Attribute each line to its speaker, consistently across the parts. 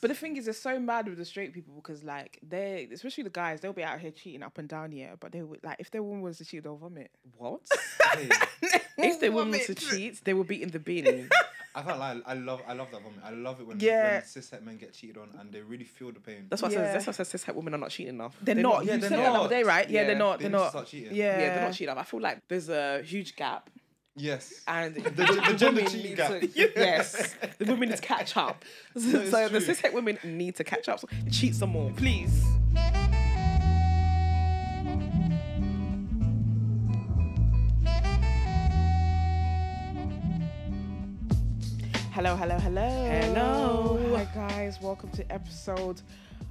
Speaker 1: But the thing is, it's so mad with the straight people because, like, they, especially the guys, they'll be out here cheating up and down, yeah. But they would, like, if their woman was to cheat, they'll vomit.
Speaker 2: What?
Speaker 3: Hey,
Speaker 2: if they woman
Speaker 1: Vomit.
Speaker 2: to cheat, they will be in the bin.
Speaker 3: I can't lie. I love I love that vomit. I love it when,
Speaker 1: Yeah.
Speaker 3: when cishet men get cheated on and they really feel the pain.
Speaker 2: That's what
Speaker 1: Yeah.
Speaker 2: says. That's what says cishet women are not cheating enough.
Speaker 1: They're, not.
Speaker 3: yeah,
Speaker 1: you
Speaker 3: they're
Speaker 1: said that the
Speaker 3: not.
Speaker 1: other day, right? Yeah,
Speaker 2: Yeah.
Speaker 1: they're not.
Speaker 3: They
Speaker 1: They're not.
Speaker 3: start cheating.
Speaker 1: Yeah.
Speaker 2: Yeah, they're not cheating enough. I feel like there's a huge gap.
Speaker 3: Yes.
Speaker 2: And
Speaker 3: The, the gender
Speaker 2: women
Speaker 3: cheating gap.
Speaker 2: to- yes, the women need to catch up. So,
Speaker 3: it's
Speaker 2: so the
Speaker 3: true.
Speaker 2: cishet women need to catch up. So cheat some more, please.
Speaker 1: Hello, hello, hello.
Speaker 2: Hello.
Speaker 1: Hi, guys. Welcome to episode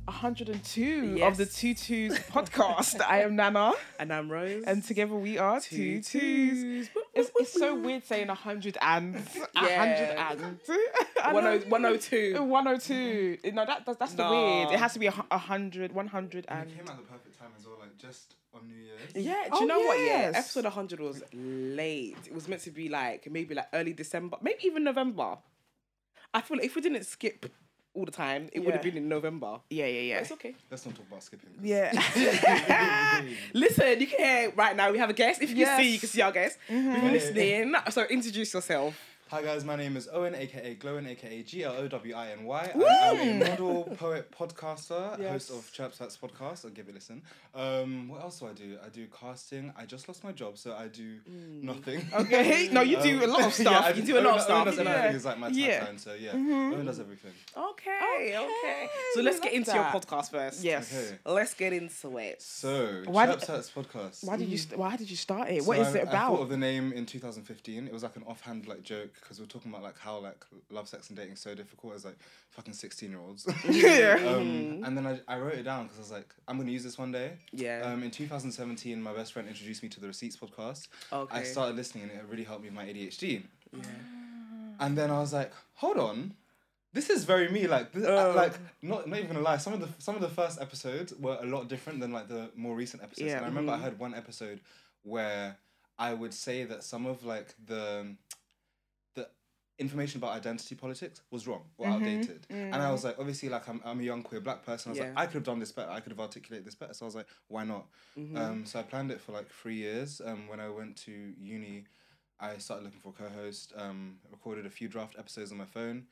Speaker 1: 102 of the Two Twos podcast. I am Nana,
Speaker 2: And I'm Rose.
Speaker 1: and together we are Two
Speaker 2: Two
Speaker 1: Twos.
Speaker 2: Twos.
Speaker 1: It's, it's so weird saying 100 and. 100 and. I oh, know.
Speaker 2: 10- 102.
Speaker 1: 102. No, that, that's, that's the weird. It has to be a 100, 100
Speaker 3: And
Speaker 1: and.
Speaker 3: it came at the perfect time as well, like just on New Year's.
Speaker 2: Yeah, do
Speaker 1: Oh,
Speaker 2: you know what? Yeah,
Speaker 1: yes.
Speaker 2: episode 100 was late. It was meant to be like maybe like early December, maybe even November. I feel like if we didn't skip all the time, it would have been in November.
Speaker 1: Yeah, yeah, yeah.
Speaker 2: But it's okay.
Speaker 3: Let's not talk about skipping.
Speaker 1: Yeah.
Speaker 2: Listen, you can hear right now. We have a guest. If you can see, you can see our guest. If you're mm-hmm. listening, so introduce yourself.
Speaker 3: Hi guys, my name is Owen, aka Glowin, aka G L O W I N Y. I'm a model, poet, podcaster,
Speaker 2: Yes.
Speaker 3: host of Chirps Hats podcast. I'll give it a listen. Um, what else do I do? I do casting. I just lost my job, so I do mm. nothing.
Speaker 1: Okay. No, you do a lot of stuff.
Speaker 3: Yeah, I
Speaker 1: you do a lot of
Speaker 3: Owen- Owen
Speaker 1: stuff.
Speaker 3: does everything
Speaker 1: Yeah.
Speaker 3: is like my
Speaker 1: Yeah.
Speaker 3: tagline, so yeah. Mm-hmm. Owen does everything.
Speaker 2: Okay, okay. So let's get into
Speaker 1: that.
Speaker 2: your podcast first.
Speaker 1: Yes.
Speaker 3: Okay.
Speaker 2: Let's get into it.
Speaker 3: So,
Speaker 1: Why
Speaker 3: Chirps
Speaker 1: did-
Speaker 3: Hats podcast.
Speaker 1: Why did you? Mm-hmm. St- why did you start it?
Speaker 3: So
Speaker 1: What is
Speaker 3: I,
Speaker 1: it
Speaker 3: I thought
Speaker 1: about?
Speaker 3: of the name in 2015. It was like an offhand like joke because we're talking about like how like love, sex, and dating is so difficult as like fucking 16 year olds.
Speaker 1: Yeah.
Speaker 3: um, and then I, I wrote it down because I was like, I'm gonna use this one day.
Speaker 2: Yeah.
Speaker 3: Um, in 2017, my best friend introduced me to the Receipts podcast.
Speaker 2: Okay.
Speaker 3: I started listening and it really helped me with my ADHD. Yeah. And then I was like, hold on. This is very me, like, this,
Speaker 2: Oh.
Speaker 3: like not not even gonna lie. Some of the some of the first episodes were a lot different than like the more recent episodes.
Speaker 1: Yeah.
Speaker 3: And I remember I heard one episode where I would say that some of like the information about identity politics was wrong or outdated. And I was like, obviously, like I'm, I'm a young queer black person. I was
Speaker 2: Yeah.
Speaker 3: like, I could have done this better. I could have articulated this better. So I was like, why not? Um, so I planned it for like three years. Um, when I went to uni, I started looking for a co-host. Um, recorded a few draft episodes on my phone.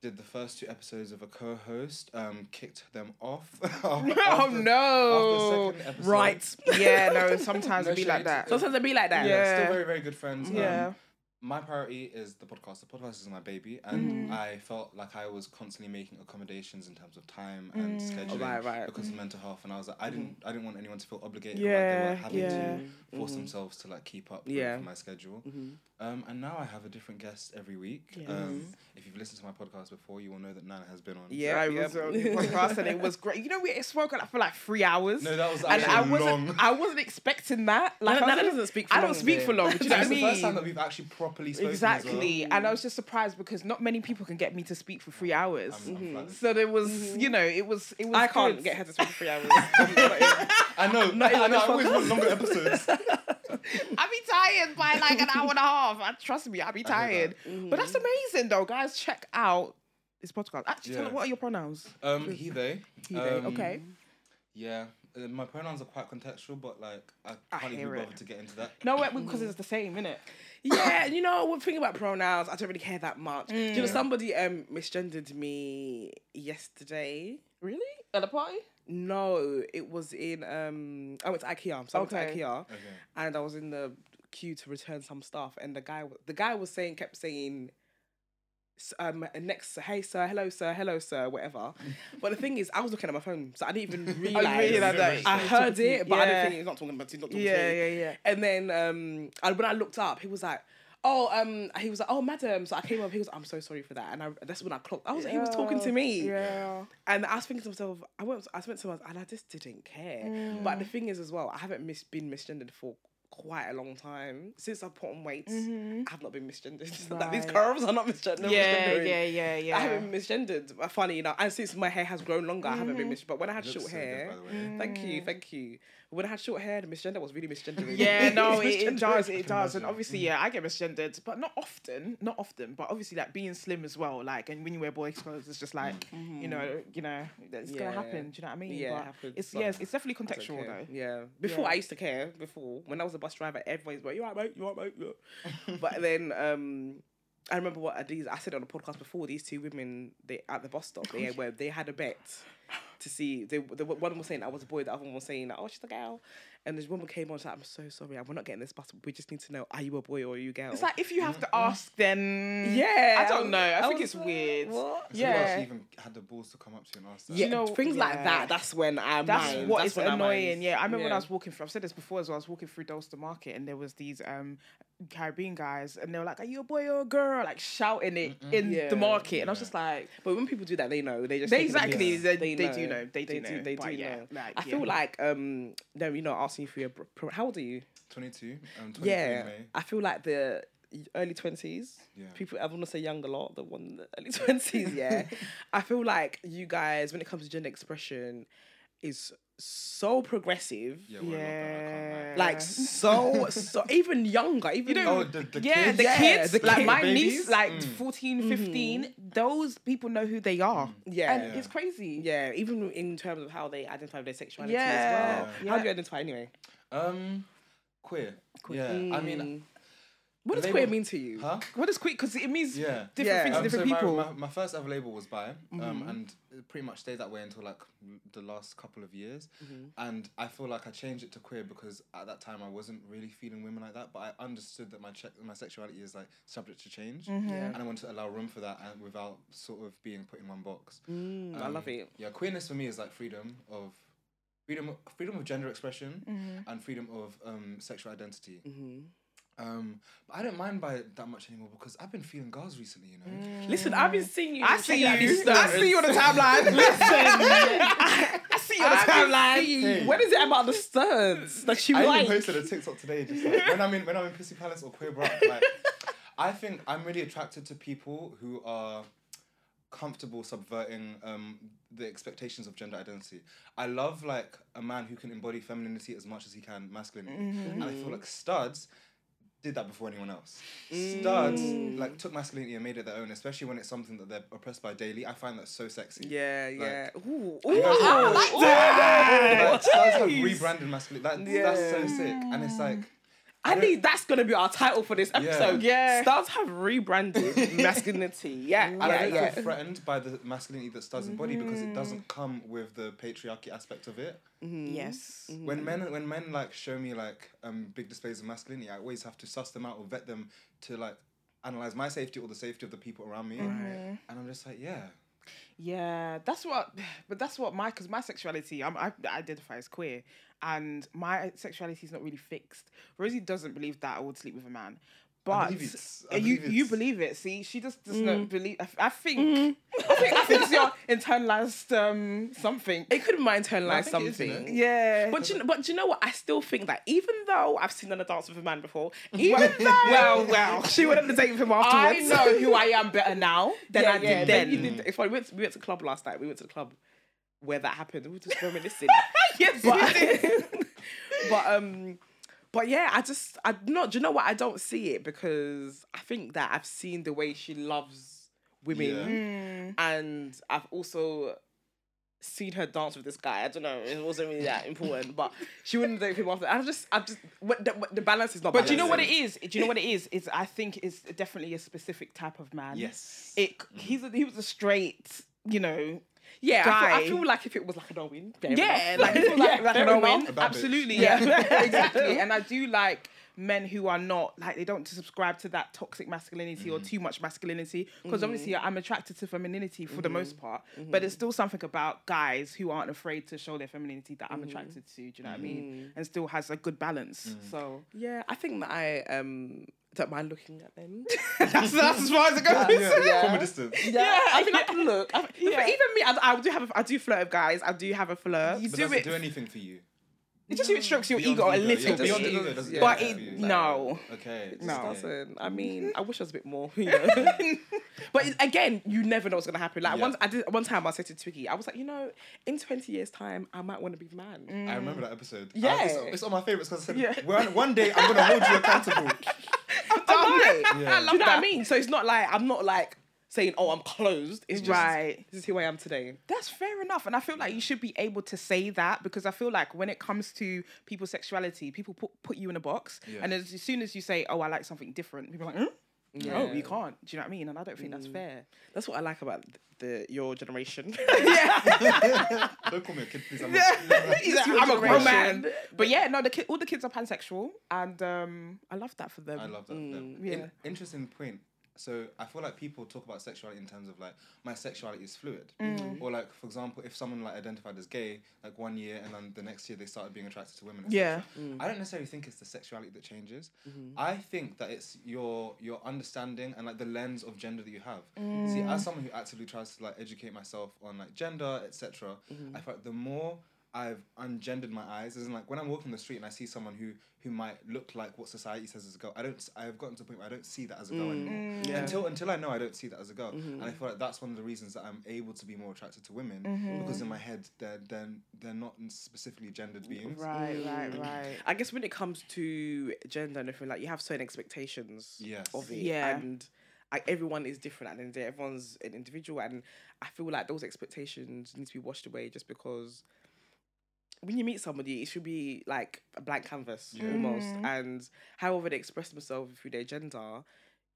Speaker 3: Did the first two episodes of a co-host. Um, kicked them off.
Speaker 1: oh no!
Speaker 3: after second.
Speaker 2: Right.
Speaker 1: Yeah, no. Sometimes
Speaker 3: No
Speaker 1: it be like that.
Speaker 2: Sometimes it'd be like that.
Speaker 1: Yeah.
Speaker 3: Still very, very good friends.
Speaker 1: Yeah.
Speaker 3: Um, my priority is the podcast. The podcast is my baby, and mm-hmm. I felt like I was constantly making accommodations in terms of time and mm. oh, scheduling
Speaker 2: Right, right.
Speaker 3: because of mm-hmm. mental health. And I was like, I didn't, mm-hmm. I didn't want anyone to feel obligated.
Speaker 1: Yeah,
Speaker 3: or like they were having
Speaker 1: yeah.
Speaker 3: to force mm-hmm. themselves to like keep up
Speaker 2: Yeah.
Speaker 3: with my schedule. Mm-hmm. Um, and now I have a different guest every week. Um, mm-hmm. if you've listened to my podcast before, you will know that Nana has been on.
Speaker 2: Yeah.
Speaker 1: I was on the podcast and it was great. You know, we spoke on for like three hours.
Speaker 3: No, that was
Speaker 1: and I
Speaker 3: actually
Speaker 1: wasn't.
Speaker 3: long.
Speaker 1: I wasn't expecting that. Like,
Speaker 2: Nana-
Speaker 1: I
Speaker 2: Nana doesn't speak for
Speaker 1: I don't
Speaker 2: long,
Speaker 1: speak for long. Do you know what I
Speaker 3: It's the
Speaker 1: mean?
Speaker 3: first time that we've actually properly spoken. as well.
Speaker 1: Exactly. And I was just surprised because not many people can get me to speak for three oh, hours.
Speaker 3: I'm- I'm flattered.
Speaker 1: So there was, you know, it was, it was.
Speaker 2: I can't
Speaker 1: good.
Speaker 2: get her to speak for three hours.
Speaker 3: I know.
Speaker 2: even
Speaker 3: I, know, I always want longer episodes.
Speaker 1: I'd be tired by like an hour and a half. Trust me, I'd be
Speaker 3: I hear
Speaker 1: tired. But that's amazing, though, guys. Check out this podcast. Actually, tell me what are your pronouns?
Speaker 3: Um, he they.
Speaker 1: He, they.
Speaker 3: Um,
Speaker 1: okay.
Speaker 3: Yeah, uh, my pronouns are quite contextual, but like I
Speaker 1: I
Speaker 3: can't even bother
Speaker 1: it.
Speaker 3: to get into that.
Speaker 1: No, because it's the same, innit?
Speaker 2: yeah, you know, one thing about pronouns, I don't really care that much. Do you know, somebody um misgendered me yesterday.
Speaker 1: Really? At a party?
Speaker 2: No, it was in um. I went to IKEA. So I went
Speaker 1: Okay.
Speaker 2: to IKEA,
Speaker 3: Okay.
Speaker 2: and I was in the queue to return some stuff, and the guy, the guy was saying, kept saying, um, next, hey sir, hello sir, hello sir, whatever. but the thing is, I was looking at my phone, so I didn't even realize.
Speaker 1: really like
Speaker 3: that?
Speaker 2: I heard it, but I didn't think he's not talking about. He's not talking
Speaker 1: Yeah,
Speaker 2: to me.
Speaker 1: yeah, yeah.
Speaker 2: And then um, and when I looked up, he was like. Oh, um, he was like, oh, madam. So I came up. He was, I'm so sorry for that. And I, that's when I clocked. I was, he was talking to me.
Speaker 1: Yeah.
Speaker 2: And I was thinking to myself, I went, I spent to myself, and I just didn't care. But the thing is, as well, I haven't mis- been misgendered for quite a long time. Since I've put on weight,
Speaker 1: Mm-hmm.
Speaker 2: I have not been misgendered. That these curves are not misgendered.
Speaker 1: yeah,
Speaker 2: misgendering.
Speaker 1: yeah, yeah, yeah.
Speaker 2: I haven't been misgendered. but Funny enough, and since my hair has grown longer, I haven't
Speaker 1: Mm-hmm.
Speaker 2: been misgendered. But when I had short
Speaker 3: so good,
Speaker 2: hair,
Speaker 3: by the way.
Speaker 2: thank you, thank you. When I had short hair, the misgender was really misgendering.
Speaker 1: Yeah, no, it, it does, it does, and
Speaker 3: imagine.
Speaker 1: obviously, yeah, I get misgendered, but not often, not often, but obviously, like being slim as well, like, and when you wear boys' clothes, it's just like, you know, you know, it's
Speaker 2: Yeah.
Speaker 1: gonna happen. Do you know what I mean?
Speaker 2: Yeah, it happens,
Speaker 1: It's
Speaker 2: but
Speaker 1: yes, it's definitely contextual though.
Speaker 2: Yeah. Before
Speaker 1: Yeah.
Speaker 2: I used to care. Before when I was a bus driver, everybody's like, "You alright, mate? You alright, mate?" Yeah. but then um, I remember what these I said on the podcast before. These two women they at the bus stop they where they had a bet to see. They the one was saying I was a boy, the other one was saying I oh she's a girl, and this woman came on. She's like, "I'm so sorry, we're not getting this bus. We just need to know are you a boy or are you a girl?"
Speaker 1: It's like if you have to ask, them.
Speaker 2: yeah,
Speaker 1: I don't know. I, think it's
Speaker 2: like,
Speaker 1: weird.
Speaker 2: What?
Speaker 3: Yeah.
Speaker 1: Yeah.
Speaker 3: She even had the balls to come up to you and ask that.
Speaker 2: Yeah,
Speaker 1: You know,
Speaker 2: things like that. That's when I
Speaker 1: That's
Speaker 2: mind.
Speaker 1: what
Speaker 2: That's
Speaker 1: is annoying. Yeah, I remember when I was walking through. I've said this before as well. I was walking through Dalston Market and there was these um Caribbean guys and they were like, "Are you a boy or a girl?" Like shouting it in
Speaker 2: Yeah.
Speaker 1: the market, and I was just like,
Speaker 2: But when people do that, they know. They just
Speaker 1: They
Speaker 2: take it the
Speaker 1: exactly,
Speaker 2: piss.
Speaker 1: they- they do know, they do know,
Speaker 2: They
Speaker 1: but
Speaker 2: do know.
Speaker 1: like,
Speaker 2: I feel like um, them, you know, asking you for your. How old are you?
Speaker 3: 22, um, 23
Speaker 2: Yeah. I feel like the early twenties.
Speaker 3: Yeah.
Speaker 2: People, I want to say young a lot. The one, the early twenties. Yeah, I feel like you guys, when it comes to gender expression, is so progressive.
Speaker 3: Yeah, we're a lot better, I can't
Speaker 2: Like so, so even younger. Even
Speaker 1: You
Speaker 3: Oh, the, the
Speaker 1: yeah,
Speaker 3: kids?
Speaker 1: the
Speaker 2: Yeah,
Speaker 1: kids,
Speaker 2: the
Speaker 1: like my
Speaker 3: babies?
Speaker 1: niece, like
Speaker 3: Mm.
Speaker 1: 14, 15, those people know who they are.
Speaker 2: Yeah.
Speaker 1: and it's crazy.
Speaker 2: yeah, even in terms of how they identify their sexuality
Speaker 1: Yeah,
Speaker 2: as well.
Speaker 1: yeah.
Speaker 2: How do you identify anyway?
Speaker 3: Um, queer. Yeah, I mean,
Speaker 2: Mm. What does
Speaker 3: label-
Speaker 2: queer mean to you?
Speaker 3: huh?
Speaker 1: does queer? Because it means
Speaker 3: Yeah.
Speaker 1: different
Speaker 2: Yeah.
Speaker 1: things to
Speaker 3: Um,
Speaker 1: different
Speaker 3: so
Speaker 1: people.
Speaker 3: My, my, my first ever label was bi, um,
Speaker 2: Mm-hmm.
Speaker 3: and it pretty much stayed that way until like the last couple of years.
Speaker 2: Mm-hmm.
Speaker 3: And I feel like I changed it to queer because at that time I wasn't really feeling women like that, but I understood that my che- my sexuality is like subject to change,
Speaker 1: Mm-hmm.
Speaker 2: Yeah.
Speaker 3: and I wanted to allow room for that and without sort of being put in one box.
Speaker 2: Mm, I
Speaker 3: Um,
Speaker 2: love it.
Speaker 3: Yeah, queerness for me is like freedom of freedom freedom of gender expression
Speaker 1: Mm-hmm.
Speaker 3: and freedom of um, sexual identity.
Speaker 2: Mm-hmm.
Speaker 3: Um, but I don't mind by it that much anymore because I've been feeling girls recently, you know.
Speaker 2: Listen, I've been seeing you.
Speaker 1: I see
Speaker 2: checking out
Speaker 1: you. I see you on the timeline. Listen, I, I see you on the timeline.
Speaker 2: seeing-
Speaker 3: Hey.
Speaker 2: What is it about the studs that you
Speaker 3: I
Speaker 2: like?
Speaker 3: even posted a TikTok today, just like when I'm in when I'm in Pissy Palace or Queer Brock, like I think I'm really attracted to people who are comfortable subverting um, the expectations of gender identity. I love like a man who can embody femininity as much as he can masculinity, and I feel like studs did that before anyone else. Studs like took masculinity and made it their own, especially when it's something that they're oppressed by daily. I find that so sexy.
Speaker 2: Yeah, yeah. Ooh, ooh, I like
Speaker 3: Like,
Speaker 2: that.
Speaker 3: studs have rebranded masculinity. That, That's so sick, and it's like.
Speaker 2: I think that's gonna be our title for this episode.
Speaker 1: Yeah.
Speaker 2: Studs have rebranded masculinity. Yeah,
Speaker 3: And I
Speaker 2: yeah,
Speaker 3: don't
Speaker 2: yeah.
Speaker 3: feel threatened by the masculinity that studs embody because it doesn't mm-hmm. come with the patriarchy aspect of it. Mm-hmm.
Speaker 1: Yes.
Speaker 3: When mm-hmm. men when men like show me like um big displays of masculinity, I always have to suss them out or vet them to like analyze my safety or the safety of the people around me. And I'm just like, yeah.
Speaker 1: Yeah, that's what. But that's what my because my sexuality, I'm, I identify as queer, and my sexuality is not really fixed. Rosie doesn't believe that I would sleep with a man. But
Speaker 3: believe it's- I
Speaker 1: you
Speaker 3: believe
Speaker 1: you believe it. See, she just does not believe. I, I think I think I think it's your internalized um something.
Speaker 2: It could be my internalized
Speaker 3: I think it is,
Speaker 2: something.
Speaker 3: you know.
Speaker 1: Yeah,
Speaker 2: But do, you, but do you know what? I still think that even though I've seen her dance with a man before, even though
Speaker 1: well, well.
Speaker 2: she went on the date with him afterwards.
Speaker 1: I know who I am better now than
Speaker 2: yeah,
Speaker 1: I
Speaker 2: yeah,
Speaker 1: did then.
Speaker 2: You did, if I went, we went to the club last night. We went to the club where that happened. We were just reminiscing.
Speaker 1: yes, you did.
Speaker 2: but, but um, but yeah, I just I not. Do you know what? I don't see it because I think that I've seen the way she loves women,
Speaker 1: Mm.
Speaker 2: and I've also seen her dance with this guy. I don't know. It wasn't really that important, but she wouldn't date him after. I just, I just, what the, what- the balance is not.
Speaker 1: But do you know what it is? Do you know what it is? It's I think it's definitely a specific type of man.
Speaker 3: Yes.
Speaker 1: It he's a, he was a straight, you know.
Speaker 2: Yeah, I feel, I feel like if it was like an Owen. fair
Speaker 1: Yeah,
Speaker 2: enough.
Speaker 1: like, he feels like, like an. Owen.
Speaker 3: A bad bitch.
Speaker 1: Absolutely, yeah, exactly. And I do like men who are not like they don't subscribe to that toxic masculinity or mm-hmm. too much masculinity because mm-hmm. obviously I'm attracted to femininity for the mm-hmm. most part but there's still something about guys who aren't afraid to show their femininity that I'm attracted to do you know what I mean and still has a good balance so
Speaker 2: Yeah, I think that I um don't mind looking at them.
Speaker 1: that's, that's as far as it goes
Speaker 3: yeah, From a distance.
Speaker 2: Yeah, I mean, I can look. I,
Speaker 1: Yeah.
Speaker 2: Even me, I, I do have, a, I do flirt with guys. I do have a flirt.
Speaker 1: You
Speaker 3: But
Speaker 1: do
Speaker 3: does it
Speaker 1: it
Speaker 3: do anything for you?
Speaker 1: It just strokes your
Speaker 3: Beyond
Speaker 1: ego a little
Speaker 3: yeah,
Speaker 1: bit.
Speaker 3: beyond ego doesn't do
Speaker 1: but
Speaker 3: that
Speaker 1: it
Speaker 3: for you.
Speaker 1: no.
Speaker 3: Okay.
Speaker 2: It
Speaker 1: No.
Speaker 2: doesn't. I mean, mm-hmm. I wish I was a bit more, you know. but it- again, you never know what's gonna happen. Like
Speaker 3: Yeah.
Speaker 2: once I did one time, I said to Twiggy, I was like, you know, in twenty years' time, I might want to be the man.
Speaker 3: I remember that episode.
Speaker 2: Yeah.
Speaker 3: It's, it's on my favorites because I said,
Speaker 1: Yeah.
Speaker 3: one, one day I'm gonna hold you accountable.
Speaker 2: I might.
Speaker 3: Yeah.
Speaker 2: Do you know what I mean? So it's not like I'm not like saying, oh, I'm closed. It's just
Speaker 1: Right.
Speaker 2: this is who I am today.
Speaker 1: That's fair enough. And I feel like you should be able to say that because I feel like when it comes to people's sexuality, people put, put you in a box.
Speaker 3: Yeah.
Speaker 1: And as, as soon as you say, oh, I like something different, people are like, hmm?
Speaker 2: Yeah.
Speaker 1: Oh, you can't. Do you know what I mean? And I don't think that's fair.
Speaker 2: That's what I like about the your generation. yeah.
Speaker 3: Don't call me a kid, please. I'm a,
Speaker 1: He's like, I'm a grown man. But yeah, no, the kid, all the kids are pansexual. And um, I love that for them.
Speaker 3: I love that.
Speaker 2: Mm,
Speaker 3: that.
Speaker 1: yeah.
Speaker 3: In- interesting point. So I feel like people talk about sexuality in terms of like my sexuality is fluid,
Speaker 1: Mm.
Speaker 3: or like for example, if someone like identified as gay, like one year and then the next year they started being attracted to women.
Speaker 1: Yeah.
Speaker 3: cetera. I don't necessarily think it's the sexuality that changes.
Speaker 1: Mm-hmm.
Speaker 3: I think that it's your your understanding and like the lens of gender that you have.
Speaker 1: Mm.
Speaker 3: See, as someone who actively tries to like educate myself on like gender, etc.,
Speaker 1: Mm-hmm.
Speaker 3: I feel like the more I've ungendered my eyes, Isn't like when I'm walking the street and I see someone who who might look like what society says is a girl, I don't. I've gotten to a point where I don't see that as a girl anymore.
Speaker 1: Mm.
Speaker 2: Yeah.
Speaker 3: Until until I know I don't see that as a girl,
Speaker 1: Mm-hmm.
Speaker 3: and I feel like that's one of the reasons that I'm able to be more attracted to women
Speaker 1: Mm-hmm.
Speaker 3: because in my head they're they're they're not specifically gendered beings.
Speaker 1: Right, right, right.
Speaker 2: I guess when it comes to gender and everything, like you have certain expectations
Speaker 3: Yes.
Speaker 2: of it,
Speaker 1: Yeah.
Speaker 2: and like everyone is different, and then everyone's an individual, and I feel like those expectations need to be washed away just because when you meet somebody, it should be like a blank canvas almost, and however they express themselves through their gender.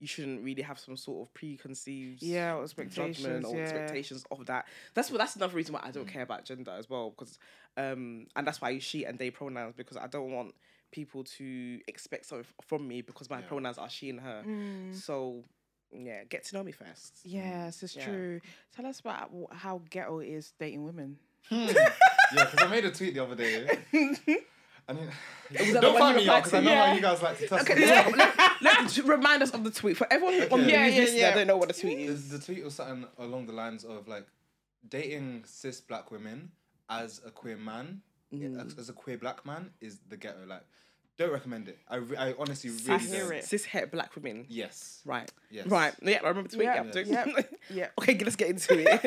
Speaker 2: You shouldn't really have some sort of preconceived
Speaker 1: Yeah, or
Speaker 2: judgment
Speaker 1: expectations.
Speaker 2: or
Speaker 1: yeah.
Speaker 2: expectations of that. That's what that's another reason why I don't care about gender as well because um and that's why I use she and they pronouns because I don't want people to expect something from me because my
Speaker 3: Yeah.
Speaker 2: pronouns are she and her.
Speaker 1: Mm.
Speaker 2: So yeah, get to know me first.
Speaker 1: Yes, it's
Speaker 2: Yeah.
Speaker 1: true. Tell us about how ghetto is dating women.
Speaker 3: Hmm. yeah, because I made a tweet the other day. I mean,
Speaker 2: that the
Speaker 3: don't find me out
Speaker 2: replied
Speaker 3: because I
Speaker 2: to?
Speaker 3: know
Speaker 1: Yeah.
Speaker 3: how you guys like to test
Speaker 2: Okay, let, let, let- remind us of the tweet for everyone who
Speaker 3: Okay.
Speaker 2: the
Speaker 1: Yeah, yeah,
Speaker 2: listening,
Speaker 1: yeah.
Speaker 2: I don't know what the tweet is.
Speaker 3: the tweet was something along the lines of like dating cis black women as a queer man, mm. as, as a queer black man, is the ghetto. Like, don't recommend it. I, re- I honestly really
Speaker 1: I hear
Speaker 3: don't.
Speaker 1: it.
Speaker 2: Cis het black women.
Speaker 3: Yes.
Speaker 2: Right.
Speaker 3: Yes.
Speaker 2: Right. Yeah, I remember the tweet.
Speaker 1: Yeah,
Speaker 2: Yeah.
Speaker 1: yeah, yeah.
Speaker 2: Okay, let's get into it.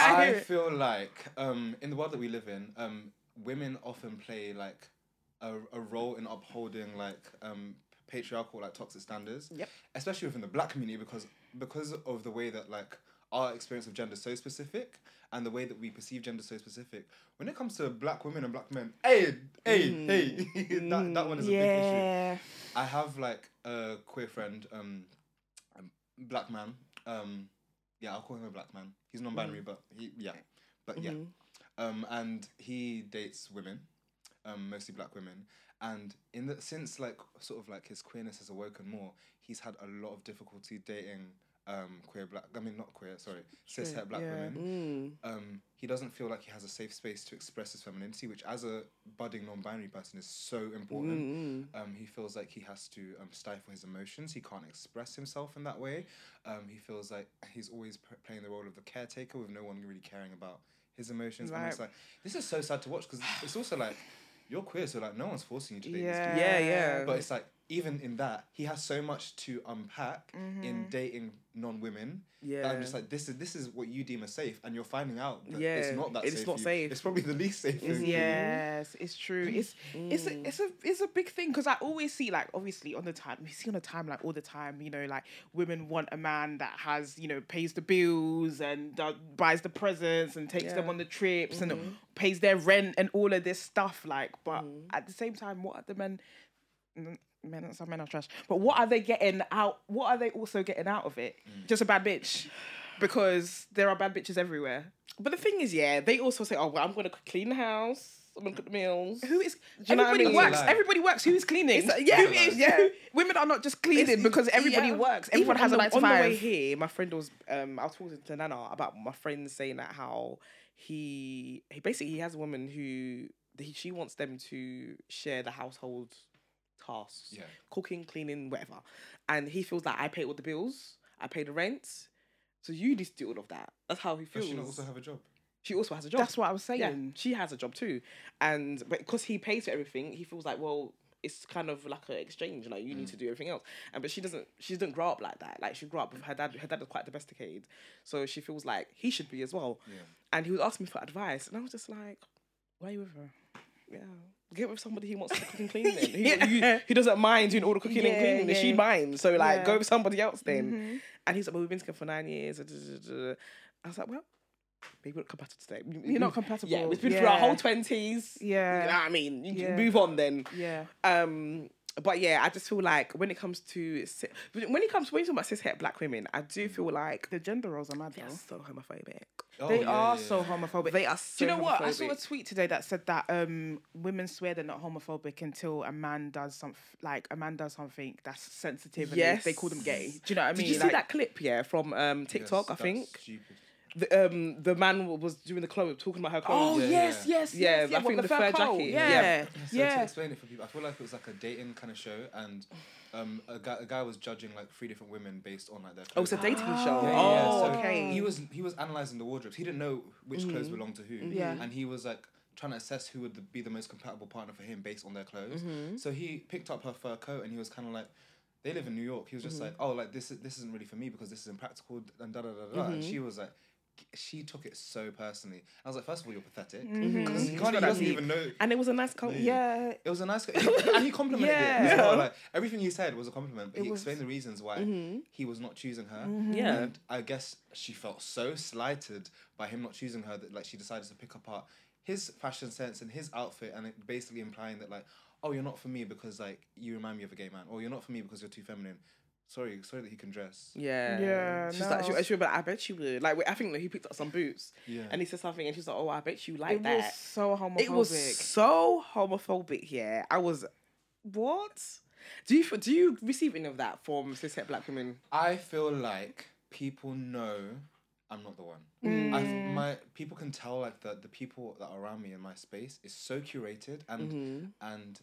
Speaker 1: I
Speaker 3: I feel like um, in the world that we live in, um, women often play like a, a role in upholding like um, patriarchal like toxic standards.
Speaker 2: Yep.
Speaker 3: Especially within the black community because because of the way that like our experience of gender so specific and the way that we perceive gender so specific. When it comes to black women and black men, hey, hey, hey, that, that one is a big issue. I have like a queer friend, um, a black man. Um, yeah, I'll call him a black man. He's non-binary, but he, yeah, but yeah. Um, and he dates women, um, mostly black women. And in the since like sort of like his queerness has awoken more, he's had a lot of difficulty dating um queer black. I mean not queer, sorry, cis het black
Speaker 1: yeah.
Speaker 3: women. Um, he doesn't feel like he has a safe space to express his femininity, which as a budding non-binary person is so important. Um, he feels like he has to um, stifle his emotions. He can't express himself in that way. Um, he feels like he's always p- playing the role of the caretaker with no one really caring about his emotions. And it's
Speaker 1: Right.
Speaker 3: like this is so sad to watch because it's also like you're queer, so like no one's forcing you to date
Speaker 1: Yeah.
Speaker 3: this
Speaker 2: Yeah, yeah.
Speaker 3: but it's like even in that, he has so much to unpack
Speaker 1: Mm-hmm.
Speaker 3: in dating non-women. that I'm just like, this is this is what you deem as safe, and you're finding out that
Speaker 2: Yeah,
Speaker 3: it's not that
Speaker 2: it's
Speaker 3: safe.
Speaker 2: not
Speaker 3: for you.
Speaker 2: safe.
Speaker 3: It's probably the least safe. thing.
Speaker 1: Yes, it's true. It's it's a, it's a it's a big thing because I always see like obviously on the time we see on the time like all the time you know like women want a man that has you know pays the bills and does, buys the presents and takes them on the trips and pays their rent and all of this stuff like but at the same time what are the men mm, men some men are trash but what are they getting out what are they also getting out of it just a bad bitch because there are bad bitches everywhere
Speaker 2: But the thing is, yeah, they also say, "Oh, well, I'm gonna clean the house. I'm gonna cook the meals."
Speaker 1: Who is
Speaker 2: you know what I
Speaker 1: everybody
Speaker 2: mean?
Speaker 1: works? Everybody works. Who is cleaning?
Speaker 2: It's- yeah,
Speaker 1: Who
Speaker 2: it's-
Speaker 1: is-
Speaker 2: yeah.
Speaker 1: Women are not just cleaning
Speaker 2: It's-
Speaker 1: because everybody
Speaker 2: yeah.
Speaker 1: works. Everyone
Speaker 2: Even
Speaker 1: has a
Speaker 2: on the-
Speaker 1: nine to
Speaker 2: On the way here, my friend was. Um, I was talking to Nana about my friend saying that how he he basically he has a woman who he, she wants them to share the household tasks,
Speaker 3: Yeah.
Speaker 2: cooking, cleaning, whatever, and he feels like I pay all the bills, I pay the rent, so you need to do all of that. That's how he
Speaker 3: Does
Speaker 2: feels.
Speaker 3: she not also have a job?
Speaker 2: she also has a job.
Speaker 1: That's what I was
Speaker 2: Yeah,
Speaker 1: saying.
Speaker 2: she has a job too, and but because he pays for everything, he feels like well, it's kind of like an exchange. Like you need to mm. do everything else, and but she doesn't. She didn't grow up like that. Like she grew up with her dad. Her dad was quite domesticated, so she feels like he should be as well.
Speaker 3: Yeah.
Speaker 2: And he was asking me for advice, and I was just like, "Why are you with her? Yeah, get with somebody who wants to cook and clean. Then who, who, who doesn't mind doing all the cooking and cleaning. and She
Speaker 1: yeah.
Speaker 2: minds, so like
Speaker 1: Yeah.
Speaker 2: go with somebody else then." And he's like, "Well, we've been together for nine years." da, da, da, da." I was like, "Well." Maybe we're not compatible today.
Speaker 1: You're not compatible.
Speaker 2: Yeah, we've been through our whole twenties.
Speaker 1: Yeah.
Speaker 2: you know what I mean, you
Speaker 1: Yeah.
Speaker 2: can move on then.
Speaker 1: Yeah.
Speaker 2: Um, but yeah, I just feel like when it comes to when it comes when you talk about cis het black women, I do feel like
Speaker 1: The gender roles are mad
Speaker 2: they're so homophobic.
Speaker 3: Oh,
Speaker 1: They
Speaker 3: yeah,
Speaker 1: are
Speaker 3: yeah,
Speaker 1: so homophobic.
Speaker 2: They are
Speaker 1: Do you know what? I saw a tweet today that said that um, women swear they're not homophobic until a man does something like a man does something that's sensitive. And
Speaker 2: Yes.
Speaker 1: they, they call them gay. Do you know what I mean?
Speaker 2: Did you see that clip? Yeah, from um TikTok,
Speaker 3: Yes,
Speaker 2: I think.
Speaker 3: Stupid.
Speaker 2: The, um, the man was doing the clothes, talking about her clothes.
Speaker 1: Oh
Speaker 3: Yeah,
Speaker 1: yes,
Speaker 3: yeah.
Speaker 1: yes,
Speaker 2: Yeah,
Speaker 1: yes.
Speaker 2: I think
Speaker 1: what,
Speaker 2: the
Speaker 1: fur
Speaker 2: fur
Speaker 1: coat?
Speaker 2: jacket.
Speaker 1: Yeah,
Speaker 2: Yeah.
Speaker 1: yeah.
Speaker 3: So to explain it for people, I feel like it was like a dating kind of show, and um, a guy a guy was judging like three different women based on like their. Clothes.
Speaker 2: Oh, it's a
Speaker 3: clothing.
Speaker 2: dating show.
Speaker 3: Yeah,
Speaker 2: oh,
Speaker 3: so
Speaker 1: okay.
Speaker 3: He was he was analyzing the wardrobes. He didn't know which clothes belonged to who.
Speaker 1: Yeah.
Speaker 3: And he was like trying to assess who would the, be the most compatible partner for him based on their clothes.
Speaker 2: Mm-hmm.
Speaker 3: So he picked up her fur coat and he was kind of like. They live in New York. He was just
Speaker 2: Mm-hmm.
Speaker 3: like, "Oh, like this is this isn't really for me because this is impractical." And da da da da. And
Speaker 2: Mm-hmm.
Speaker 3: she was like, she took it so personally. I was like, first of all, you're pathetic
Speaker 2: Mm-hmm.
Speaker 3: because he, can't- he doesn't even know.
Speaker 2: and it was a nice coat.
Speaker 1: Yeah.
Speaker 3: It was a nice, and he complimented
Speaker 1: Yeah.
Speaker 3: it. Well. Like everything he said was a compliment, but
Speaker 1: It
Speaker 3: he
Speaker 1: was-
Speaker 3: explained the reasons why
Speaker 2: Mm-hmm.
Speaker 3: he was not choosing her.
Speaker 2: Yeah.
Speaker 3: and I guess she felt so slighted by him not choosing her that like she decided to pick apart his fashion sense and his outfit, and it basically implying that like, oh, you're not for me because like you remind me of a gay man, or you're not for me because you're too feminine. Sorry, sorry that he can dress.
Speaker 2: Yeah.
Speaker 1: Yeah,
Speaker 2: She's like, she,
Speaker 1: no.
Speaker 2: she was like, I bet you would. Like, I think that he picked up some boots.
Speaker 3: Yeah.
Speaker 2: And he said something, and she's like, oh, I bet you like
Speaker 1: It
Speaker 2: that.
Speaker 1: was so homophobic.
Speaker 2: It was so homophobic. Yeah, I was. What? Do you do you receive any of that from cishet black women?
Speaker 3: I feel like people know I'm not the one. Mm. I f- my people can tell like the the people that are around me in my space is so curated and mm-hmm. and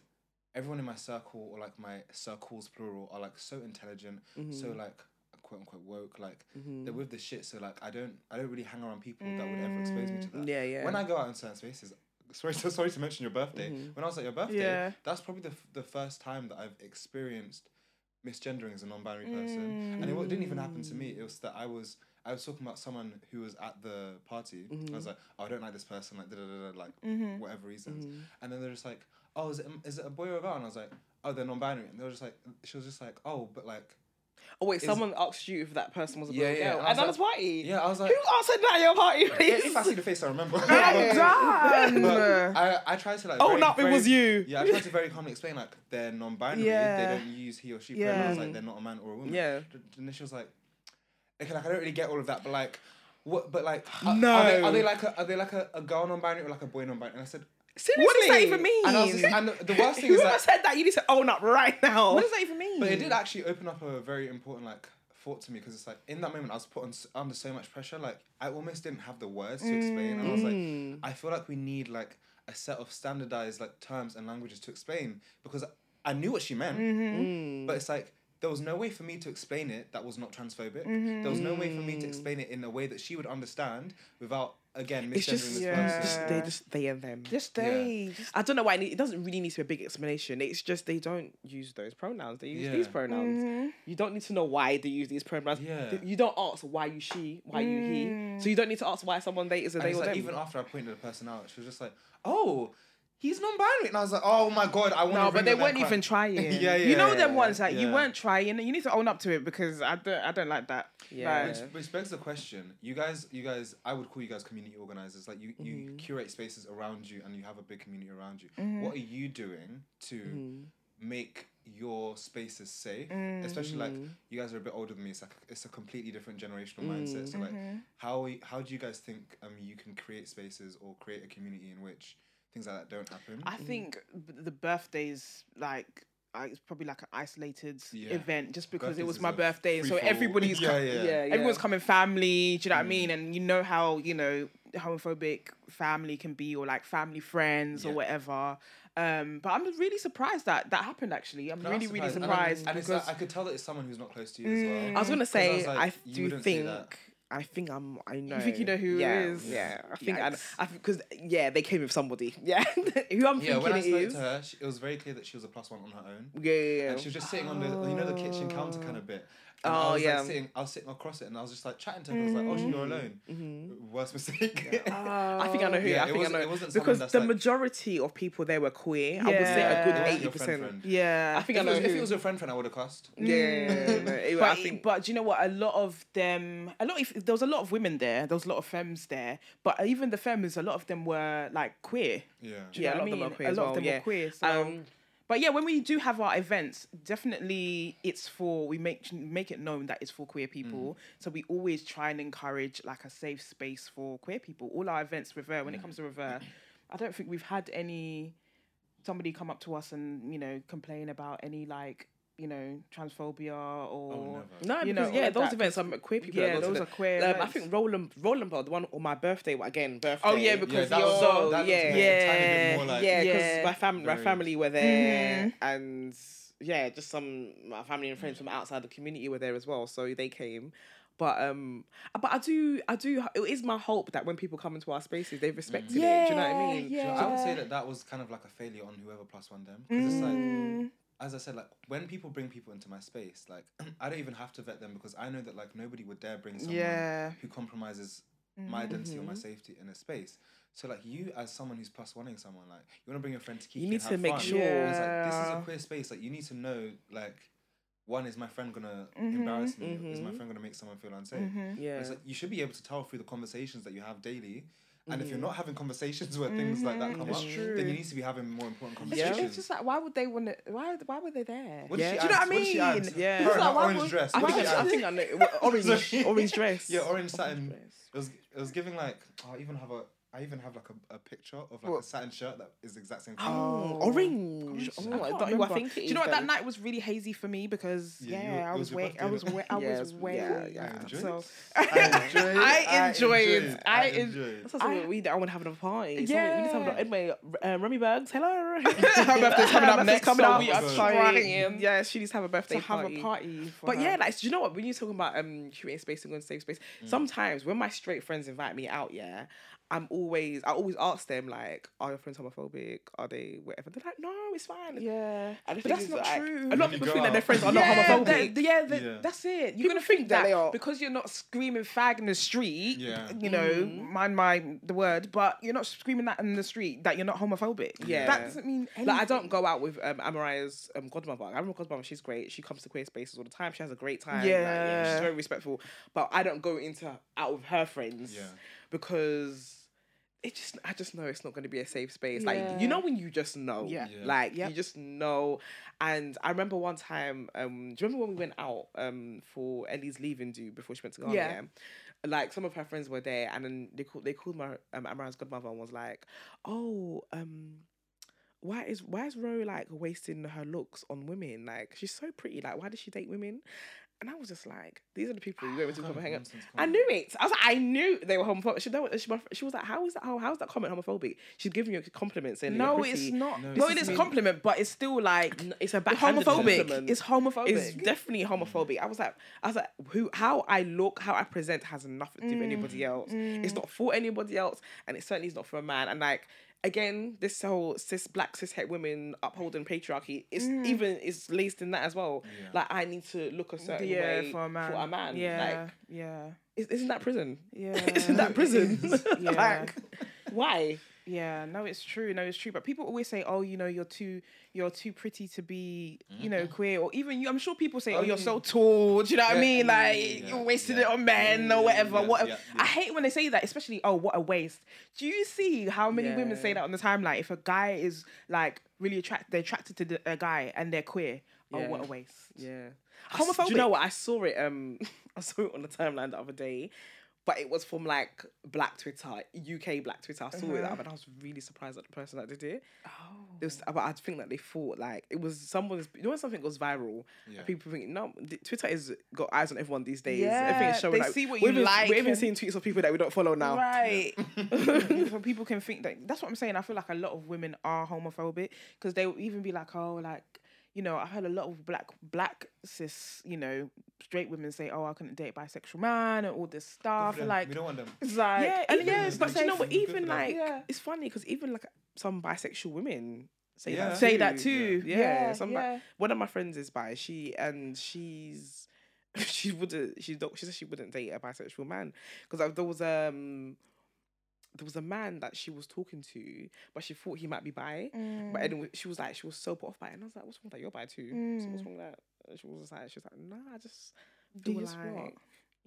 Speaker 3: everyone in my circle or like my circles plural are like so intelligent, so mm-hmm. like quote unquote woke. Like mm-hmm. they're with the shit. So like I don't I don't really hang around people that would ever expose me to mm, that.
Speaker 2: Yeah, yeah.
Speaker 3: When I go out in certain spaces. Sorry, to, sorry to mention your birthday. Mm-hmm. When I was at your birthday,
Speaker 1: Yeah.
Speaker 3: that's probably the, f- the first time that I've experienced misgendering as a non-binary person, and it wa- didn't even happen to me. It was that I was I was talking about someone who was at the party. I was like, oh, I don't like this person, like da da da, da like whatever reasons, and then they're just like, oh, is it is it a boy or a girl? And I was like, oh, they're non-binary, and they were just like, she was just like, oh, but like,
Speaker 2: Oh wait, someone asked you if that person was a boy
Speaker 3: Yeah,
Speaker 2: or
Speaker 3: yeah,
Speaker 2: girl.
Speaker 3: I was
Speaker 2: At Nana's
Speaker 3: like-
Speaker 2: party.
Speaker 3: yeah, I was like,
Speaker 2: Who answered that at your party?
Speaker 3: yeah, if I see the face, I remember. But I, I tried to like.
Speaker 2: Oh,
Speaker 3: very-
Speaker 2: no, it was you.
Speaker 3: Yeah, I tried to very calmly explain like they're non-binary.
Speaker 1: Yeah.
Speaker 3: They don't use he or she
Speaker 1: Yeah.
Speaker 3: pronouns. Like they're not a man or a woman.
Speaker 2: Yeah.
Speaker 3: And then she was like, okay, like I don't really get all of that, but like, what? But like, are,
Speaker 2: No.
Speaker 3: Are they, are they like a are they like a, a girl non-binary or like a boy non-binary? And I said,
Speaker 2: Seriously?
Speaker 1: What does that even mean?
Speaker 3: and I was just, and the, the worst thing is
Speaker 2: Whoever
Speaker 3: that,
Speaker 2: said that, you need to own up right now.
Speaker 1: What does that even mean?
Speaker 3: but it did actually open up a very important like thought to me because it's like in that moment I was put on, under so much pressure. Like I almost didn't have the words to explain, and I was
Speaker 2: Mm.
Speaker 3: like, I feel like we need like a set of standardized like terms and languages to explain because I knew what she meant,
Speaker 2: Mm.
Speaker 3: but it's like there was no way for me to explain it that was not transphobic. There was no way for me to explain it in a way that she would understand without again
Speaker 2: It's just,
Speaker 3: this
Speaker 1: yeah.
Speaker 2: just they just they and them.
Speaker 1: Just they. Just,
Speaker 2: I don't know why it, doesn't really need to be a big explanation. It's just they don't use those pronouns. They use
Speaker 3: Yeah.
Speaker 2: these pronouns. Mm-hmm. You don't need to know why they use these pronouns.
Speaker 3: Yeah.
Speaker 2: You don't ask why you she, why you he. So you mm. don't need to ask why someone they is a
Speaker 3: And
Speaker 2: they
Speaker 3: it's
Speaker 2: or
Speaker 3: like
Speaker 2: them.
Speaker 3: even after I pointed the person out, she was just like, "Oh, he's non-binary," and I was like, "Oh my god, I want."
Speaker 1: To No, but they weren't even trying.
Speaker 3: Yeah, yeah.
Speaker 1: You know
Speaker 3: yeah,
Speaker 1: them ones that you
Speaker 3: yeah.
Speaker 1: weren't trying. You need to own up to it because I don't. I don't like that.
Speaker 2: Yeah.
Speaker 3: Which, which begs the question: You guys, you guys, I would call you guys community organizers. Like you, you
Speaker 2: Mm-hmm.
Speaker 3: curate spaces around you, and you have a big community around you.
Speaker 1: Mm-hmm.
Speaker 3: What are you doing to
Speaker 2: Mm-hmm.
Speaker 3: make your spaces safe? Especially like you guys are a bit older than me. It's like it's a completely different generational mindset. So like,
Speaker 1: Mm-hmm.
Speaker 3: how how do you guys think um you can create spaces or create a community in which things like that don't happen?
Speaker 1: I think the birthdays like. It's probably like an isolated
Speaker 3: Yeah.
Speaker 1: event just because
Speaker 3: Birthdays
Speaker 1: it was my birthday, so everybody's
Speaker 3: Yeah,
Speaker 1: co-
Speaker 3: yeah.
Speaker 2: yeah, yeah.
Speaker 1: everyone's coming family. Do you know what I mean? And you know how you know homophobic family can be, or like family friends or whatever. Um, but I'm really surprised that that happened. Actually, I'm
Speaker 3: No,
Speaker 1: really
Speaker 3: I'm
Speaker 1: really
Speaker 3: And I-
Speaker 1: surprised
Speaker 3: And, it's
Speaker 1: because
Speaker 3: like, I could tell that it's someone who's not close to you as well.
Speaker 2: I was gonna say,
Speaker 3: was like,
Speaker 2: I
Speaker 3: you
Speaker 2: do
Speaker 3: wouldn't
Speaker 2: think
Speaker 3: that.
Speaker 2: I think I'm. I know.
Speaker 1: You think you know who it
Speaker 2: yeah,
Speaker 1: is?
Speaker 2: Yeah, I think I.
Speaker 1: Yikes.
Speaker 2: I because yeah, they came with somebody. Yeah, who I'm
Speaker 3: Yeah,
Speaker 2: thinking
Speaker 3: when I
Speaker 2: it
Speaker 3: spoke
Speaker 2: is.
Speaker 3: to her, she, it was very clear that she was a plus one on her own.
Speaker 2: Yeah, yeah, yeah.
Speaker 3: And she was just sitting on the, you know, the kitchen counter kind of bit. And
Speaker 2: Oh,
Speaker 3: I was
Speaker 2: yeah.
Speaker 3: like sitting, I was sitting across it, and I was just like chatting to her. I was like, "Oh, you're mm-hmm. alone." Mm-hmm. Worst mistake.
Speaker 2: I think I know who.
Speaker 3: Yeah,
Speaker 2: I
Speaker 3: it
Speaker 2: think I
Speaker 3: wasn't-
Speaker 2: know
Speaker 3: it wasn't
Speaker 2: because the
Speaker 3: like-
Speaker 2: majority of people there were queer. I would say a
Speaker 1: Yeah.
Speaker 2: good
Speaker 3: It wasn't
Speaker 2: eighty percent.
Speaker 1: Yeah.
Speaker 2: I think
Speaker 3: If
Speaker 2: I
Speaker 3: it,
Speaker 2: know
Speaker 3: was, if it was your friend friend, I would have cussed.
Speaker 2: yeah, no, it-
Speaker 1: but,
Speaker 2: I think.
Speaker 1: but do you know what? A lot of them, a lot. Of, there was a lot of women there. There was a lot of femmes there. But even the femmes, a lot of them were like queer.
Speaker 3: Yeah.
Speaker 1: Do you
Speaker 2: Yeah,
Speaker 1: know
Speaker 2: a
Speaker 1: what
Speaker 2: lot
Speaker 1: I
Speaker 2: of them
Speaker 1: mean?
Speaker 2: are queer
Speaker 1: A lot
Speaker 2: well,
Speaker 1: of them
Speaker 2: yeah.
Speaker 1: were queer. So.
Speaker 2: Um,
Speaker 1: but yeah, when we do have our events, definitely it's for we make make it known that it's for queer people. So we always try and encourage like a safe space for queer people. All our events, Revere, when it comes to Revere, I don't think we've had any somebody come up to us and you know complain about any like you know transphobia or
Speaker 3: Oh.
Speaker 2: No,
Speaker 1: you
Speaker 2: because
Speaker 1: know,
Speaker 2: yeah, those
Speaker 1: that.
Speaker 2: events are queer people.
Speaker 1: Yeah,
Speaker 2: that go to
Speaker 1: those are queer
Speaker 2: Um, I think Roland Roland Bar, the one on my birthday again, birthday.
Speaker 1: Oh, yeah,
Speaker 3: Yeah,
Speaker 1: because
Speaker 3: that
Speaker 1: you're
Speaker 3: was,
Speaker 2: So,
Speaker 3: that
Speaker 2: yeah.
Speaker 3: yeah,
Speaker 1: Yeah.
Speaker 3: tiny bit more like,
Speaker 2: yeah, because
Speaker 1: Yeah.
Speaker 2: my family, my family were there,
Speaker 1: Mhm.
Speaker 2: and yeah, just some my family and friends from outside the community were there as well, so they came. But um, but I do, I do. It is my hope that when people come into our spaces, they've respected it. Do you know what I mean?
Speaker 1: Yeah,
Speaker 3: I would say that that was kind of like a failure on whoever plus one them. 'Cause it's like, as I said, like when people bring people into my space, like I don't even have to vet them because I know that like nobody would dare bring someone
Speaker 1: Yeah.
Speaker 3: who compromises mm. my identity or my mm-hmm. safety in a space. So like you as someone who's plus oneing someone, like you want to bring a friend to keep
Speaker 2: You need
Speaker 3: and
Speaker 2: to
Speaker 3: have
Speaker 2: make
Speaker 3: fun.
Speaker 2: sure-
Speaker 3: It's like this is a queer space. Like you need to know like one is my friend gonna mm-hmm. embarrass me? Is my
Speaker 2: Mhm.
Speaker 3: friend gonna make someone feel unsafe?
Speaker 2: Yeah.
Speaker 3: It's like you should be able to tell through the conversations that you have daily. And if you're not mm-hmm. having conversations where things like that come mm-hmm.
Speaker 1: It's
Speaker 3: up,
Speaker 1: true.
Speaker 3: then you need to be having more important conversations.
Speaker 1: ju- it's just like why would they want to? Why why were they there?
Speaker 3: What
Speaker 2: Yeah. Do you know
Speaker 1: what I mean?
Speaker 2: Yeah.
Speaker 3: Her,
Speaker 1: like, why
Speaker 3: orange
Speaker 1: would-
Speaker 3: dress.
Speaker 2: I
Speaker 3: What
Speaker 2: think, I, think I know. Orange, orange dress.
Speaker 3: Yeah, orange satin. It was it was giving like oh, I even have a I even have like a, a picture of like a satin shirt that is the exact same colour.
Speaker 2: Oh, orange. Oh,
Speaker 1: I
Speaker 2: I,
Speaker 1: can't
Speaker 2: don't know I
Speaker 1: remember.
Speaker 2: think it
Speaker 1: Do
Speaker 2: is.
Speaker 1: you know what? That
Speaker 2: then.
Speaker 1: night was really hazy for me because
Speaker 3: Yeah,
Speaker 1: yeah,
Speaker 3: you were-
Speaker 1: I was
Speaker 3: was your
Speaker 1: way,
Speaker 3: birthday,
Speaker 1: I was
Speaker 3: innit?
Speaker 1: way, I
Speaker 2: Yeah,
Speaker 1: was
Speaker 2: it's-
Speaker 1: way.
Speaker 2: yeah, yeah.
Speaker 3: I enjoyed
Speaker 1: So
Speaker 3: it. I enjoyed.
Speaker 1: I enjoyed-
Speaker 3: it.
Speaker 1: I
Speaker 3: I
Speaker 1: en-
Speaker 3: enjoyed.
Speaker 2: That's also
Speaker 1: I-
Speaker 2: what we I want to have a party. So
Speaker 1: Yeah.
Speaker 2: we need to have a, anyway. Uh, Remy Bergs, hello.
Speaker 1: her birthday's coming up
Speaker 2: Her birthday's
Speaker 1: next,
Speaker 2: coming
Speaker 1: so
Speaker 2: up.
Speaker 1: we are
Speaker 3: Oh,
Speaker 1: trying
Speaker 2: Yeah, she needs to have a birthday
Speaker 1: to have
Speaker 2: party.
Speaker 1: a party. For
Speaker 2: But
Speaker 1: her.
Speaker 2: yeah, like do you know what? When you're talking about um creating space and going to safe space, sometimes when my straight friends invite me out, yeah, I'm always I always ask them like, are your friends homophobic? Are they whatever? They're like, no, it's fine.
Speaker 1: yeah,
Speaker 2: And
Speaker 1: but that's not
Speaker 2: like,
Speaker 1: true.
Speaker 2: A lot
Speaker 3: When
Speaker 2: of
Speaker 3: you
Speaker 2: people think that their
Speaker 3: out.
Speaker 2: friends are
Speaker 1: yeah,
Speaker 2: not homophobic.
Speaker 1: that- yeah, that-
Speaker 3: Yeah.
Speaker 1: that's it. You're
Speaker 2: People
Speaker 1: gonna
Speaker 2: think
Speaker 1: think
Speaker 2: that
Speaker 1: that
Speaker 2: they are.
Speaker 1: because you're not screaming fag in the street.
Speaker 3: Yeah.
Speaker 1: You know, mind my the word, but you're not screaming that in the street that you're not homophobic.
Speaker 2: Yeah.
Speaker 1: that doesn't mean anything.
Speaker 2: Like I don't go out with um, Amariah's um, godmother. I remember godmother; she's great. She comes to queer spaces all the time. She has a great time. like,
Speaker 1: Yeah.
Speaker 2: she's very respectful. But I don't go into out with her friends.
Speaker 3: Yeah.
Speaker 2: Because it just I just know it's not going to be a safe space. Like you know when you just know.
Speaker 1: Yeah.
Speaker 3: Yeah.
Speaker 2: Like
Speaker 1: Yep.
Speaker 2: you just know. And I remember one time. Um, do you remember when we went out um for Ellie's leaving do before she went to Ghana?
Speaker 1: Yeah.
Speaker 2: yeah? Like some of her friends were there, and then they called they called my um, Amara's godmother and was like, "Oh, um." Why is why is Ro like wasting her looks on women? Like she's so pretty. Like why does she date women? And I was just like, these are the people you went to come hang out. I knew it. I was like, I knew they were homophobic. She, she, she was like, how is that? How, how is that comment homophobic? She's giving you compliments saying
Speaker 1: No, it's not.
Speaker 3: No,
Speaker 1: No, it
Speaker 3: is me.
Speaker 1: compliment, but it's still like
Speaker 2: It's a
Speaker 1: homophobic.
Speaker 2: compliment.
Speaker 1: It's homophobic.
Speaker 2: It's definitely homophobic. I was like, I was like, who? How I look, how I present has nothing to do with mm, anybody else. It's mm. not for anybody else, and it certainly is not for a man. And like again, this whole cis black cis het women upholding patriarchy is mm. even is laced in that as well.
Speaker 3: Yeah.
Speaker 2: Like I need to look a certain
Speaker 1: yeah,
Speaker 2: way
Speaker 1: for a man.
Speaker 2: For a man.
Speaker 1: Yeah,
Speaker 2: Like,
Speaker 1: yeah,
Speaker 2: is, isn't that prison?
Speaker 1: yeah.
Speaker 2: isn't that prison?
Speaker 1: Yeah.
Speaker 2: like, why?
Speaker 1: Yeah, no, it's true. No, it's true. But people always say, "Oh, you know, you're too, you're too pretty to be, you know, queer." Or even you, I'm sure people say, "Oh, you're so tall." Do you know what I mean? Like
Speaker 3: yeah,
Speaker 1: you're wasting
Speaker 3: yeah.
Speaker 1: it on men
Speaker 3: Yeah,
Speaker 1: or whatever.
Speaker 3: yeah,
Speaker 1: whatever.
Speaker 3: yeah,
Speaker 1: I hate when they say that, especially, "Oh, what a waste." Do you see how many women say that on the timeline? If a guy is like really attracted, they're attracted to the, a guy and they're queer. Oh, what a waste.
Speaker 2: Yeah.
Speaker 1: Homophobic.
Speaker 2: Do you know what? I saw it. Um, I saw it on the timeline the other day, but it was from like Black Twitter, UK Black Twitter. I saw it,
Speaker 1: Uh-huh.
Speaker 2: and I was really surprised at the person that did it.
Speaker 1: Oh.
Speaker 2: It was, but I think that they thought like it was someone's. You know when something goes viral,
Speaker 3: Yeah.
Speaker 2: people think no. Twitter is got eyes on everyone these days.
Speaker 1: Yeah,
Speaker 2: Everything's showing.
Speaker 1: they
Speaker 2: like,
Speaker 1: see what you
Speaker 2: even,
Speaker 1: like
Speaker 2: We're even
Speaker 1: and-
Speaker 2: seeing tweets of people that we don't follow now.
Speaker 1: Right. so people can think that that's what I'm saying. I feel like a lot of women are homophobic because they will even be like, oh, like you know, I've heard a lot of black black cis, you know, straight women say, "Oh, I couldn't date a bisexual man" and all this stuff. Like,
Speaker 3: we don't want them.
Speaker 1: it's like,
Speaker 2: yeah,
Speaker 1: and
Speaker 2: even,
Speaker 1: yeah,
Speaker 2: but
Speaker 1: not
Speaker 2: you know what? Even like
Speaker 1: Yeah.
Speaker 2: it's funny because even like some bisexual women say
Speaker 3: Yeah.
Speaker 2: that.
Speaker 1: say
Speaker 2: too.
Speaker 1: that too.
Speaker 2: Yeah,
Speaker 1: Yeah,
Speaker 2: some bi-
Speaker 1: yeah.
Speaker 2: one of my friends is bi. She and she's she wouldn't she don't she said she wouldn't date a bisexual man because there was um there was a man that she was talking to, but she thought he might be bi.
Speaker 1: Mm.
Speaker 2: But anyway, she was like, she was so put off by it, and I was like, "What's wrong with that? You're bi too. So what's
Speaker 1: Mm.
Speaker 2: wrong with that?" And She was just like, she was like, "Nah, I just
Speaker 1: Do
Speaker 2: feel
Speaker 1: you
Speaker 2: like,
Speaker 1: what?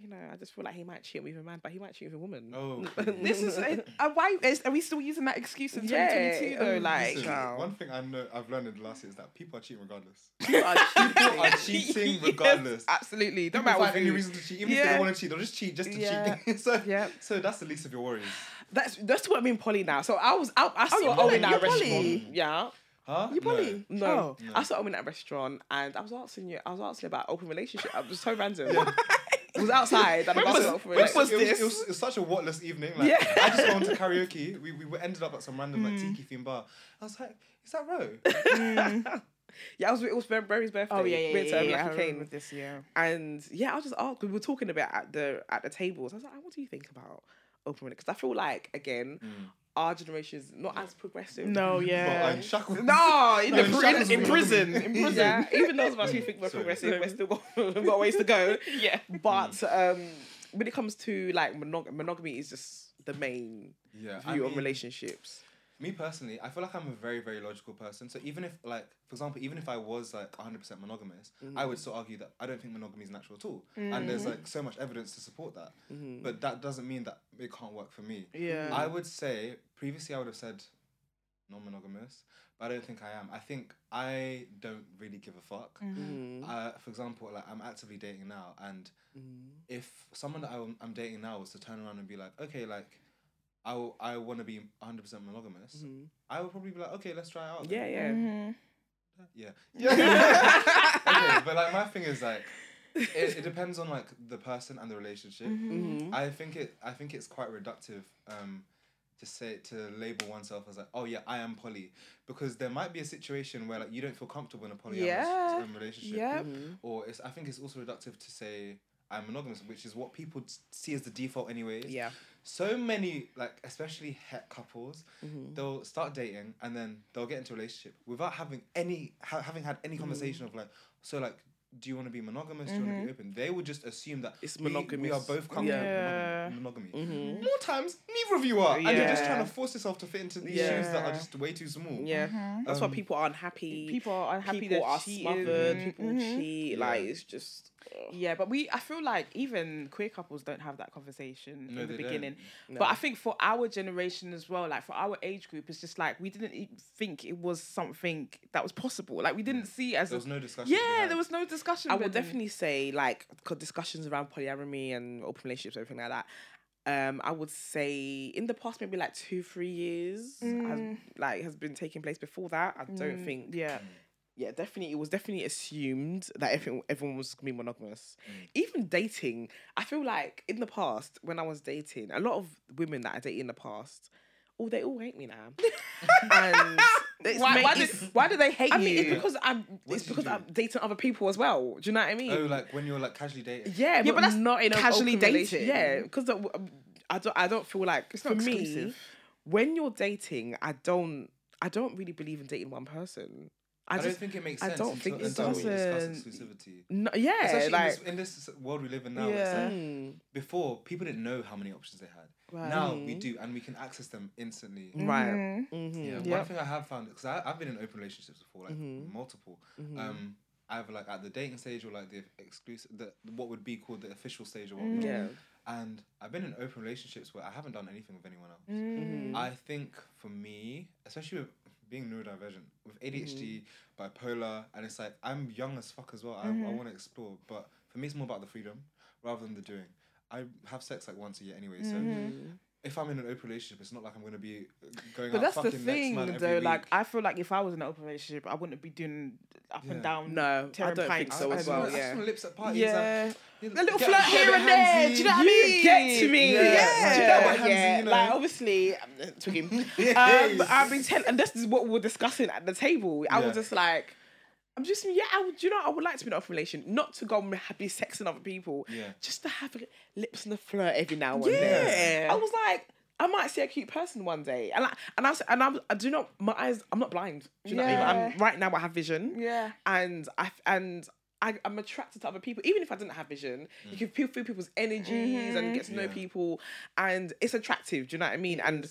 Speaker 2: you know, I just feel like he might cheat with a man, but he might cheat with a woman."
Speaker 3: Oh,
Speaker 1: This is uh, why is, are we still using that excuse in
Speaker 2: Yeah,
Speaker 1: 2022 though?
Speaker 2: um,
Speaker 1: Like,
Speaker 3: Listen,
Speaker 2: Wow.
Speaker 3: one thing I know I've learned in the last year is that people are cheating regardless.
Speaker 2: People are
Speaker 3: People are cheating
Speaker 1: Yes,
Speaker 3: regardless.
Speaker 1: absolutely. Don't
Speaker 3: People
Speaker 1: matter what
Speaker 3: find any reason to cheat, even if they don't want to cheat, they'll just cheat just to
Speaker 1: Yeah.
Speaker 3: cheat. so,
Speaker 1: Yeah.
Speaker 3: so that's the least of your worries.
Speaker 2: That's that's what I mean, Polly. Now, so I was out. I saw
Speaker 1: you're
Speaker 2: Owen
Speaker 1: poly,
Speaker 2: at a restaurant. Yeah,
Speaker 3: Huh?
Speaker 1: You poly?
Speaker 2: no,
Speaker 1: Oh.
Speaker 3: No.
Speaker 2: I saw Owen at a restaurant, and I was asking you. I was asking about open relationship. I was so random. It was outside. And
Speaker 1: When
Speaker 2: was
Speaker 1: was-
Speaker 2: asking about open
Speaker 1: when
Speaker 2: relationship.
Speaker 1: was
Speaker 3: it, was,
Speaker 1: this?
Speaker 3: it, was, it was such a whatless evening. Like,
Speaker 2: Yeah.
Speaker 3: I just went to karaoke. We, we ended up at some random like
Speaker 1: Mm.
Speaker 3: tiki themed bar. I was like, is that Ro?
Speaker 2: yeah, I was. It was Barry's birthday.
Speaker 1: Oh yeah, yeah,
Speaker 2: Went to,
Speaker 1: yeah. yeah,
Speaker 2: Lucky
Speaker 1: I
Speaker 2: Kane.
Speaker 1: this, yeah.
Speaker 2: And yeah, I was just asked. We were talking about at the at the tables. I was like, what do you think about open relationship? Because I feel like again, mm. our generation is not as progressive.
Speaker 1: No,
Speaker 3: um,
Speaker 1: yeah.
Speaker 3: like, um, shackles.
Speaker 2: No, in,
Speaker 3: No,
Speaker 2: the,
Speaker 3: shackles
Speaker 2: in, in prison, in prison. Yeah, even those of us who think we're
Speaker 3: Sorry.
Speaker 2: progressive, we're still got, we've got ways to go.
Speaker 1: yeah.
Speaker 2: But um, when it comes to like monog- monogamy, is just the main
Speaker 3: Yeah,
Speaker 2: view
Speaker 3: I
Speaker 2: on
Speaker 3: mean,
Speaker 2: relationships.
Speaker 3: Me personally, I feel like I'm a very, very logical person. So even if, like, for example, even if I was like 100% monogamous, I would mm. still argue that I don't think monogamy is natural at all. And there's mm. like so much evidence to support that. Mm-hmm. But that doesn't mean that it can't work for me.
Speaker 1: Yeah.
Speaker 3: I would say previously I would have said non-monogamous, but I don't think I am. I think I don't really give a fuck.
Speaker 2: Mm-hmm. Mm.
Speaker 3: Uh, for example, like I'm actively dating now, and if someone that I'm, I'm dating now was to turn around and be like, okay, like I I want to be 100 percent monogamous, I would probably be like, okay, let's try it out.
Speaker 2: Mm-hmm. Yeah,
Speaker 3: then."
Speaker 2: yeah.
Speaker 3: yeah, yeah. okay, but like my thing is like. It, it depends on like the person and the relationship.
Speaker 2: Mm-hmm.
Speaker 3: I think it. I think it's quite reductive um, to say to label oneself as like, oh yeah, I am poly, because there might be a situation where like you don't feel comfortable in a polyamorous
Speaker 1: Yeah.
Speaker 3: um, relationship,
Speaker 1: Yeah.
Speaker 3: or it's. I think it's also reductive to say I'm monogamous, which is what people see as the default anyways.
Speaker 2: Yeah.
Speaker 3: So many like, especially het couples,
Speaker 2: Mm-hmm.
Speaker 3: they'll start dating and then they'll get into a relationship without having any ha- having had any conversation of like, so like. Do you want to be monogamous? Do you want to be open? They would just assume that
Speaker 2: It's
Speaker 3: we- We, are both comfortable
Speaker 1: Yeah.
Speaker 3: with monogamy.
Speaker 2: Mm-hmm.
Speaker 3: More times, neither of you are, and you're just trying to force yourself to fit into these
Speaker 2: Yeah.
Speaker 3: shoes that are just way too small.
Speaker 2: Yeah. That's why
Speaker 3: Um,
Speaker 2: people are unhappy.
Speaker 1: People are unhappy.
Speaker 2: people
Speaker 1: they're cheating.
Speaker 2: smothered. People cheat.
Speaker 3: Yeah.
Speaker 2: Like it's just. Ugh.
Speaker 1: Yeah, but we I feel like even queer couples don't have that conversation
Speaker 3: No,
Speaker 1: in the beginning.
Speaker 2: No.
Speaker 1: But I think for our generation as well, like for our age group, it's just like we didn't think it was something that was possible. Like we didn't see it as
Speaker 3: There
Speaker 1: a,
Speaker 3: was no discussion. to
Speaker 1: yeah, there was no discussion.
Speaker 2: I would definitely say like discussions around polyamory and open relationships, everything like that. Um, I would say in the past maybe like two, three years has like has been taking place. Before that, I don't think.
Speaker 1: Yeah.
Speaker 2: Yeah, definitely. It was definitely assumed that everyone everyone was gonna be monogamous. Mm. Even dating, I feel like in the past when I was dating, a lot of women that I dated in the past, oh, they all hate me now. and it's
Speaker 1: Why, why, did, why do they hate
Speaker 2: I
Speaker 1: you?
Speaker 2: mean, it's because I'm.
Speaker 3: What
Speaker 2: it's because? I'm dating other people as well. Do you know what I mean?
Speaker 3: Oh, like when you're like casually dating.
Speaker 2: yeah, but,
Speaker 1: but that's
Speaker 2: not in a
Speaker 1: casually
Speaker 2: open relation-
Speaker 1: dating.
Speaker 2: Yeah, because um, I don't. I don't feel like
Speaker 1: It's
Speaker 2: for
Speaker 1: not
Speaker 2: me.
Speaker 1: exclusive.
Speaker 2: When you're dating, I don't. I don't really believe in dating one person. I,
Speaker 3: I,
Speaker 2: just
Speaker 3: don't think it makes
Speaker 2: I
Speaker 3: sense
Speaker 2: don't
Speaker 3: until,
Speaker 2: think it
Speaker 3: until we discuss
Speaker 1: doesn't.
Speaker 3: exclusivity.
Speaker 2: no, yeah,
Speaker 3: Especially
Speaker 2: like
Speaker 3: in, this, in this world we live in now.
Speaker 1: Yeah.
Speaker 3: like,
Speaker 2: mm,
Speaker 3: before, people didn't know how many options they had.
Speaker 1: Right.
Speaker 3: Now we do, and we can access them instantly.
Speaker 2: right.
Speaker 1: Mhm.
Speaker 2: Mhm.
Speaker 3: Yeah, one thing I have found because I've been in open relationships before, like
Speaker 2: Mm-hmm.
Speaker 3: multiple. Um, either like at the dating stage or like the exclusive, the what would be called the official stage or what.
Speaker 1: Mm.
Speaker 2: Yeah.
Speaker 3: And I've been in open relationships where I haven't done anything with anyone else.
Speaker 1: Mm.
Speaker 3: I think for me, especially with being neurodivergent, with ADHD,
Speaker 2: Mm-hmm.
Speaker 3: bipolar, and it's like I'm young as fuck as well. I, I want to explore, but for me, it's more about the freedom rather than the doing. I have sex like once a year anyway, so
Speaker 2: Mm-hmm.
Speaker 3: If I'm in an open relationship, it's not like I'm gonna be uh, going
Speaker 1: But
Speaker 3: out
Speaker 1: that's the
Speaker 3: fucking next
Speaker 1: thing, though.
Speaker 3: week.
Speaker 1: Like, I feel like if I was in an open relationship, I wouldn't be doing up
Speaker 3: Yeah.
Speaker 1: and down.
Speaker 2: No, I don't think so
Speaker 3: I,
Speaker 2: as
Speaker 3: I
Speaker 2: well.
Speaker 3: just wanna- I just
Speaker 2: Yeah.
Speaker 3: want lips at parties.
Speaker 1: Yeah.
Speaker 3: and,
Speaker 1: A little flirt here
Speaker 3: bit
Speaker 1: and there.
Speaker 3: handsy.
Speaker 1: Do you know what I
Speaker 2: You
Speaker 1: mean?
Speaker 2: get to me.
Speaker 3: Yeah.
Speaker 2: Yeah,
Speaker 3: Do you know what
Speaker 2: yeah.
Speaker 3: handsy, you know?
Speaker 2: Like obviously, I'm talking.
Speaker 3: Yes.
Speaker 2: um, I've been telling, and this is what we were discussing at the table. I
Speaker 3: Yeah.
Speaker 2: was just like, I'm just yeah. I would, you know, I would like to be in an open relation, not to go and be sexing other people.
Speaker 3: Yeah.
Speaker 2: Just to have lips and a flirt every now and
Speaker 1: Yeah.
Speaker 2: then. I was like. I might see a cute person one day, and I, and I was, and I'm, I do not. My eyes. I'm not blind. Do you know what I mean?
Speaker 1: Yeah.
Speaker 2: I'm right now. I have vision.
Speaker 1: Yeah.
Speaker 2: and I and I, I'm attracted to other people. Even if I didn't have vision, you mm. can feel, feel people's energies and get to know mm-hmm.
Speaker 3: Yeah.
Speaker 2: people, and it's attractive. Do you know what I mean? And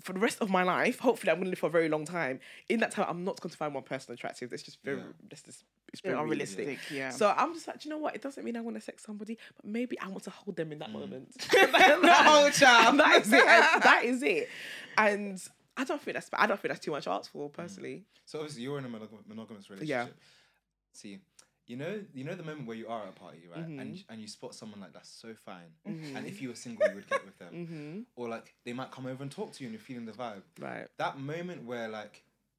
Speaker 2: for the rest of my life, hopefully, I'm going to live for a very long time. In that time, I'm not going to find one person attractive. That's just very,
Speaker 3: Yeah.
Speaker 2: that's just it's very
Speaker 1: Unrealistic,
Speaker 2: unrealistic.
Speaker 1: yeah.
Speaker 2: So I'm just like, you know what? It doesn't mean I want to sex somebody, but maybe I want to hold them in that mm. moment.
Speaker 1: Oh, child.
Speaker 2: that is it. And that is it. And I don't think that's I don't think that's too much art for mm. personally.
Speaker 3: So obviously you're in a monogamous relationship. Yeah. See, you know, you know the moment where you are at a party, right?
Speaker 2: Mm-hmm.
Speaker 3: And and you spot someone like that's so fine, and if you were single, you would get with them,
Speaker 2: Mm-hmm.
Speaker 3: or like they might come over and talk to you, and you're feeling the vibe.
Speaker 2: Right.
Speaker 3: That moment where like,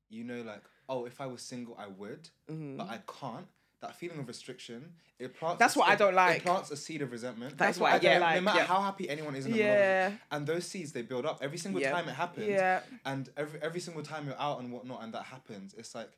Speaker 3: you know, like, oh, if I was single, I would,
Speaker 2: Mm-hmm.
Speaker 3: but I can't. That feeling of restriction, it plants.
Speaker 1: That's what I don't like.
Speaker 3: It plants a seed of resentment.
Speaker 2: That's what I
Speaker 3: And
Speaker 2: don't
Speaker 3: no-
Speaker 2: like,
Speaker 3: No matter
Speaker 2: yeah.
Speaker 3: how happy anyone is in a
Speaker 1: Yeah.
Speaker 3: monogamous, and those seeds they build up every single
Speaker 2: Yeah.
Speaker 3: time it happens.
Speaker 1: Yeah.
Speaker 3: And every every single time you're out and whatnot, and that happens, it's like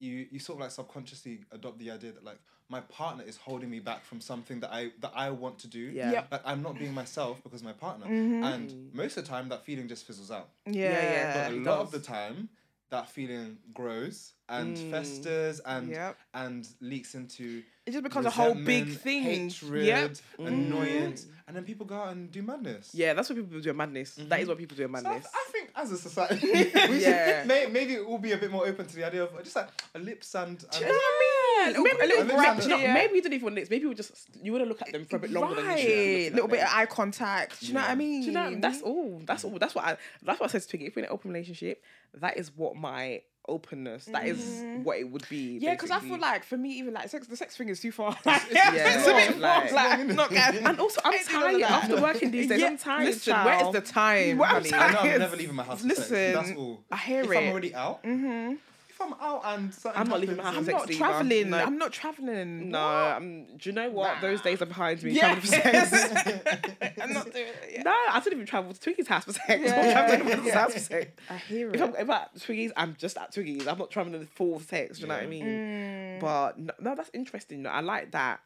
Speaker 3: you you sort of like subconsciously adopt the idea that like my partner is holding me back from something that I that I want to do.
Speaker 2: Yeah.
Speaker 1: Yep.
Speaker 3: Like I'm not being myself because of my partner.
Speaker 1: Mm-hmm.
Speaker 3: And most of the time that feeling just fizzles out.
Speaker 1: Yeah.
Speaker 2: yeah,
Speaker 3: But a
Speaker 2: it
Speaker 3: lot of the time that feeling grows and
Speaker 2: Mm.
Speaker 3: festers and
Speaker 1: Yep.
Speaker 3: and leaks into
Speaker 1: It just becomes a whole big thing.
Speaker 3: hatred,
Speaker 1: Yep.
Speaker 3: annoyance, and then people go out and do madness.
Speaker 2: Yeah, that's what people do in madness. That is mm-hmm. what people do in
Speaker 3: So I,
Speaker 2: madness.
Speaker 3: I think as a society, we
Speaker 2: Yeah.
Speaker 3: should, may, maybe it will be a bit more open to the idea of just like a lips and. and
Speaker 1: You know what I mean?
Speaker 2: maybe,
Speaker 3: a little bit-
Speaker 2: maybe, not-
Speaker 1: yeah.
Speaker 2: maybe you don't even want lips. Maybe you just you want to look at them for a bit longer than you should.
Speaker 1: Right.
Speaker 2: looking
Speaker 1: little bit of eye contact. Do you know what I mean?
Speaker 2: Do you know, that's all. That's all. That's what I. That's what I said to Twiggy. If we're in an open relationship, that is what my openness. That is what it would be.
Speaker 1: Yeah, because I feel like for me, even like sex, the sex thing is too far.
Speaker 3: it's-
Speaker 1: yeah,
Speaker 2: yeah,
Speaker 1: it's a bit
Speaker 2: like-
Speaker 1: Like, not getting-
Speaker 2: And also, I'm
Speaker 1: Ain't doing all of
Speaker 2: tired after working these days.
Speaker 1: Yeah,
Speaker 2: I'm tired.
Speaker 1: Listen,
Speaker 2: child.
Speaker 1: where is the time?
Speaker 2: Where I'm
Speaker 1: honey?
Speaker 3: I know I'm never leaving my house. for sex.
Speaker 1: Listen,
Speaker 3: that's all.
Speaker 1: I hear
Speaker 3: if
Speaker 1: it.
Speaker 3: I'm already out,
Speaker 1: Mm-hmm.
Speaker 3: I'm out and
Speaker 2: I'm not leaving my house
Speaker 1: I'm
Speaker 2: sex
Speaker 1: not traveling. I'm not traveling.
Speaker 2: No, um, do you know what?
Speaker 1: Nah.
Speaker 2: Those days are behind me.
Speaker 1: Yeah.
Speaker 2: traveling for sex.
Speaker 1: I'm not doing it. Yeah.
Speaker 2: No, I didn't even travel to Twiggy's house for sex.
Speaker 1: Yeah.
Speaker 2: I'm traveling to
Speaker 1: Yeah.
Speaker 2: house for sex.
Speaker 1: I hear
Speaker 2: If I'm, if I'm at Twiggy's, I'm just at Twiggy's. I'm not traveling for sex. Do you know what I mean?
Speaker 1: Mm.
Speaker 2: But no, no, that's interesting. I like that.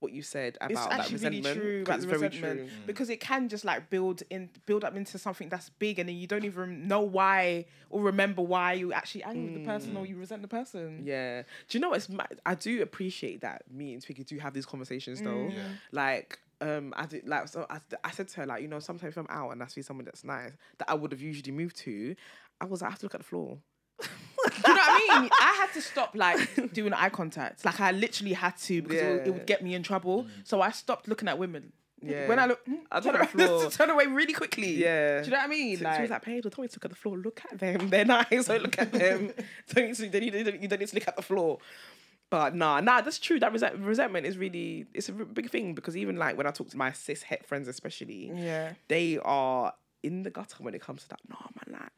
Speaker 2: What you said about
Speaker 1: It's
Speaker 2: that
Speaker 1: actually
Speaker 2: resentment.
Speaker 1: really true
Speaker 2: 'cause
Speaker 1: about the
Speaker 2: very
Speaker 1: resentment
Speaker 2: true. Mm.
Speaker 1: because it can just like build in build up into something that's big and then you don't even know why or remember why you actually angry with the person or mm. you resent the person.
Speaker 2: Yeah. Do you know what's? I do appreciate that me and Twiggy do have these conversations though. Mm.
Speaker 3: Yeah.
Speaker 2: Like, um, I did like so. I, I said to her like, you know, sometimes if I'm out and I see someone that's nice that I would have usually moved to, I was like, I have to look at the floor.
Speaker 1: Do you know what I mean? I had to stop like doing eye contact. Like I literally had to because it, would, it would get me in trouble. So I stopped looking at women.
Speaker 2: Yeah.
Speaker 1: When I look, hmm,
Speaker 2: I
Speaker 1: turn,
Speaker 2: look at the
Speaker 1: around-
Speaker 2: floor.
Speaker 1: turn away really quickly.
Speaker 2: Yeah.
Speaker 1: Do you know what I mean?
Speaker 2: So she was
Speaker 1: Like,
Speaker 2: like, me to look at the floor. Look at them. They're nice. So look at them. don't need to, you, don't need, you don't need to look at the floor. But nah, nah, that's true. That resent, resentment is really, it's a big thing because even like when I talk to my cis het friends, especially,
Speaker 1: yeah.
Speaker 2: they are in the gutter when it comes to that. No, man, like,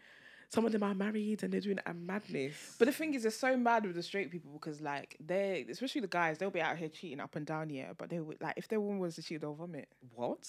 Speaker 2: some of them are married and they're doing a madness.
Speaker 1: But the thing is, they're so mad with the straight people because, like, they, especially the guys, they'll be out here cheating up and down here. But they would, like, if their woman was to cheat, they'll vomit.
Speaker 2: what?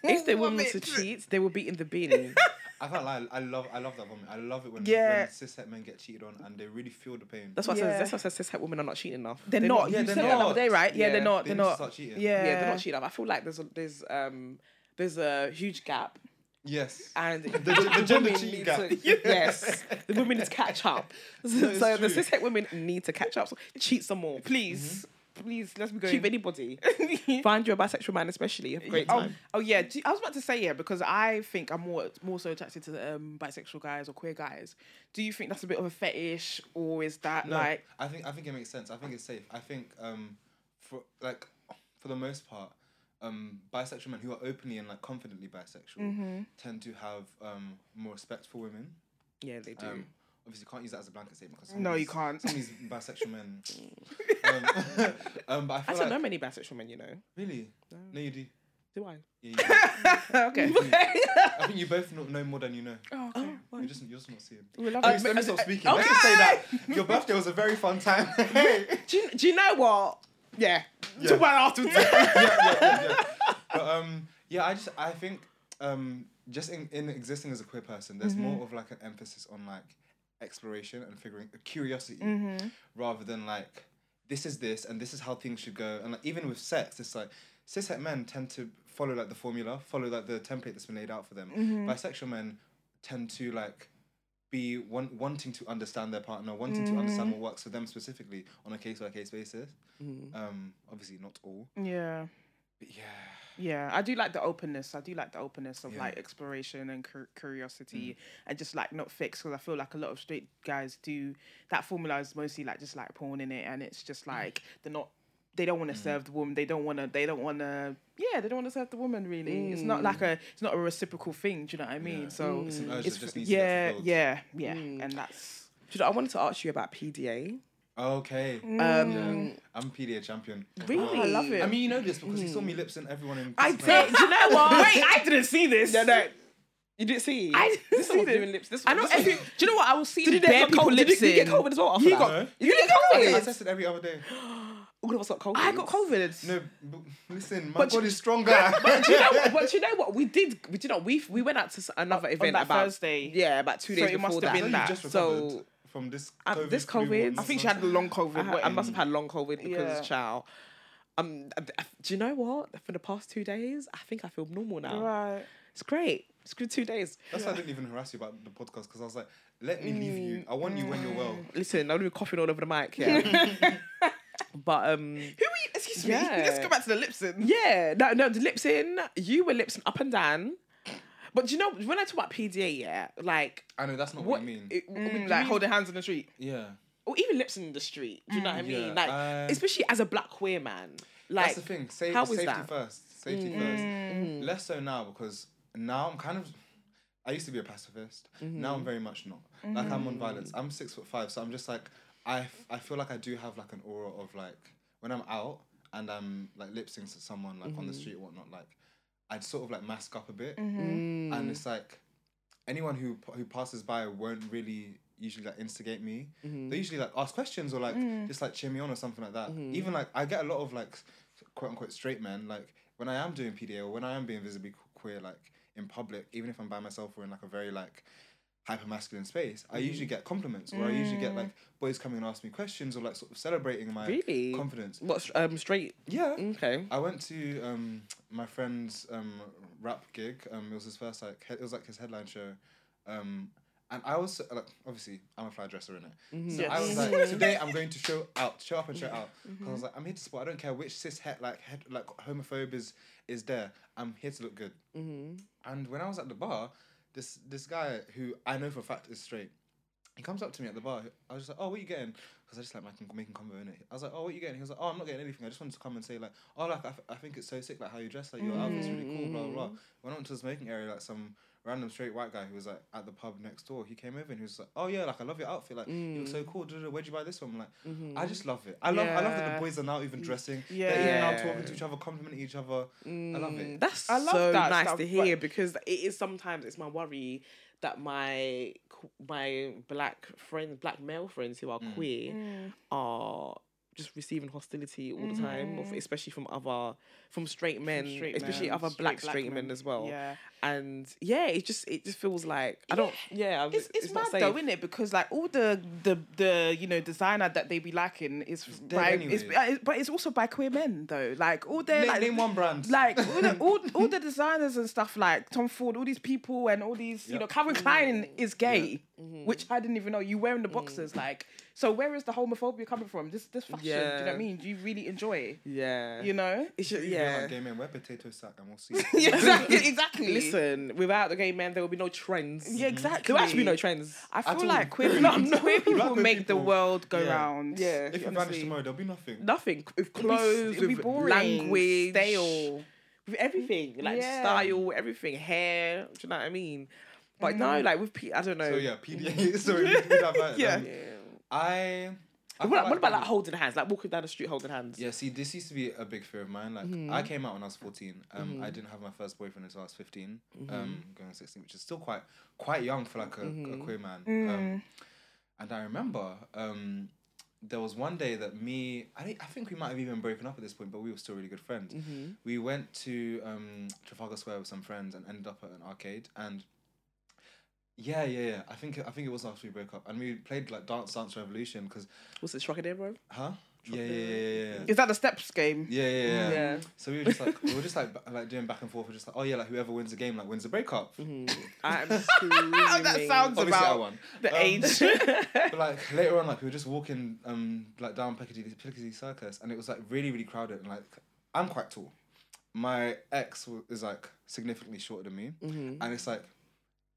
Speaker 3: Hey,
Speaker 2: if they women
Speaker 1: Vomit.
Speaker 2: to cheat, they will be in the bin.
Speaker 3: I can't lie. I love I love that vomit. I love it when,
Speaker 1: Yeah.
Speaker 3: when cis het men get cheated on and they really feel the pain.
Speaker 2: That's what I
Speaker 1: Yeah.
Speaker 2: said. That's what I said. Cis het women are not cheating enough.
Speaker 1: They're, not.
Speaker 3: yeah,
Speaker 1: you
Speaker 3: they're
Speaker 1: said that the
Speaker 3: not.
Speaker 1: other day, right? Yeah,
Speaker 2: Yeah.
Speaker 1: they're not.
Speaker 3: They
Speaker 1: They're not.
Speaker 3: start cheating.
Speaker 1: Yeah.
Speaker 2: yeah, they're not cheating enough. I feel like there's a there's um there's a huge gap.
Speaker 3: Yes.
Speaker 2: And
Speaker 3: The, the gender
Speaker 2: women
Speaker 3: cheating
Speaker 2: need
Speaker 3: gap.
Speaker 2: to- yes, the women need to catch up. So, so the
Speaker 3: true.
Speaker 2: cis het women need to catch up. So cheat some more,
Speaker 1: Please, please, let's be going.
Speaker 2: Cheat anybody. Find your bisexual man, especially. Have a great
Speaker 1: Oh,
Speaker 2: time.
Speaker 1: oh yeah. Do, I was about to say yeah because I think I'm more more so attracted to um, bisexual guys or queer guys. Do you think that's a bit of a fetish or is that
Speaker 3: No,
Speaker 1: like
Speaker 3: I think I think it makes sense. I think it's safe. I think um for like for the most part, um bisexual men who are openly and like confidently bisexual
Speaker 1: Mm-hmm.
Speaker 3: tend to have um more respect for women.
Speaker 2: Yeah, they do.
Speaker 3: Um, obviously, you can't use that as a blanket statement because
Speaker 1: No, you can't.
Speaker 3: Some of these bisexual men. um, um, but I
Speaker 2: I don't
Speaker 3: like
Speaker 2: know many bisexual men. You know,
Speaker 3: really. No, you do.
Speaker 2: do I?
Speaker 3: Yeah, you do.
Speaker 1: okay?
Speaker 3: I think you both know, know more than you know.
Speaker 1: oh, okay.
Speaker 3: You're just you're just not seeing.
Speaker 1: We love
Speaker 3: Let
Speaker 1: it.
Speaker 3: let me stop speaking.
Speaker 1: okay.
Speaker 3: Let's just say that your birthday was a very fun time.
Speaker 2: Do you, do you know what? Yeah.
Speaker 3: Yeah.
Speaker 2: Talk about it afterwards.
Speaker 3: yeah, yeah, yeah, yeah. But um, yeah, I just I think um, just in, in existing as a queer person, there's more of like an emphasis on like exploration and figuring curiosity
Speaker 1: Mm-hmm.
Speaker 3: rather than like this is this and this is how things should go. And like even with sex, it's like cishet men tend to follow like the formula, follow like the template that's been laid out for them.
Speaker 1: Mm-hmm.
Speaker 3: Bisexual men tend to like be one, wanting to understand their partner, wanting to
Speaker 1: Mm-hmm.
Speaker 3: understand what works for them specifically on a case by case basis. Um, obviously not all,
Speaker 1: Yeah.
Speaker 3: but yeah.
Speaker 1: Yeah, I do like the openness. I do like the openness of
Speaker 3: Yeah.
Speaker 1: like exploration and cur- curiosity
Speaker 3: Mm.
Speaker 1: and just like not fixed because I feel like a lot of straight guys do that formula is mostly like just like porn in it and it's just
Speaker 3: Mm.
Speaker 1: like they're not they don't want to mm. serve the woman they don't want to they don't want to yeah they don't want to serve the woman really it's not like mm. a it's not a reciprocal thing do you know what I mean
Speaker 3: Yeah.
Speaker 1: so mm.
Speaker 3: It's an urge
Speaker 1: it's
Speaker 3: that just
Speaker 1: f-
Speaker 3: needs to get
Speaker 1: yeah yeah yeah and that's
Speaker 2: Do you know, I wanted to ask you about PDA.
Speaker 3: Okay.
Speaker 1: Mm.
Speaker 2: Um,
Speaker 3: I'm PDA champion.
Speaker 2: Really?
Speaker 1: I love it
Speaker 3: I mean, you know this because you saw me lips in everyone in.
Speaker 2: I did. Do you know what?
Speaker 1: wait I didn't see this
Speaker 2: No, no. You didn't see.
Speaker 1: I didn't
Speaker 2: this
Speaker 1: see
Speaker 2: one was
Speaker 1: this.
Speaker 2: doing lips. This
Speaker 1: I
Speaker 2: one-
Speaker 1: know
Speaker 2: this one-
Speaker 1: every do you know what I will see
Speaker 2: Did you
Speaker 1: bare
Speaker 2: get
Speaker 1: people
Speaker 2: COVID? Did did you get. COVID as well? After
Speaker 1: You
Speaker 2: that?
Speaker 1: got-
Speaker 3: No?
Speaker 2: You get
Speaker 3: I
Speaker 2: COVID.
Speaker 3: get tested every other day.
Speaker 2: All of us got COVID.
Speaker 1: I got COVID
Speaker 3: No, but listen, my
Speaker 2: But
Speaker 3: body
Speaker 2: you-
Speaker 3: is stronger.
Speaker 2: But do you know what? But do you know what? We did. We did not. We we went out to another event
Speaker 1: that
Speaker 2: about
Speaker 1: Thursday.
Speaker 2: Yeah, about two
Speaker 1: So
Speaker 2: days
Speaker 1: it
Speaker 2: before
Speaker 1: must have
Speaker 2: that.
Speaker 1: been
Speaker 3: No,
Speaker 1: that.
Speaker 2: So,
Speaker 3: from this
Speaker 2: uh,
Speaker 3: COVID.
Speaker 2: this COVID,
Speaker 1: I think she had a long COVID
Speaker 2: I, had- I must have had long COVID because
Speaker 1: Yeah.
Speaker 2: chow. Um, do you know what? For the past two days, I think I feel normal now.
Speaker 1: right
Speaker 2: It's great. It's good two days.
Speaker 3: That's why I didn't even harass you about the podcast because I was like, let me leave you. I want you when you're well.
Speaker 2: Listen, I'm gonna be coughing all over the mic. Yeah. but um,
Speaker 1: Who were you? Excuse me.
Speaker 2: Yeah.
Speaker 1: Let's go back to the lips in.
Speaker 2: yeah, no, no, the lips in. You were lips in up and down. But do you know when I talk about PDA, yeah, like
Speaker 3: I know that's not what,
Speaker 2: what
Speaker 3: you mean.
Speaker 2: it- I mean,
Speaker 1: Mm, like
Speaker 2: mean-
Speaker 1: holding hands in the street.
Speaker 3: yeah.
Speaker 2: or even lips in the street. Do you know what I mean?
Speaker 3: Yeah,
Speaker 2: like,
Speaker 3: uh,
Speaker 2: especially as a black queer man. Like,
Speaker 3: That's the thing. Sa-
Speaker 2: how is
Speaker 3: safety
Speaker 2: that?
Speaker 3: first. Safety first. Less so now because now I'm kind of. I used to be a pacifist. Now I'm very much not. Like I'm on violence. I'm six foot five, so I'm just like I, f- I feel like I do have like an aura of like when I'm out and I'm like lip syncing to someone like on the mm-hmm. street or whatnot. Like I'd sort of like mask up a bit, mm-hmm. mm. and it's like anyone who who passes by won't really usually like instigate me. Mm-hmm. They usually like ask questions or like mm. just like cheer me on or something like that. Even like I get a lot of like quote unquote straight men like when I am doing PDA or when I am being visibly queer like in public, even if I'm by myself or in like a very like hyper masculine space, I usually get compliments or I usually get like boys coming and ask me questions or like sort of celebrating my
Speaker 2: Really?
Speaker 3: confidence.
Speaker 2: what's um straight?
Speaker 3: Yeah.
Speaker 2: Okay.
Speaker 3: I went to um, my friend's um, rap gig. Um, it was his first like he- it was like his headline show, um, and I was like obviously I'm a fly dresser in it. So I was like today I'm going to show out, show up and show out. 'Cause I was like I'm here to support. I don't care which cis het like het, like homophobe is is there. I'm here to look good. And when I was at the bar, this this guy who I know for a fact is straight, he comes up to me at the bar. I was just like, "Oh, what are you getting?" Because I just like making making convo in it. I was like, "Oh, what are you getting?" He was like, "Oh, I'm not getting anything. I just wanted to come and say like, oh, like I, I think it's so sick like how you dress. Like your outfit's really cool. Blah blah blah." Mm. Went on to the smoking area. Like some random straight white guy who was like at the pub next door. He came over and he was like, "Oh yeah, like I love your outfit. Like you look so mm. cool. Where'd you buy this from?" I'm like, mm-hmm. I just love it. I love I love that the boys are now even dressing.
Speaker 1: Yeah.
Speaker 3: They're even now
Speaker 2: Yeah.
Speaker 3: talking to each other, complimenting each other. I love mm, it.
Speaker 2: That's
Speaker 1: I love
Speaker 2: so
Speaker 1: that
Speaker 2: nice
Speaker 1: stuff,
Speaker 2: to hear because it is sometimes it's my worry that my my black friends, black male friends who are
Speaker 3: Mm.
Speaker 2: queer, mm. are just receiving hostility all the time, of, especially from other from straight men,
Speaker 1: straight
Speaker 2: especially
Speaker 1: men,
Speaker 2: other
Speaker 1: straight
Speaker 2: black
Speaker 1: black
Speaker 2: straight men,
Speaker 1: men.
Speaker 2: as well.
Speaker 1: Yeah.
Speaker 2: And yeah, it just it just feels like I don't. Yeah, I'm-
Speaker 1: It's, it's,
Speaker 2: not
Speaker 1: mad
Speaker 2: safe.
Speaker 1: though, isn't it? Because like all the the the you know designer that they be lacking is
Speaker 3: dead
Speaker 1: by
Speaker 3: anyway.
Speaker 1: it's, uh, but it's also by queer men though. Like all their
Speaker 3: Name,
Speaker 1: like
Speaker 3: name one brand.
Speaker 1: like all the, all, all the designers and stuff like Tom Ford, all these people and all these you know Calvin Klein is gay,
Speaker 2: Mm-hmm.
Speaker 1: which I didn't even know. You wearing the boxers like so where is the homophobia coming from? This this fashion, do you know what I mean? Do you really enjoy?
Speaker 2: Yeah,
Speaker 1: You know?
Speaker 2: It's just, yeah.
Speaker 3: like gay men wear potato sack and we'll see.
Speaker 1: Exactly. exactly.
Speaker 2: Listen, without the gay man, there will be no trends.
Speaker 1: Yeah, exactly.
Speaker 2: There will actually be no trends.
Speaker 1: I feel
Speaker 3: all.
Speaker 1: like queer,
Speaker 2: No, no.
Speaker 1: queer people
Speaker 3: Black queer
Speaker 1: make the world go
Speaker 3: Yeah.
Speaker 1: round.
Speaker 2: Yeah.
Speaker 3: if you vanish
Speaker 1: honestly.
Speaker 3: tomorrow, there'll be nothing.
Speaker 2: Nothing with
Speaker 1: It'd be-
Speaker 2: clothes,
Speaker 1: it'd be
Speaker 2: with
Speaker 1: boring,
Speaker 2: language,
Speaker 1: stale.
Speaker 2: with everything, like
Speaker 1: Yeah.
Speaker 2: style, everything, hair. Do you know what I mean? But no, like with P, I don't know.
Speaker 3: So yeah, PDA. Sorry, we did have that.
Speaker 1: Yeah.
Speaker 3: Um, I. I
Speaker 2: What,
Speaker 3: feel
Speaker 2: what about like holding hands, like walking down the street holding hands?
Speaker 3: Yeah, see, this used to be a big fear of mine. Like,
Speaker 2: Mm-hmm.
Speaker 3: I came out when I was fourteen. Um, I didn't have my first boyfriend until I was 15
Speaker 2: Mm-hmm.
Speaker 3: Um, going on sixteen, which is still quite quite young for like a,
Speaker 2: Mm-hmm.
Speaker 3: a queer man.
Speaker 1: Mm.
Speaker 3: Um, and I remember um, there was one day that me, I, think- I think we might have even broken up at this point, but we were still really good friends.
Speaker 2: Mm-hmm.
Speaker 3: We went to um, Trafalgar Square with some friends and ended up at an arcade. And Yeah, yeah, yeah. I think I think it was after we broke up, and we played like Dance Dance Revolution because,
Speaker 2: Was it Trocadero?
Speaker 3: huh? Yeah, yeah, yeah, yeah, yeah.
Speaker 1: Is that the steps game?
Speaker 3: Yeah, yeah, yeah.
Speaker 2: Yeah.
Speaker 3: So we were just like we were just like like doing back and forth. We're just like, oh yeah, like whoever wins the game like wins the breakup.
Speaker 2: I'm
Speaker 1: that sounds
Speaker 3: Obviously, I
Speaker 1: about
Speaker 3: won.
Speaker 1: the
Speaker 3: Um,
Speaker 1: age.
Speaker 3: But like later on, like we were just walking um like down Piccadilly Piccadilly Circus, and it was like really really crowded. And like I'm quite tall. My ex w- is like significantly shorter than me,
Speaker 2: Mm-hmm.
Speaker 3: and it's like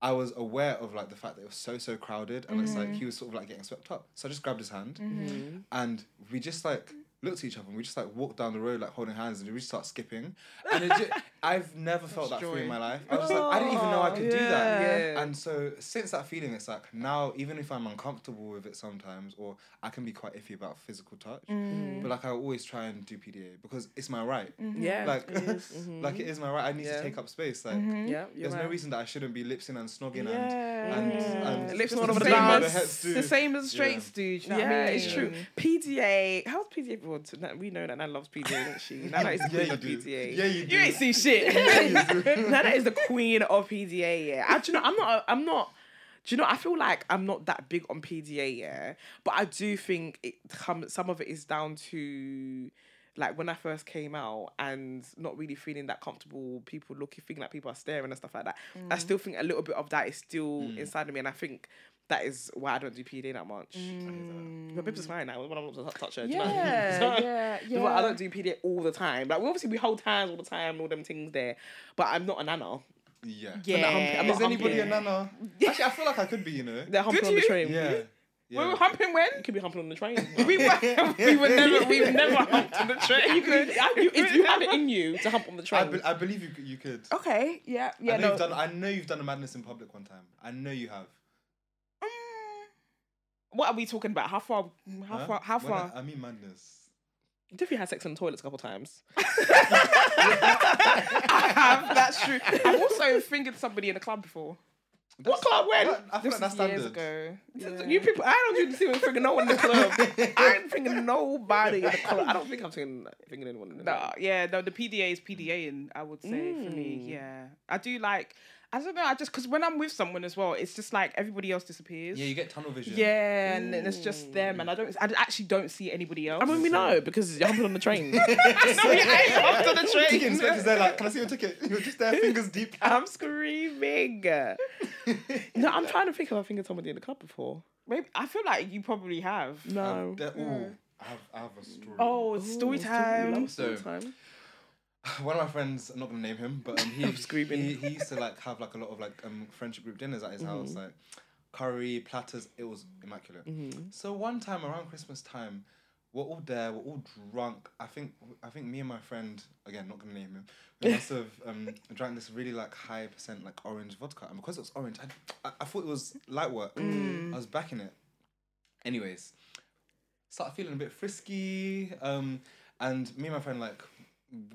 Speaker 3: I was aware of like the fact that it was so so crowded, and it's like he was sort of like getting swept up. So I just grabbed his hand,
Speaker 2: Mm-hmm.
Speaker 3: and we just like looked at each other, and we just like walked down the road like holding hands, and we just start skipping. And it ju- I've never felt that free in my life. I was just like I didn't even know I could do that.
Speaker 2: Yeah.
Speaker 3: And so since that feeling, it's like now even if I'm uncomfortable with it sometimes, or I can be quite iffy about physical touch, but like I always try and do PDA because it's my right.
Speaker 2: Yeah.
Speaker 3: Like,
Speaker 2: it is. Mhm.
Speaker 3: like it is my right. I need
Speaker 2: Yeah.
Speaker 3: to take up space. Like,
Speaker 2: yeah, you're
Speaker 3: there's
Speaker 2: right.
Speaker 3: no reason that I shouldn't be lipsing and snogging
Speaker 2: Yeah.
Speaker 3: and and, and
Speaker 2: Lips all over the
Speaker 3: same as the heads
Speaker 1: the same as straights
Speaker 3: Yeah.
Speaker 1: do. you know
Speaker 2: yeah,
Speaker 1: what I mean?
Speaker 2: it's true. PDA. How's PDA everyone? To, we know that Nan loves PDA, doesn't she? Nana is the queen
Speaker 3: you
Speaker 2: of
Speaker 3: do.
Speaker 2: PDA.
Speaker 3: Yeah, you do.
Speaker 1: You ain't seen shit.
Speaker 2: Nana is the queen of PDA. Yeah, I, do you know, I'm not. I'm not. Do you know? I feel like I'm not that big on PDA. Yeah, but I do think it comes. Some of it is down to. Like when I first came out and not really feeling that comfortable, people looking, feeling like people are staring and stuff like that. I mm. still think a little bit of that is still mm. inside of me, and I think that is why I don't do PDA that much. Mm. But Bibs is fine now when I'm not to touch her. do you know what I mean?
Speaker 1: Yeah,
Speaker 2: So-
Speaker 1: yeah,
Speaker 2: but I
Speaker 1: yeah.
Speaker 2: don't do PDA all the time. Like we obviously we hold hands all the time, all them things there. But I'm not a nana.
Speaker 3: Yeah.
Speaker 1: Yeah.
Speaker 2: I'm not
Speaker 3: Is anybody a nana? Actually, I feel like I could be. You know.
Speaker 2: They're humping
Speaker 1: Could
Speaker 2: on the
Speaker 1: you?
Speaker 2: train.
Speaker 3: Yeah.
Speaker 1: We were humping when?
Speaker 2: You could be humping on the train.
Speaker 1: We were, we were never, we've never humped on the train.
Speaker 2: you could. You, if you have it in you to hump on the
Speaker 3: I,
Speaker 2: train.
Speaker 3: be- I believe you could. You could.
Speaker 1: Okay, yeah, yeah,
Speaker 3: I know
Speaker 1: no.
Speaker 3: you've done. I know you've done a madness in public one time. I know you have.
Speaker 1: Mm, what are we talking about? How far? How
Speaker 3: Huh?
Speaker 1: far? How
Speaker 3: When
Speaker 1: far?
Speaker 3: I, I mean madness.
Speaker 2: Definitely had sex in the toilets a couple times.
Speaker 1: I have. That's true. I've also fingered somebody in a club before.
Speaker 2: What club? When?
Speaker 3: That- I feel
Speaker 1: This
Speaker 3: like
Speaker 1: is
Speaker 3: that's
Speaker 1: years
Speaker 3: standard.
Speaker 1: ago.
Speaker 2: You people, I don't do the finger no one in the club. I ain't fingering nobody in the club. I don't think I'm fingering, fingering anyone in the
Speaker 1: No, yeah, no, the PDA is PDA, and I would say for me,
Speaker 2: Mm.
Speaker 1: yeah, I do like. I don't know. I just because when I'm with someone as well, it's just like everybody else disappears.
Speaker 3: Yeah, you get tunnel vision.
Speaker 1: Yeah, and then it's just them, and I don't. I actually don't see anybody else.
Speaker 2: I mean, we know because you're humping on the train.
Speaker 1: no, we ain't after the
Speaker 3: Ticket
Speaker 1: train.
Speaker 3: inspector's there like, can I see your ticket? You're just there, fingers deep.
Speaker 2: I'm screaming. No, I'm trying to think if I fingered somebody in the club before.
Speaker 1: Maybe I feel like you probably have.
Speaker 2: No.
Speaker 3: Um, they're- I have, I have a story.
Speaker 1: Oh, it's story
Speaker 2: Ooh,
Speaker 1: time.
Speaker 2: love
Speaker 3: So-
Speaker 2: story time.
Speaker 3: One of my friends, I'm not gonna name him, but um, he, he he used to like have like a lot of like um friendship group dinners at his house, like curry platters. It was immaculate. So one time around Christmas time, we're all there, we're all drunk. I think I think me and my friend, again not gonna name him, we must have um drank this really like high percent like orange vodka, and because it was orange, I I, I thought it was light work. I was backing it. Anyways, started feeling a bit frisky. Um, and me and my friend like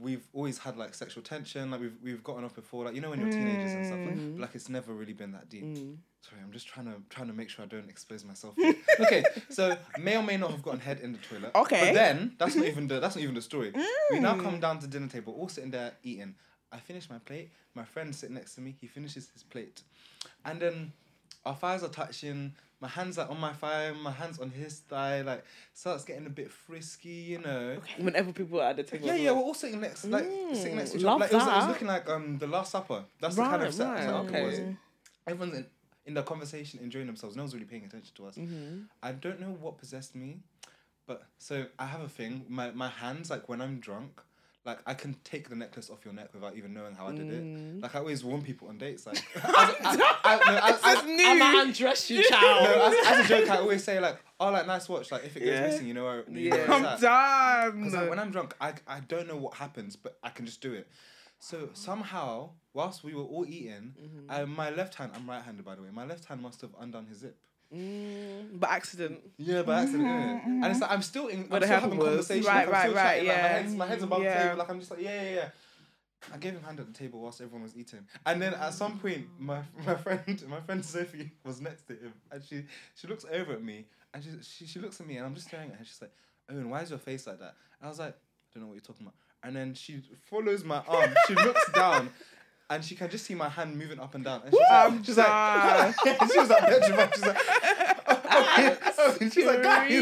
Speaker 3: we've always had like sexual tension. Like we've we've gotten off before. Like you know when you're teenagers and stuff. Like, mm. but, like it's never really been that deep. Mm. Sorry, I'm just trying to trying to make sure I don't expose myself. okay, so may or may not have gotten head in the toilet.
Speaker 1: Okay.
Speaker 3: But then that's not even the that's not even the story. We now come mm. down to dinner table, all sitting there eating. I finish my plate. My friend sitting next to me. He finishes his plate, and then our thighs are touching. My hands are on my thigh. My hands on his thigh. Like starts getting a bit frisky, you know.
Speaker 2: Whenever people are at the table.
Speaker 3: Yeah, yeah, we're all sitting next, like sitting next to each other. Like, it, was, it was looking like um the Last Supper. That's the kind of set.
Speaker 2: right,
Speaker 3: it
Speaker 2: okay.
Speaker 3: was. Everyone's in, in the conversation, enjoying themselves. No one's really paying attention to us.
Speaker 2: Mm-hmm.
Speaker 3: I don't know what possessed me, but so I have a thing. My my hands, like when I'm drunk, like I can take the necklace off your neck without even knowing how I did
Speaker 2: Mm.
Speaker 3: it. Like I always warn people on dates, like as, I, I, no, as, as,
Speaker 2: I'm gonna undress you, child.
Speaker 3: no, as, as a joke, I always say like, "Oh, like nice watch." Like if it goes
Speaker 2: Yeah.
Speaker 3: missing, you know where, you
Speaker 2: Yeah.
Speaker 3: know where
Speaker 1: I'm
Speaker 3: it's at. Because
Speaker 1: done.
Speaker 3: like, when I'm drunk, I, I don't know what happens, but I can just do it. So somehow, whilst we were all eating,
Speaker 2: Mm-hmm.
Speaker 3: uh, my left hand, I'm right handed by the way, my left hand must have undone his zip.
Speaker 2: Mm, by accident.
Speaker 3: Yeah, by accident, innit? And it's like, I'm still in, I'm
Speaker 2: What
Speaker 3: still
Speaker 2: happened
Speaker 3: having
Speaker 2: was-
Speaker 3: conversation.
Speaker 1: Right,
Speaker 3: like, I'm
Speaker 1: right,
Speaker 3: still
Speaker 1: right,
Speaker 3: chatting, like,
Speaker 1: yeah.
Speaker 3: my, head's, my head's above
Speaker 1: Yeah.
Speaker 3: the table, like, I'm just like, yeah, yeah, yeah. I gave him hand at the table whilst everyone was eating, and then at some point, my my friend my friend Sophie was next to him, and she she looks over at me, and she she, she looks at me, and I'm just staring at her. She's like, "Owen, why is your face like that?" And I was like, "I don't know what you're talking about." And then she follows my arm. She looks down, and she can just see my hand moving up and down. And she's like,
Speaker 1: I'm
Speaker 3: she's like, she was like, petrified. She's like, oh, oh, she's like, guys.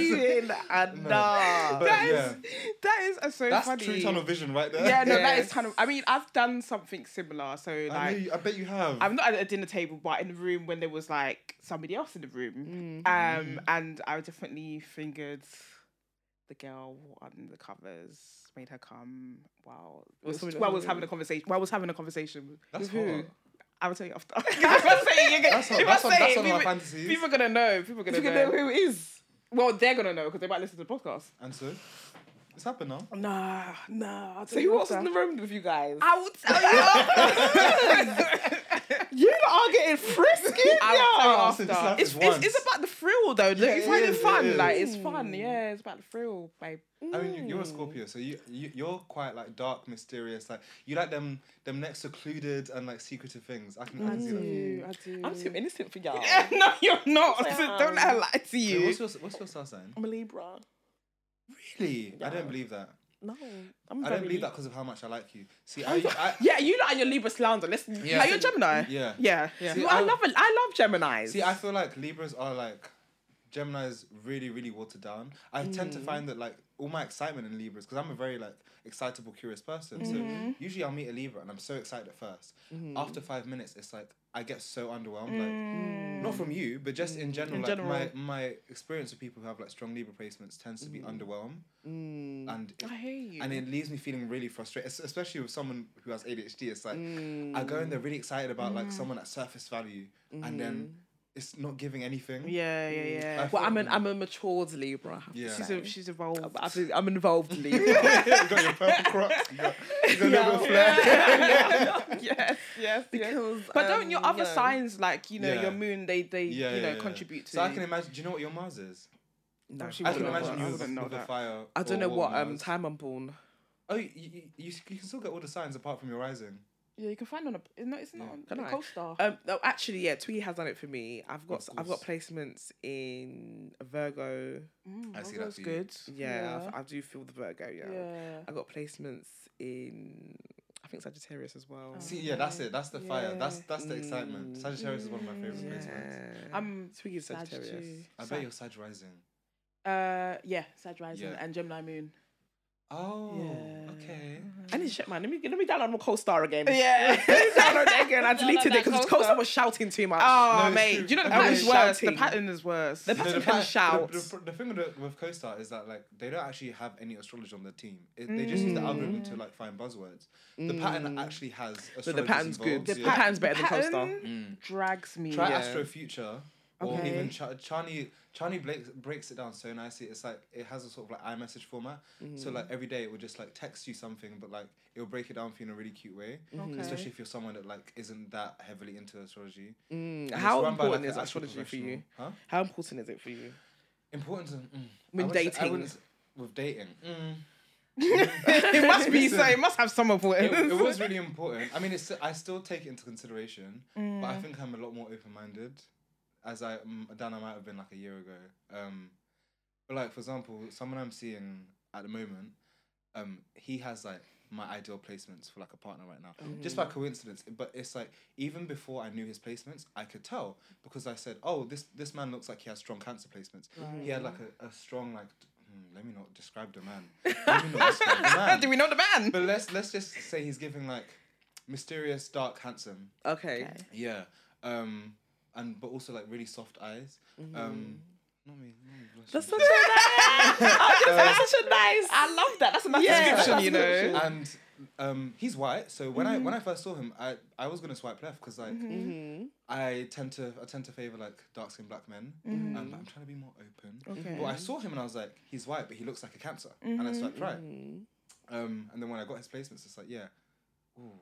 Speaker 2: And
Speaker 3: No.
Speaker 2: nah.
Speaker 3: But
Speaker 1: That is
Speaker 3: yeah,
Speaker 1: that is uh, so
Speaker 3: that's
Speaker 1: funny.
Speaker 3: true tunnel vision right there.
Speaker 1: Yeah, no, that
Speaker 2: Yes.
Speaker 1: is kind of. I mean, I've done something similar. So
Speaker 3: I,
Speaker 1: like,
Speaker 3: you, I bet you have.
Speaker 1: I'm not at a dinner table, but in the room when there was like somebody else in the room,
Speaker 2: Mm.
Speaker 1: um, and I definitely fingered the girl on the covers, made her come while
Speaker 2: Was
Speaker 1: while I was having a conversation. While I was having a conversation with,
Speaker 3: that's
Speaker 1: with who?
Speaker 3: hot.
Speaker 1: I will tell you after. if I say it, you're gonna-
Speaker 3: That's
Speaker 1: if
Speaker 3: that's
Speaker 1: I say
Speaker 3: that's
Speaker 1: it,
Speaker 3: on our
Speaker 1: people,
Speaker 3: fantasies.
Speaker 1: people are gonna know. People are gonna know.
Speaker 2: know who it is.
Speaker 1: Well, they're gonna know because they might listen to the podcast.
Speaker 3: And so, it's happened now.
Speaker 1: Nah, nah. I'll
Speaker 2: So
Speaker 1: tell you
Speaker 2: who else is in the room with you guys?
Speaker 1: I will tell you.
Speaker 2: you are getting frisky.
Speaker 1: I'll
Speaker 3: Listen,
Speaker 1: you
Speaker 3: like
Speaker 1: after. It's, it's, it's about the thrill though. Look,
Speaker 3: Yeah,
Speaker 1: it's
Speaker 3: it
Speaker 1: really
Speaker 3: is, it
Speaker 1: fun.
Speaker 3: is.
Speaker 1: Like it's fun. Mm. Yeah, it's about the thrill, babe.
Speaker 3: I mean, you- you're a mm. Scorpio, so you, you you're quite like dark, mysterious. Like you like them them next secluded and like secretive things. I can, I can see that. for you.
Speaker 1: I do.
Speaker 2: I'm too innocent for y'all.
Speaker 1: Yeah, no, you're not.
Speaker 2: Yes, I
Speaker 1: Don't let her lie to
Speaker 3: Wait,
Speaker 1: you.
Speaker 3: what's your what's your star sign?
Speaker 2: I'm a Libra.
Speaker 3: Really? I don't believe that.
Speaker 2: No, I'm
Speaker 3: I don't believe that because of how much I like you. See, I, I
Speaker 1: Yeah, you lot and your Libra slander. Let's.
Speaker 3: Yeah.
Speaker 1: Are you a Gemini?
Speaker 3: yeah.
Speaker 1: Yeah, yeah.
Speaker 3: See,
Speaker 2: Well, I
Speaker 3: I-
Speaker 2: love. I love Gemini's.
Speaker 3: See, I feel like Libras are like Gemini's really, really watered down. I tend to mm. find that like all my excitement in Libras, because I'm a very like excitable, curious person. So mm-hmm. usually I'll meet a Libra and I'm so excited at 1st mm-hmm. After five minutes, it's like I get so underwhelmed. Like mm. not from you, but just in mm. general.
Speaker 1: In
Speaker 3: like
Speaker 1: general.
Speaker 3: my my experience with people who have like strong Libra placements tends to be underwhelmed,
Speaker 2: Mm.
Speaker 3: and it,
Speaker 1: I hear you.
Speaker 3: and it leaves me feeling really frustrated, es- especially with someone who has ADHD. It's like I go in there really excited about like someone at surface value, and then mm-hmm. It's not giving anything.
Speaker 1: yeah, yeah, yeah.
Speaker 3: I
Speaker 2: well, I'm an I'm a matured Libra. I have to
Speaker 3: Yeah.
Speaker 1: she's a, she's evolved.
Speaker 2: I'm, I'm an involved Libra.
Speaker 3: you got your purple crocs. You got, you got a little bit of flair.
Speaker 1: yes, yes, yes.
Speaker 2: Because,
Speaker 1: But don't your
Speaker 2: um,
Speaker 1: other
Speaker 2: you
Speaker 1: signs like you know
Speaker 3: Yeah.
Speaker 1: your moon they they
Speaker 3: Yeah,
Speaker 1: you know
Speaker 3: yeah, yeah.
Speaker 1: contribute to?
Speaker 3: So I can imagine. Do you know what your Mars is?
Speaker 2: No,
Speaker 1: She
Speaker 3: I can imagine you with,
Speaker 1: wouldn't know
Speaker 3: a
Speaker 1: that.
Speaker 3: fire.
Speaker 2: I don't know what um time I'm born.
Speaker 3: Oh, you, you, you, you can still get all the signs apart from your rising.
Speaker 1: Yeah, you can find on a. No, it's not on
Speaker 2: Can
Speaker 1: the co-star.
Speaker 2: Um, no, actually, yeah, Twiggy has done it for me. I've got I've got placements in Virgo.
Speaker 1: Mm,
Speaker 3: I see
Speaker 1: Virgo's
Speaker 3: that for you.
Speaker 1: good.
Speaker 2: Yeah, I, I do feel the Virgo. Yeah.
Speaker 1: yeah.
Speaker 2: I got placements in I think Sagittarius as well.
Speaker 3: See, yeah, that's it. That's the fire. That's that's the excitement.
Speaker 2: Mm.
Speaker 3: Sagittarius is one of my favorite
Speaker 1: Yeah.
Speaker 3: placements.
Speaker 1: I'm
Speaker 2: Twiggy's
Speaker 1: Sag
Speaker 2: Sagittarius.
Speaker 1: too.
Speaker 3: I bet you're Sag rising.
Speaker 1: Uh, yeah, Sag rising
Speaker 3: Yeah.
Speaker 1: and Gemini moon.
Speaker 3: Oh,
Speaker 1: Yeah.
Speaker 3: okay.
Speaker 2: I need to check mine. Let me let me download my co-star again.
Speaker 1: Yeah.
Speaker 2: download it again. I deleted it because
Speaker 1: co-star.
Speaker 2: co-star was shouting too much.
Speaker 1: Oh,
Speaker 3: No, it's
Speaker 1: mate.
Speaker 3: true.
Speaker 1: Do you know the
Speaker 3: pattern
Speaker 1: is worse? The pattern is worse.
Speaker 2: The
Speaker 3: No,
Speaker 2: pattern
Speaker 3: the
Speaker 2: can
Speaker 3: fact-
Speaker 2: shout.
Speaker 3: The, the, the thing with, the, with CoStar is that like they don't actually have any astrology on the team. It, They just use the algorithm to like find buzzwords. The pattern actually has
Speaker 2: But the pattern's good. The
Speaker 3: yeah.
Speaker 2: pattern's better than
Speaker 1: pattern
Speaker 2: co-star.
Speaker 3: Mm.
Speaker 1: drags me.
Speaker 3: Try
Speaker 2: Yeah.
Speaker 3: Astro Future or even Ch- Chani. Chani breaks, breaks it down so nicely. It's like it has a sort of like iMessage format. So like every day it will just like text you something, but like it will break it down for you in a really cute way.
Speaker 1: Okay.
Speaker 3: Especially if you're someone that like isn't that heavily into astrology.
Speaker 2: Mm. How
Speaker 3: run by,
Speaker 2: important
Speaker 3: like,
Speaker 2: is astrology for you?
Speaker 3: Huh?
Speaker 2: How important is it for you?
Speaker 3: Important to, mm,
Speaker 2: With
Speaker 3: would say-
Speaker 2: dating.
Speaker 3: with dating. Mm.
Speaker 1: it must be so. It must have some
Speaker 3: it,
Speaker 1: importance.
Speaker 3: it was really important. I mean, it's I still take it into consideration, but
Speaker 1: Mm.
Speaker 3: I think I'm a lot more open minded, as I mm, than I might have been like a year ago. Um, but like for example, someone I'm seeing at the moment, um, he has like my ideal placements for like a partner right now, just by coincidence. But it's like even before I knew his placements, I could tell because I said, "Oh, this this man looks like he has strong cancer placements." He had like a, a strong like. hmm, let me not describe the man. Let me not describe the man.
Speaker 1: Do we know the man?
Speaker 3: But let's let's just say he's giving like mysterious, dark, handsome.
Speaker 2: Okay.
Speaker 3: Yeah. Um, and but also like really soft eyes. Um, not me. Not me.
Speaker 2: That's such a nice. that's such a nice.
Speaker 1: I love that. That's a nice
Speaker 2: Yeah,
Speaker 1: description,
Speaker 2: that's
Speaker 1: you know.
Speaker 3: and um, he's white. So when I when I first saw him, I I was gonna swipe left because like
Speaker 2: Mm-hmm.
Speaker 3: I tend to I tend to favor like dark skinned black men. Um, but I'm trying to be more open.
Speaker 1: Okay.
Speaker 3: But I saw him and I was like, he's white, but he looks like a cancer, and I swiped right.
Speaker 2: Mm-hmm.
Speaker 3: Um, and then when I got his placements, it's like, yeah, ooh,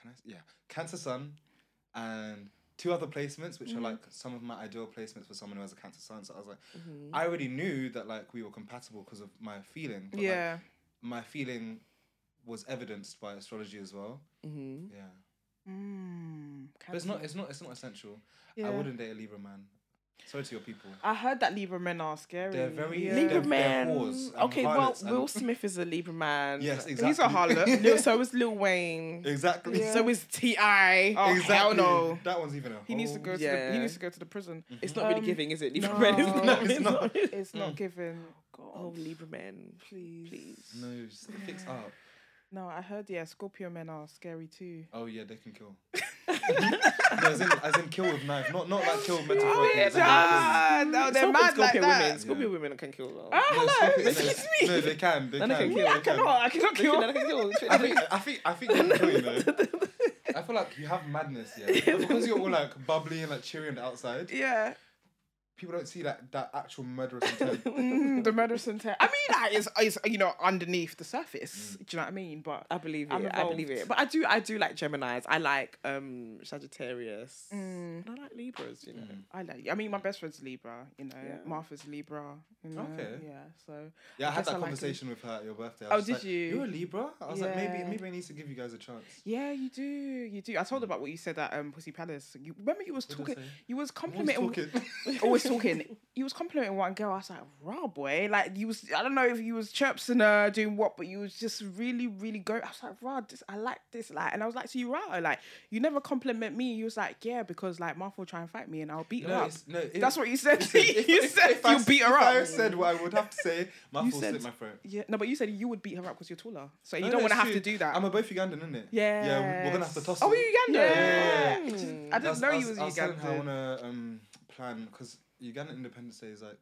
Speaker 3: can I? s- Yeah, Cancer Sun, and two other placements, which are like some of my ideal placements for someone who has a Cancer sign. So I was like, I already knew that like we were compatible because of my feeling. But, like,
Speaker 1: Yeah.
Speaker 3: my feeling was evidenced by astrology as well.
Speaker 2: Mm-hmm.
Speaker 3: Yeah,
Speaker 1: Mm,
Speaker 3: but it's not. It's not. It's not essential. I wouldn't date a Libra man. Sorry to your people.
Speaker 1: I heard that Libra men are scary.
Speaker 3: They're very-
Speaker 1: Yeah.
Speaker 3: They're-
Speaker 2: Libra
Speaker 3: they're
Speaker 2: man.
Speaker 3: whores and
Speaker 2: Okay, well,
Speaker 3: harlots and-
Speaker 2: Will Smith is a Libra man.
Speaker 3: Yes, exactly.
Speaker 1: He's a harlot.
Speaker 2: Lil, so is Lil Wayne.
Speaker 3: exactly.
Speaker 1: Yeah.
Speaker 2: So is Ti.
Speaker 1: Oh,
Speaker 3: exactly.
Speaker 1: hell no.
Speaker 3: That one's even a.
Speaker 1: He needs to go
Speaker 3: whole-
Speaker 1: to the, he needs to go to the prison.
Speaker 2: It's not really
Speaker 1: Um,
Speaker 2: giving, is it? Libra
Speaker 1: no.
Speaker 2: man is
Speaker 1: No,
Speaker 2: not.
Speaker 3: it's
Speaker 2: It's
Speaker 3: not.
Speaker 2: not.
Speaker 1: It's not giving.
Speaker 2: Oh, Libra men,
Speaker 1: please.
Speaker 2: please.
Speaker 3: No, just fix up.
Speaker 1: No, I heard. Yeah, Scorpio men are scary too.
Speaker 3: Oh yeah, they can kill. no, as in, as in kill with knife, not not like kill metaphorically.
Speaker 1: yeah,
Speaker 3: as in, like, kill-
Speaker 1: Ah, no, they're
Speaker 2: Scorpio,
Speaker 1: mad like
Speaker 2: Scorpio
Speaker 1: that.
Speaker 2: women. Scorpio
Speaker 3: Yeah.
Speaker 2: women can kill though.
Speaker 1: Ah,
Speaker 3: No,
Speaker 1: hello.
Speaker 3: Scorpio- no,
Speaker 1: Excuse me.
Speaker 3: No, they can. They
Speaker 2: No,
Speaker 3: can.
Speaker 2: can
Speaker 1: Me,
Speaker 2: kill.
Speaker 1: I cannot. I cannot
Speaker 2: They
Speaker 1: kill.
Speaker 2: can kill.
Speaker 3: I think I think I think they can kill you know. I feel like you have madness, yeah. Because you're all like bubbly and like cheery on the outside,
Speaker 1: Yeah.
Speaker 3: People don't see like that actual murderous intent.
Speaker 1: Mm, the medicine test. I mean, that is, is you know underneath the surface. Do you know what I mean? But
Speaker 2: I believe it.
Speaker 1: I'm
Speaker 2: I believe
Speaker 1: involved.
Speaker 2: it. But I do. I do like Gemini's. I like um Sagittarius.
Speaker 1: Mm.
Speaker 2: And I like Libras. You know.
Speaker 1: I like. I mean, my best friend's Libra. You know,
Speaker 2: Yeah.
Speaker 1: Martha's Libra. You know,
Speaker 3: Okay.
Speaker 1: Yeah. So.
Speaker 3: Yeah, I,
Speaker 1: I
Speaker 3: had
Speaker 1: guess I
Speaker 3: that
Speaker 1: like
Speaker 3: conversation with her at your birthday. I
Speaker 1: Oh, did
Speaker 3: like,
Speaker 1: you?
Speaker 3: You're a Libra. I was like, maybe maybe I need to give you guys a chance.
Speaker 1: Yeah, you do. You do. I told her about what you said at um, Pussy Palace. You remember you was
Speaker 3: What
Speaker 1: talking. You was
Speaker 3: Always
Speaker 1: complimenting.
Speaker 3: talking.
Speaker 1: always talking. You was complimenting one girl. I was like, raw boy. Like you was. I don't know if you was chirping her doing what, but you was just really, really go. I was like, raw. This I like this. Like, and I was like, so you right? Like, you never compliment me. You was like, yeah, because like Martha will try and fight me, and I'll beat her
Speaker 3: no,
Speaker 1: up.
Speaker 3: no,
Speaker 1: That's what you said.
Speaker 3: if-
Speaker 1: you said
Speaker 3: if I
Speaker 1: you
Speaker 3: s-
Speaker 1: beat her
Speaker 3: if
Speaker 1: up.
Speaker 3: I said what I would have to say. Full
Speaker 1: said-
Speaker 3: slit my throat.
Speaker 1: yeah, no, but you said you would beat her up because you're taller, so you don't
Speaker 3: no,
Speaker 1: want to have to do that.
Speaker 3: I'm a both Ugandan, isn't it?
Speaker 1: yeah.
Speaker 3: Yeah, we're gonna have to toss
Speaker 1: Oh,
Speaker 3: it.
Speaker 1: you Ugandan?
Speaker 3: Yeah, yeah,
Speaker 2: yeah.
Speaker 1: I
Speaker 3: I
Speaker 1: didn't know you
Speaker 3: was,
Speaker 1: Ugandan.
Speaker 3: I was telling her I
Speaker 1: Ugandan.
Speaker 3: want to um, plan because Uganda Independence Day is like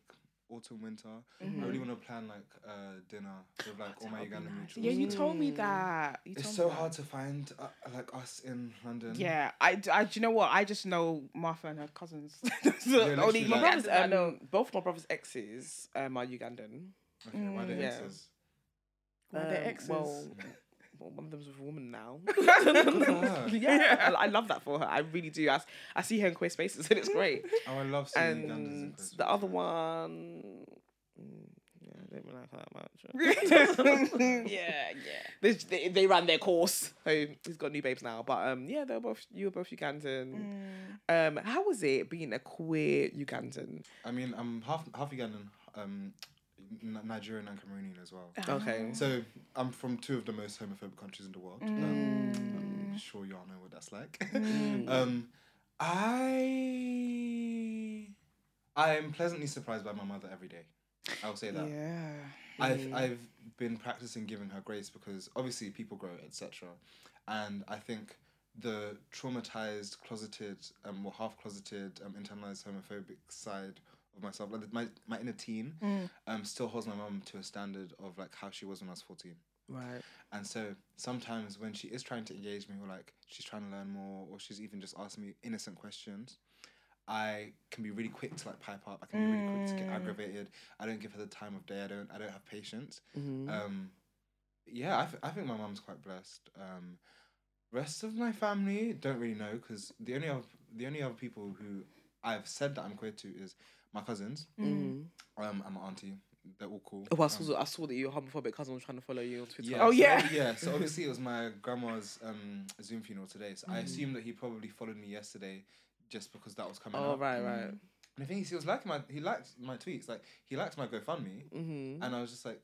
Speaker 3: autumn, winter.
Speaker 1: Mm-hmm.
Speaker 3: I really want to plan like uh, dinner with like all my Ugandan mutuals.
Speaker 1: Yeah, you told me that. You
Speaker 3: It's
Speaker 1: told
Speaker 3: so
Speaker 1: that.
Speaker 3: hard to find uh, like us in London.
Speaker 1: Yeah, I, I do you know what? I just know Martha and her cousins. That's the
Speaker 3: Yeah,
Speaker 1: only
Speaker 2: My
Speaker 3: like-
Speaker 2: brothers,
Speaker 1: Ugandans I
Speaker 2: um,
Speaker 1: know.
Speaker 2: both my brothers' exes um, are Ugandan.
Speaker 3: Okay, why the
Speaker 1: Mm,
Speaker 2: yeah.
Speaker 3: exes?
Speaker 1: Why they're
Speaker 2: Um,
Speaker 1: exes?
Speaker 2: Well, well, one of them's with a woman now.
Speaker 3: her.
Speaker 2: yeah, I, I love that for her. I really do. I, I see her in queer spaces and it's great.
Speaker 3: Oh, I love seeing Ugandans in
Speaker 2: and
Speaker 3: Christmas.
Speaker 2: the other one, mm, yeah, I don't really like her that much.
Speaker 1: yeah, yeah.
Speaker 2: they, they, they ran their course. So he's got new babes now. But um, yeah, they're both you were both Ugandan. Um, how was it being a queer Ugandan?
Speaker 3: I mean, I'm half half Ugandan, um, N- Nigerian and Cameroonian as well.
Speaker 2: Okay.
Speaker 3: So I'm from two of the most homophobic countries in the world. Um, I'm sure you all know what that's like. um, I I'm pleasantly surprised by my mother every day. I'll say that.
Speaker 1: Yeah.
Speaker 3: I've I've been practicing giving her grace because obviously people grow, etc. And I think the traumatized, closeted, um, or half closeted, um, internalized homophobic side of myself, like my my inner teen, um, still holds my mum to a standard of like how she was when I was fourteen.
Speaker 2: Right.
Speaker 3: And so sometimes when she is trying to engage me or like she's trying to learn more or she's even just asking me innocent questions, I can be really quick to like pipe up. I can be really quick to get aggravated. I don't give her the time of day. I don't I don't have patience. Um, yeah, I, th- I think my mum's quite blessed. Um, rest of my family don't really know because the only other, the only other people who I've said that I'm queer to is my cousins,
Speaker 2: Mm.
Speaker 3: um, and my auntie. They're all cool.
Speaker 2: Oh, I
Speaker 3: Um,
Speaker 2: saw, I saw that your homophobic cousin was trying to follow you on Twitter.
Speaker 3: yeah,
Speaker 1: Oh,
Speaker 3: so-
Speaker 1: yeah.
Speaker 3: yeah. So obviously it was my grandma's um, Zoom funeral today. So I assume that he probably followed me yesterday, just because that was coming
Speaker 2: Oh,
Speaker 3: up.
Speaker 2: right, right.
Speaker 3: And the thing is, he was liking my he liked my tweets. Like he liked my GoFundMe,
Speaker 2: Mm-hmm.
Speaker 3: and I was just like,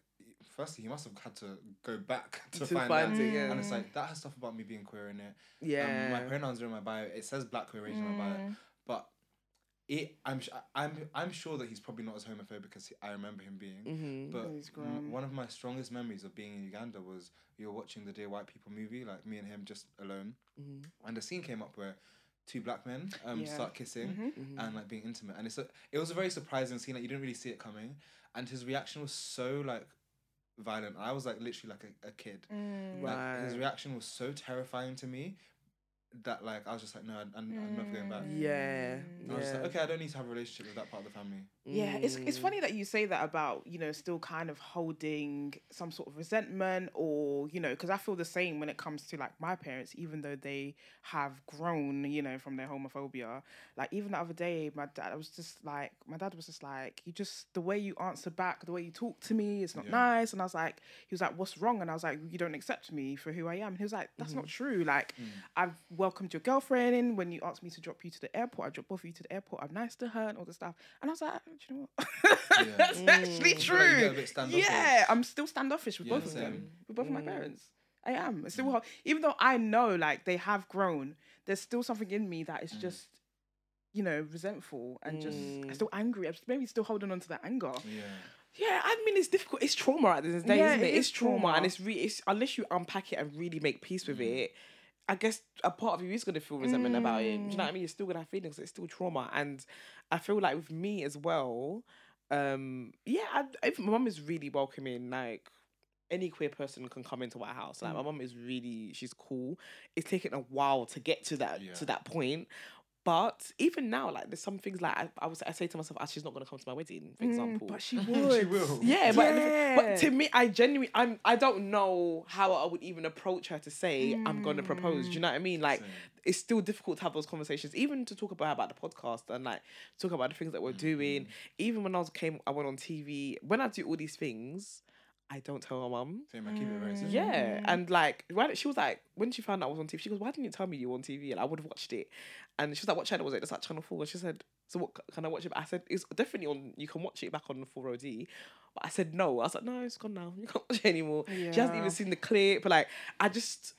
Speaker 3: firstly, he must have had to go back to,
Speaker 2: To
Speaker 3: find,
Speaker 2: find
Speaker 3: out.
Speaker 2: it, yeah.
Speaker 3: And it's like that has stuff about me being queer in it.
Speaker 2: Yeah.
Speaker 3: Um, my pronouns are in my bio. It says Black queer Asian in my bio, but. It, I'm I'm I'm sure that he's probably not as homophobic as he, I remember him being.
Speaker 2: mm-hmm.
Speaker 3: But
Speaker 1: He's
Speaker 3: m- one of my strongest memories of being in Uganda was we were watching the Dear White People movie, like me and him just alone,
Speaker 2: Mhm.
Speaker 3: and the scene came up where two black men um
Speaker 1: Yeah.
Speaker 3: start kissing
Speaker 1: Mm-hmm.
Speaker 3: and like being intimate, and it's a, it was a very surprising scene. Like you didn't really see it coming, and his reaction was so like violent. I was like literally like a, a kid.
Speaker 1: Mm.
Speaker 3: Like his reaction was so terrifying to me that like I was just like no, I, I'm, I'm never going back.
Speaker 2: Yeah.
Speaker 3: I was just
Speaker 2: yeah.
Speaker 3: like, okay, I don't need to have a relationship with that part of the family.
Speaker 1: Yeah, it's it's
Speaker 2: Mm.
Speaker 1: funny that you say that about you know still kind of holding some sort of resentment or you know because I feel the same when it comes to like my parents even though they have grown you know from their homophobia like even the other day my dad was just like my dad was just like you just the way you answer back the way you talk to me it's not
Speaker 3: Yeah.
Speaker 1: nice and I was like he was like what's wrong and I was like you don't accept me for who I am and he was like that's not true like I've welcomed your girlfriend in when you asked me to drop you to the airport. I dropped both of you to the airport. I'm nice to her and all the stuff. And I was like, "Do you know what?
Speaker 3: Yeah.
Speaker 1: That's actually
Speaker 3: Mm.
Speaker 1: true.
Speaker 3: Like you get a bit standoffish.
Speaker 1: yeah, I'm still standoffish with
Speaker 3: Yeah,
Speaker 1: both of them, with both of my
Speaker 2: Mm.
Speaker 1: parents. I am. It's still hard. Even though I know like they have grown, there's still something in me that is
Speaker 3: Mm.
Speaker 1: just, you know, resentful and just I'm
Speaker 2: Mm.
Speaker 1: still angry. I'm maybe still holding on to that anger.
Speaker 3: Yeah.
Speaker 2: Yeah, I mean it's difficult. It's trauma at the end of the day,
Speaker 1: Yeah,
Speaker 2: isn't it?
Speaker 1: it
Speaker 2: It's trauma,
Speaker 1: trauma.
Speaker 2: and it's really it's unless you unpack it and really make peace with
Speaker 3: Mm.
Speaker 2: it. I guess a part of you is gonna feel resentment about it. Do you know
Speaker 1: Mm.
Speaker 2: what I mean? You're still gonna have feelings. It's still trauma, and I feel like with me as well. Um, yeah, I, if my mum is really welcoming. Like any queer person can come into our house. Like my mum is really, she's cool. It's taken a while to get to that
Speaker 3: Yeah.
Speaker 2: to that point. But even now, like there's some things like I, I was I say to myself, ah, she's not gonna come to my wedding, for example.
Speaker 1: Mm, but she would.
Speaker 3: She will.
Speaker 2: Yeah, but,
Speaker 1: Yeah.
Speaker 2: but to me, I genuinely, I'm, I don't know how I would even approach her to say I'm going to propose. Do you know what I mean? Like,
Speaker 3: Same.
Speaker 2: it's still difficult to have those conversations, even to talk about about the podcast and like talk about the things that we're doing. Even when I was came, I went on TV. When I do all these things, I don't tell my mum.
Speaker 3: Same. I keep it very mm. simple.
Speaker 2: Yeah, mm. and like, why, she was like, when she found out I was on TV, she goes, "Why didn't you tell me you were on TV?" And I would have watched it. And she was like, "What channel was it?" It's like Channel Four. And she said, "So what can I watch it?" I said, "It's definitely on. You can watch it back on the Four OD." But I said no. I was like, "No, it's gone now. You can't watch it anymore." She hasn't even seen the clip. But like, I just.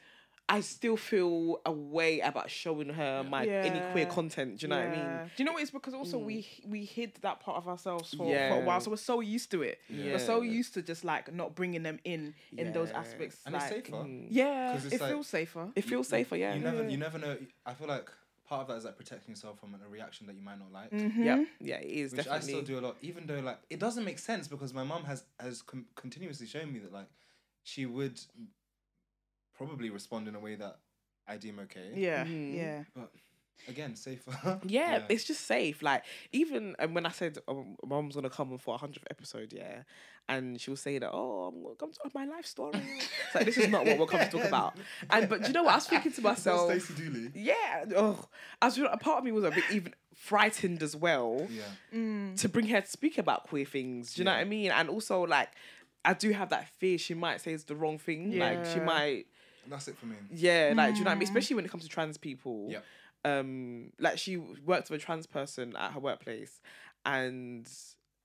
Speaker 2: I still feel a way about showing her my any queer content. Do you know what I mean?
Speaker 1: Do you know what? It's because also we we hid that part of ourselves for, for a while, so we're so used to it.
Speaker 2: Yeah.
Speaker 1: We're so used to just like not bringing them in in those aspects.
Speaker 3: And
Speaker 1: like,
Speaker 3: it's safer.
Speaker 1: Yeah,
Speaker 3: 'Cause
Speaker 1: it
Speaker 3: like-
Speaker 1: feels safer.
Speaker 2: It feels safer. Yeah.
Speaker 3: You never, you never know. I feel like part of that is like protecting yourself from a reaction that you might not like.
Speaker 1: Mm-hmm.
Speaker 2: Yep. Yeah. It is
Speaker 3: Which
Speaker 2: definitely.
Speaker 3: I still do a lot, even though like it doesn't make sense because my mom has has com- continuously shown me that like she would probably respond in a way that I deem okay.
Speaker 1: Yeah,
Speaker 2: Mhm.
Speaker 1: yeah.
Speaker 3: But again, safer.
Speaker 2: Yeah, it's just safe. Like even and when I said um, mom's gonna come on for a hundredth episode, yeah, and she was saying that, oh, I'm gonna come to my life story. it's like this is not what we're coming to talk about. And but do you know what? I was thinking to myself,
Speaker 3: Stacey Dooley.
Speaker 2: yeah, oh, I was a part of me was a bit even frightened as well
Speaker 3: Yeah.
Speaker 2: to bring her to speak about queer things. Do you know what I mean? And also like. I do have that fear she might say it's the wrong thing. Yeah. Like she might
Speaker 3: That's it for me.
Speaker 2: yeah, like do you know what I mean? Especially when it comes to trans people.
Speaker 3: Yep.
Speaker 2: Um, like she worked with a trans person at her workplace, and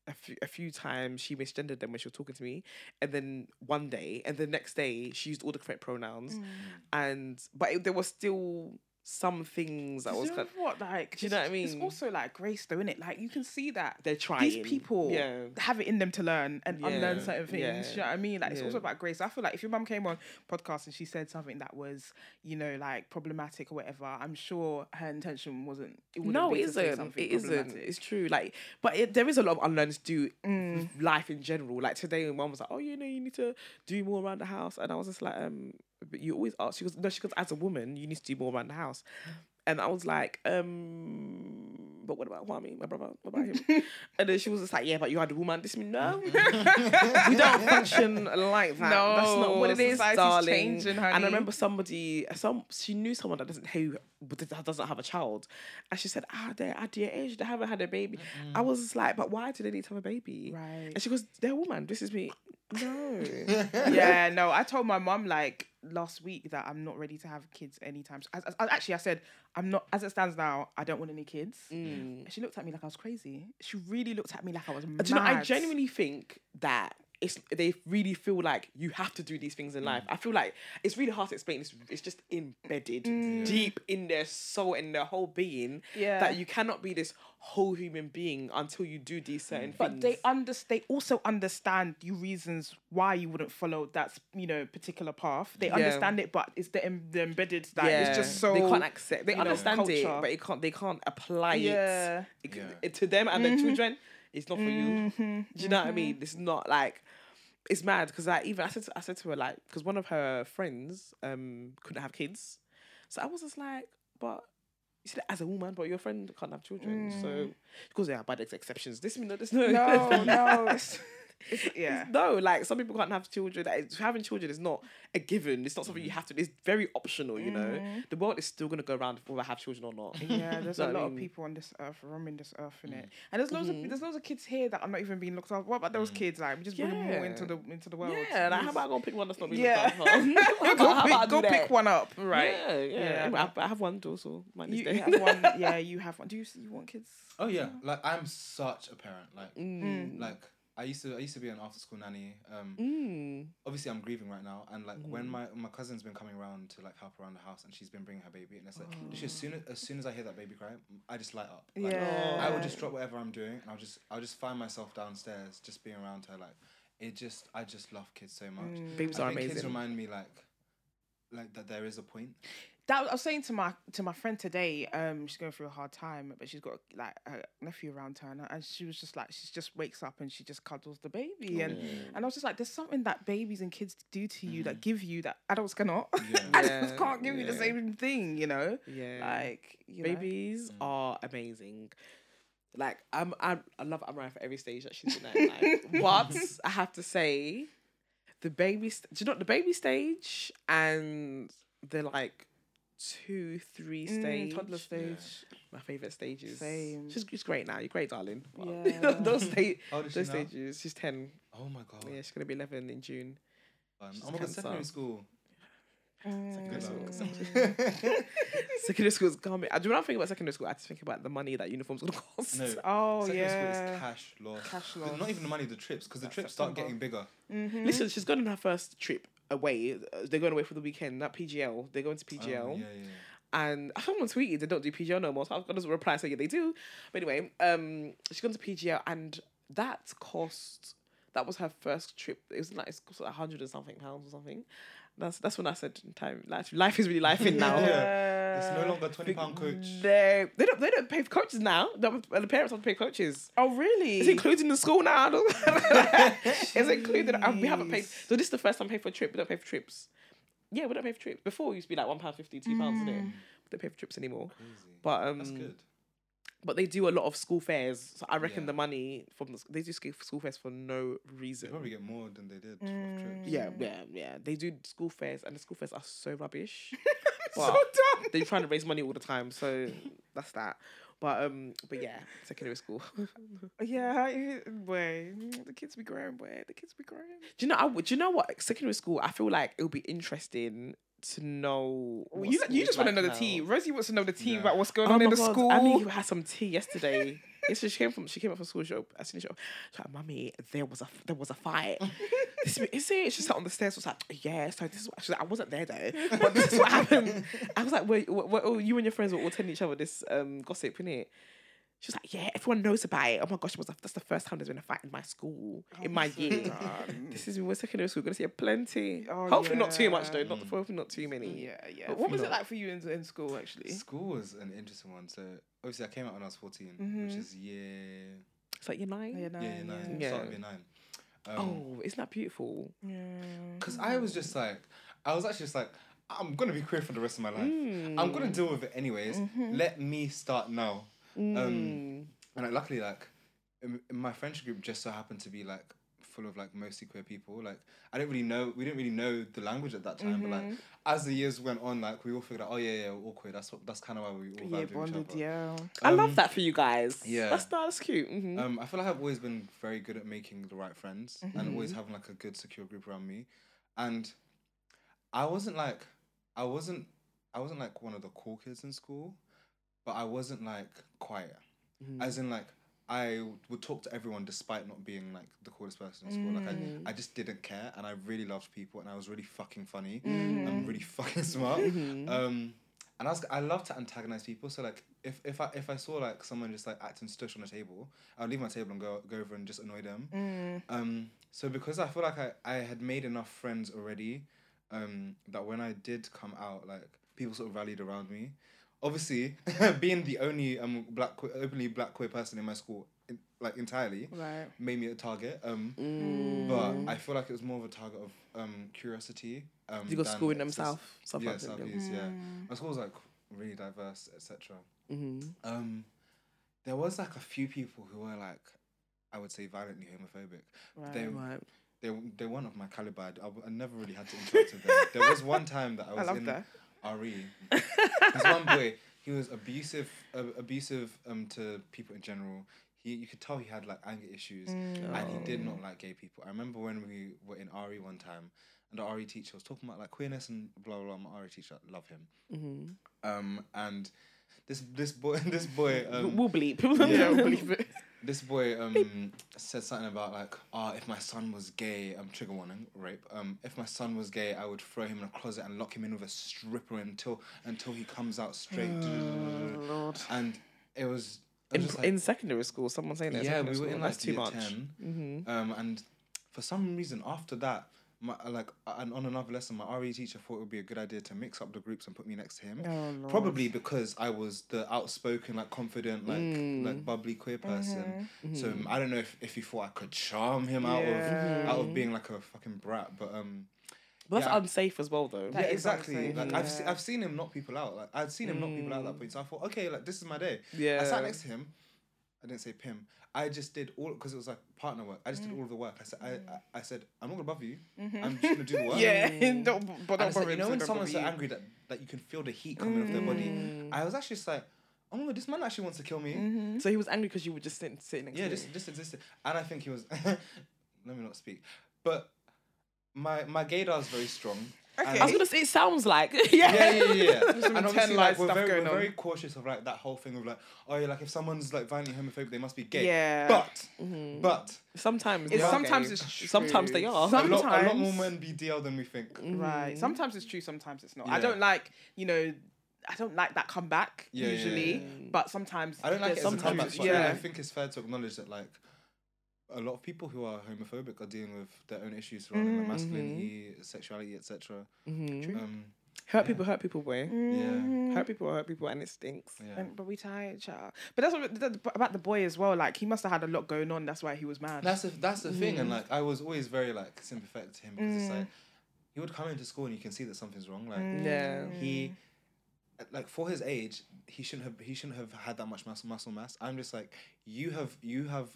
Speaker 2: a few, a few times she misgendered them when she was talking to me, and then one day, and the next day she used all the correct pronouns,
Speaker 1: Mm.
Speaker 2: and but it, there was still some things that was
Speaker 1: you know
Speaker 2: kind
Speaker 1: what? Like,
Speaker 2: Do you know what I mean?
Speaker 1: It's also like grace, though, isn't it? Like you can see that
Speaker 2: they're trying.
Speaker 1: these people
Speaker 2: yeah.
Speaker 1: have it in them to learn and unlearn certain things.
Speaker 2: yeah,
Speaker 1: Do you know what I mean? Like it's also about grace. I feel like if your mum came on podcast and she said something that was, you know, like problematic or whatever, I'm sure her intention wasn't. It wouldn't
Speaker 2: No, isn't it? Isn't. It's true. Like, but it, there is a lot of unlearned to do
Speaker 1: Mm.
Speaker 2: life in general. Like today, my mum was like, "Oh, you know, you need to do more around the house," and I was just like, "Um, but you always ask." She goes, "No, she goes, as a woman, you need to do more around the house," and I was like, "Um, but what about Kwame, my brother? What about him?" and then she was just like, "Yeah, but you had a woman." This me no, we don't function like that. No, that's not what it is, darling.
Speaker 1: changing,
Speaker 2: And I remember somebody, some she knew someone that doesn't who doesn't have a child, and she said, "Ah, they're at your age, they haven't had a baby." I was just like, "But why do they need to have a baby?"
Speaker 1: Right.
Speaker 2: And she goes, "They're a woman. This is me." No.
Speaker 1: yeah, no. I told my mom like last week that I'm not ready to have kids anytime. As, as, actually, I said I'm not. As it stands now, I don't want any kids.
Speaker 2: Mm.
Speaker 1: She looked at me like I was crazy. She really looked at me like I was mad.
Speaker 2: Do you know? I genuinely think that. It's, they really feel like you have to do these things in mm. life. I feel like it's really hard to explain. It's, it's just embedded mm. deep in their soul and their whole being
Speaker 1: Yeah.
Speaker 2: that you cannot be this whole human being until you do these certain
Speaker 1: But
Speaker 2: things.
Speaker 1: they under they also understand you reasons why you wouldn't follow that you know particular path. They
Speaker 2: Yeah.
Speaker 1: understand it, but it's the, em- the embedded that it's just so
Speaker 2: they can't accept. They
Speaker 1: you know,
Speaker 2: understand it, but it can't. They can't apply
Speaker 1: Yeah.
Speaker 2: it. It
Speaker 3: Yeah.
Speaker 2: it to them and their mm-hmm. children. It's not for you.
Speaker 1: Mhm,
Speaker 2: Do you know what I mm-hmm. mean? It's not like it's mad because I even I said to, I said to her like because one of her friends um couldn't have kids, so I was just like, but you said as a woman, but your friend can't have children, so because there are bad exceptions. This no, there's no
Speaker 1: No, no. It's- yeah.
Speaker 2: no, like some people can't have children. Like, having children is not a given. It's not something
Speaker 1: Mm.
Speaker 2: you have to. It's very optional. You know, mm-hmm. the world is still gonna go around whether I have children or not.
Speaker 1: Yeah, there's
Speaker 2: Know
Speaker 1: a
Speaker 2: what I
Speaker 1: lot of people on this earth roaming this earth in it, mm. and there's loads of mm-hmm. there's loads of kids here that are not even being looked after. What about those mm. kids? Like, we just bring them all into the into the world.
Speaker 2: Yeah, like how about I go and pick one that's not being
Speaker 1: Yeah.
Speaker 2: looked after? how
Speaker 1: go
Speaker 2: about,
Speaker 1: pick,
Speaker 2: I
Speaker 1: go pick one up, right?
Speaker 2: Yeah, yeah.
Speaker 1: Yeah.
Speaker 2: Anyway, I, I have one also. Mine is
Speaker 1: You,
Speaker 2: there.
Speaker 1: you have one. Yeah, you have one. Do you you want kids?
Speaker 3: Oh yeah, like I'm such a parent. Like
Speaker 2: Mm. mm.
Speaker 3: like I used to I used to be an after school nanny. Um,
Speaker 2: Mm.
Speaker 3: obviously I'm grieving right now, and like when
Speaker 2: Mm-hmm.
Speaker 3: my my cousin's been coming around to like help around the house, and she's been bringing her baby, and it's like
Speaker 2: Oh.
Speaker 3: as soon as, as soon as I hear that baby cry, I just light up. Like,
Speaker 1: Yeah.
Speaker 3: I would just drop whatever I'm doing, and I'll just I'll just find myself downstairs, just being around her. Like it just I just love kids so much.
Speaker 2: Babies
Speaker 3: I
Speaker 2: are
Speaker 3: think kids
Speaker 2: amazing.
Speaker 3: remind me like like that there is a point.
Speaker 1: That I was saying to my to my friend today. Um, she's going through a hard time, but she's got like her nephew around her, and, and she was just like, she just wakes up and she just cuddles the baby, and mm. and I was just like, there's something that babies and kids do to you that mm. give you that adults cannot.
Speaker 3: Yeah.
Speaker 1: adults
Speaker 2: Yeah,
Speaker 1: can't give you the same thing, you know.
Speaker 2: Yeah.
Speaker 1: Like you know?
Speaker 2: Babies mm. are amazing. Like I'm, I'm I love Amara for every stage that she's been at. in life. but I have to say, the baby. St- do you know the baby stage and the like two, three
Speaker 1: Mm,
Speaker 2: stage,
Speaker 1: toddler stage.
Speaker 2: my favorite stages.
Speaker 1: Same.
Speaker 2: She's, she's great now. You're great, darling. But
Speaker 1: Yeah.
Speaker 2: those sta-
Speaker 3: How old is she
Speaker 2: those
Speaker 3: now?
Speaker 2: stages. She's ten.
Speaker 3: Oh my god.
Speaker 2: Yeah, she's gonna be eleven in June.
Speaker 3: Um,
Speaker 2: she's
Speaker 3: oh my god, secondary
Speaker 2: cancer.
Speaker 3: school.
Speaker 2: Secondary school.
Speaker 1: Mm.
Speaker 2: secondary school's coming. I do when I think about secondary school, I just think about the money that uniforms gonna cost.
Speaker 3: No.
Speaker 1: Oh
Speaker 3: Secondary school is cash loss.
Speaker 1: Cash loss.
Speaker 3: Not even the money, the trips, because the trips start getting bigger.
Speaker 1: Mm-hmm.
Speaker 2: Listen, she's going on her first trip away. Uh, They're going away for the weekend. Not PGL. They're going to
Speaker 3: Oh,
Speaker 2: PGL.
Speaker 3: yeah, yeah, yeah.
Speaker 2: And someone tweeted they don't do PGL no more. So I was gonna reply saying yeah, they do. But anyway, um, she's gone to PGL and that cost. That was her first trip. It was like it's cost like hundred and something pounds or something. That's that's when I said time life life is really life in now.
Speaker 3: Yeah. It's no longer twenty pound coach.
Speaker 2: They they don't they don't pay for coaches now. The, the parents have to pay coaches.
Speaker 1: Oh really?
Speaker 2: It's included in the school now. it's included. uh, We haven't paid. So this is the first time I pay for a trip. We don't pay for trips. Yeah, we don't pay for trips. Before it used to be like one pound fifty, two pounds, isn't it? We don't pay for trips anymore.
Speaker 3: Crazy.
Speaker 2: But um,
Speaker 3: That's good.
Speaker 2: But they do a lot of school fairs. So I reckon
Speaker 3: Yeah.
Speaker 2: the money from the, they do school school fairs for no reason.
Speaker 3: They
Speaker 2: reason.
Speaker 3: probably get more than they did
Speaker 1: Mm.
Speaker 2: Yeah, yeah, yeah. They do school fairs, and the school fairs are so rubbish.
Speaker 1: so dumb.
Speaker 2: they're trying to raise money all the time, so that's that. But um, but yeah, secondary school.
Speaker 1: Yeah, you- boy, the kids be growing, boy. The kids be growing.
Speaker 2: Do you know? I, would- do you know what? Secondary school. I feel like it would be interesting to know.
Speaker 1: Well, you, you just want to know the tea. Rosie wants to know the tea
Speaker 3: Yeah.
Speaker 1: about what's going
Speaker 2: Oh
Speaker 1: on in the
Speaker 2: God,
Speaker 1: school.
Speaker 2: Annie had some tea yesterday. yesterday she came from she came up from school. She, as soon as she, op- she's like, "Mummy, there was a there was a fight." is it? She sat on the stairs. Was like, "Yeah." So this is what she's like. I wasn't there though, but this is what happened. I was like, "Wait, what, what, oh, you and your friends were all telling each other this um gossip, innit?" She was like, "Yeah, everyone knows about it." Oh my gosh, it was a, that's the first time there's been a fight in my school in my year. this is we're secondary school. We're gonna see a plenty.
Speaker 1: Oh,
Speaker 2: hopefully not too much though. Not hopefully not too many.
Speaker 1: Yeah, yeah.
Speaker 2: But
Speaker 1: What was it like for you in, in school, actually?
Speaker 3: School was an interesting one. So obviously I came out when I was 14 which
Speaker 1: Mhm.
Speaker 3: is year
Speaker 2: It's like year nine.
Speaker 1: Yeah,
Speaker 3: yeah,
Speaker 1: nine,
Speaker 3: year nine,
Speaker 2: yeah.
Speaker 3: start of year nine. Um,
Speaker 2: Oh, isn't that beautiful?
Speaker 1: Yeah.
Speaker 3: Because I was just like, I was actually just like, I'm gonna be queer for the rest of my life.
Speaker 2: Mm.
Speaker 3: I'm gonna deal with it anyways. Let me start now. Um,
Speaker 2: Mm.
Speaker 3: and like, luckily, like, in, in my friendship group, just so happened to be like full of like mostly queer people. Like, I didn't really know, we didn't really know the language at that time. But like, as the years went on, like, we all figured out, oh yeah, yeah, we're all queer. That's what, that's kind of why we all
Speaker 1: Yeah,
Speaker 3: vibed with each
Speaker 1: bonded,
Speaker 3: other.
Speaker 1: yeah.
Speaker 2: I love
Speaker 3: Um,
Speaker 2: that for you guys.
Speaker 3: yeah.
Speaker 2: that's that's cute. hmm
Speaker 3: Um, I feel like I've always been very good at making the right friends and
Speaker 2: Mm-hmm.
Speaker 3: always having like a good secure group around me. And I wasn't like I wasn't I wasn't like one of the cool kids in school, but I wasn't like quiet.
Speaker 2: Mm-hmm.
Speaker 3: As in like I would talk to everyone despite not being like the coolest person in school. Like
Speaker 2: Mm.
Speaker 3: I, I just didn't care and I really loved people and I was really fucking funny
Speaker 2: Mm-hmm.
Speaker 3: and really fucking smart. Um and I was I love to antagonize people. So like if, if I if I saw like someone just like acting stush on the table, I'd leave my table and go go over and just annoy them.
Speaker 1: Mm.
Speaker 3: Um so because I feel like I, I had made enough friends already, um, that when I did come out, like people sort of rallied around me. Obviously, being the only um black que- openly black queer person in my school, in, like entirely,
Speaker 1: Right.
Speaker 3: made me a target. Um,
Speaker 2: Mm.
Speaker 3: but I feel like it was more of a target of um curiosity. Um,
Speaker 2: you got school in them south, south
Speaker 3: yeah,
Speaker 2: London,
Speaker 3: South East, yeah. My school was like really diverse, etc.
Speaker 2: Mm-hmm.
Speaker 3: Um, there was like a few people who were like I would say violently homophobic.
Speaker 1: Right.
Speaker 3: They
Speaker 2: Right.
Speaker 3: they they weren't of my caliber. I, I, I never really had to interact with them. There was one time that I was
Speaker 1: love
Speaker 3: in
Speaker 1: that.
Speaker 3: RE. There's one boy. He was abusive, uh, abusive um to people in general. He you could tell he had like anger issues, and he did not like gay people. I remember when we were in RE one time, and the RE teacher was talking about like queerness and blah blah. blah. My RE teacher, love him.
Speaker 2: Mm-hmm.
Speaker 3: Um, and this this boy this boy um,
Speaker 2: we'll bleep.
Speaker 3: yeah.
Speaker 2: we'll believe it.
Speaker 3: This boy um said something about like, oh, if my son was gay, um, trigger warning, rape. Um, if my son was gay, I would throw him in a closet and lock him in with a stripper until until he comes out straight.
Speaker 1: Lord.
Speaker 3: And it was, it
Speaker 2: In,
Speaker 3: was like,
Speaker 2: in secondary school, someone saying that.
Speaker 3: yeah, we were
Speaker 2: school,
Speaker 3: in like
Speaker 2: that's
Speaker 3: year
Speaker 2: much.
Speaker 3: 10
Speaker 2: Mm-hmm.
Speaker 3: Um, and for some reason after that. My, like and on another lesson, my RE teacher thought it would be a good idea to mix up the groups and put me next to him.
Speaker 1: Oh, Lord.
Speaker 3: Probably because I was the outspoken, like confident, like
Speaker 2: Mm.
Speaker 3: like bubbly queer person.
Speaker 1: Mm-hmm.
Speaker 3: So um, I don't know if, if he thought I could charm him out
Speaker 1: Yeah.
Speaker 3: of out of being like a fucking brat, but um,
Speaker 2: But that's
Speaker 3: Yeah.
Speaker 2: unsafe as well, though.
Speaker 1: That
Speaker 3: yeah, exactly.
Speaker 1: unsafe,
Speaker 3: Like I've se- I've seen him knock people out. Like I'd seen him knock people out at that point. So I thought, okay, like this is my day.
Speaker 2: Yeah.
Speaker 3: I sat next to him. I didn't say Pim. I just did all because it was like partner work. I just did mm. all of the work. I said, I, mm. I, I said, I'm not gonna bother you. Mm-hmm. I'm just gonna do the work.
Speaker 1: Yeah, don't, but
Speaker 3: And
Speaker 1: don't
Speaker 3: it's like,
Speaker 1: bother
Speaker 3: you know when someone's so angry that, that you can feel the heat coming off their body. Mm. I was actually just like, oh my god, this man actually wants to kill me. Mm-hmm.
Speaker 2: So he was angry because you were just sitting, sitting next
Speaker 3: Yeah,
Speaker 2: to
Speaker 3: just
Speaker 2: him.
Speaker 3: just existed, and I think he was. let me not speak, but my my gaydar is very strong.
Speaker 1: Okay.
Speaker 2: I was gonna say it sounds like
Speaker 3: yeah, yeah, yeah. yeah.
Speaker 1: some
Speaker 3: and obviously, like, we're
Speaker 1: stuff
Speaker 3: very,
Speaker 1: going
Speaker 3: we're
Speaker 1: on.
Speaker 3: very cautious of like that whole thing of like, oh yeah, like if someone's like violently homophobic, they must be gay.
Speaker 1: Yeah.
Speaker 3: But,
Speaker 2: Mm-hmm.
Speaker 3: but
Speaker 2: sometimes
Speaker 1: It's sometimes
Speaker 2: gay.
Speaker 1: it's true.
Speaker 2: sometimes they are.
Speaker 3: a lot, a lot more men be DL than we think.
Speaker 1: Right. Sometimes it's true, sometimes it's not. I don't like, you know, I don't like that comeback
Speaker 3: Yeah, yeah,
Speaker 1: usually,
Speaker 3: yeah.
Speaker 1: but sometimes
Speaker 3: I don't like it
Speaker 1: there's
Speaker 3: as a comeback, but
Speaker 1: yeah.
Speaker 3: I think it's fair to acknowledge that like a lot of people who are homophobic are dealing with their own issues surrounding
Speaker 1: Mm-hmm.
Speaker 3: masculinity, sexuality, etc. Um,
Speaker 2: Hurt people, hurt people, boy.
Speaker 1: Mm.
Speaker 3: yeah,
Speaker 2: Hurt people, hurt people, and it stinks.
Speaker 3: yeah.
Speaker 1: And- but we tired, child. But that's what, th- th- about the boy as well. Like he must have had a lot going on. That's why he was mad.
Speaker 3: That's the that's the thing,
Speaker 1: Mm.
Speaker 3: and like I was always very like sympathetic to him because it's like he would come into school and you can see that something's wrong. Like
Speaker 1: Mm.
Speaker 2: Yeah.
Speaker 3: he, like for his age, he shouldn't have he shouldn't have had that much muscle muscle mass. I'm just like you have you have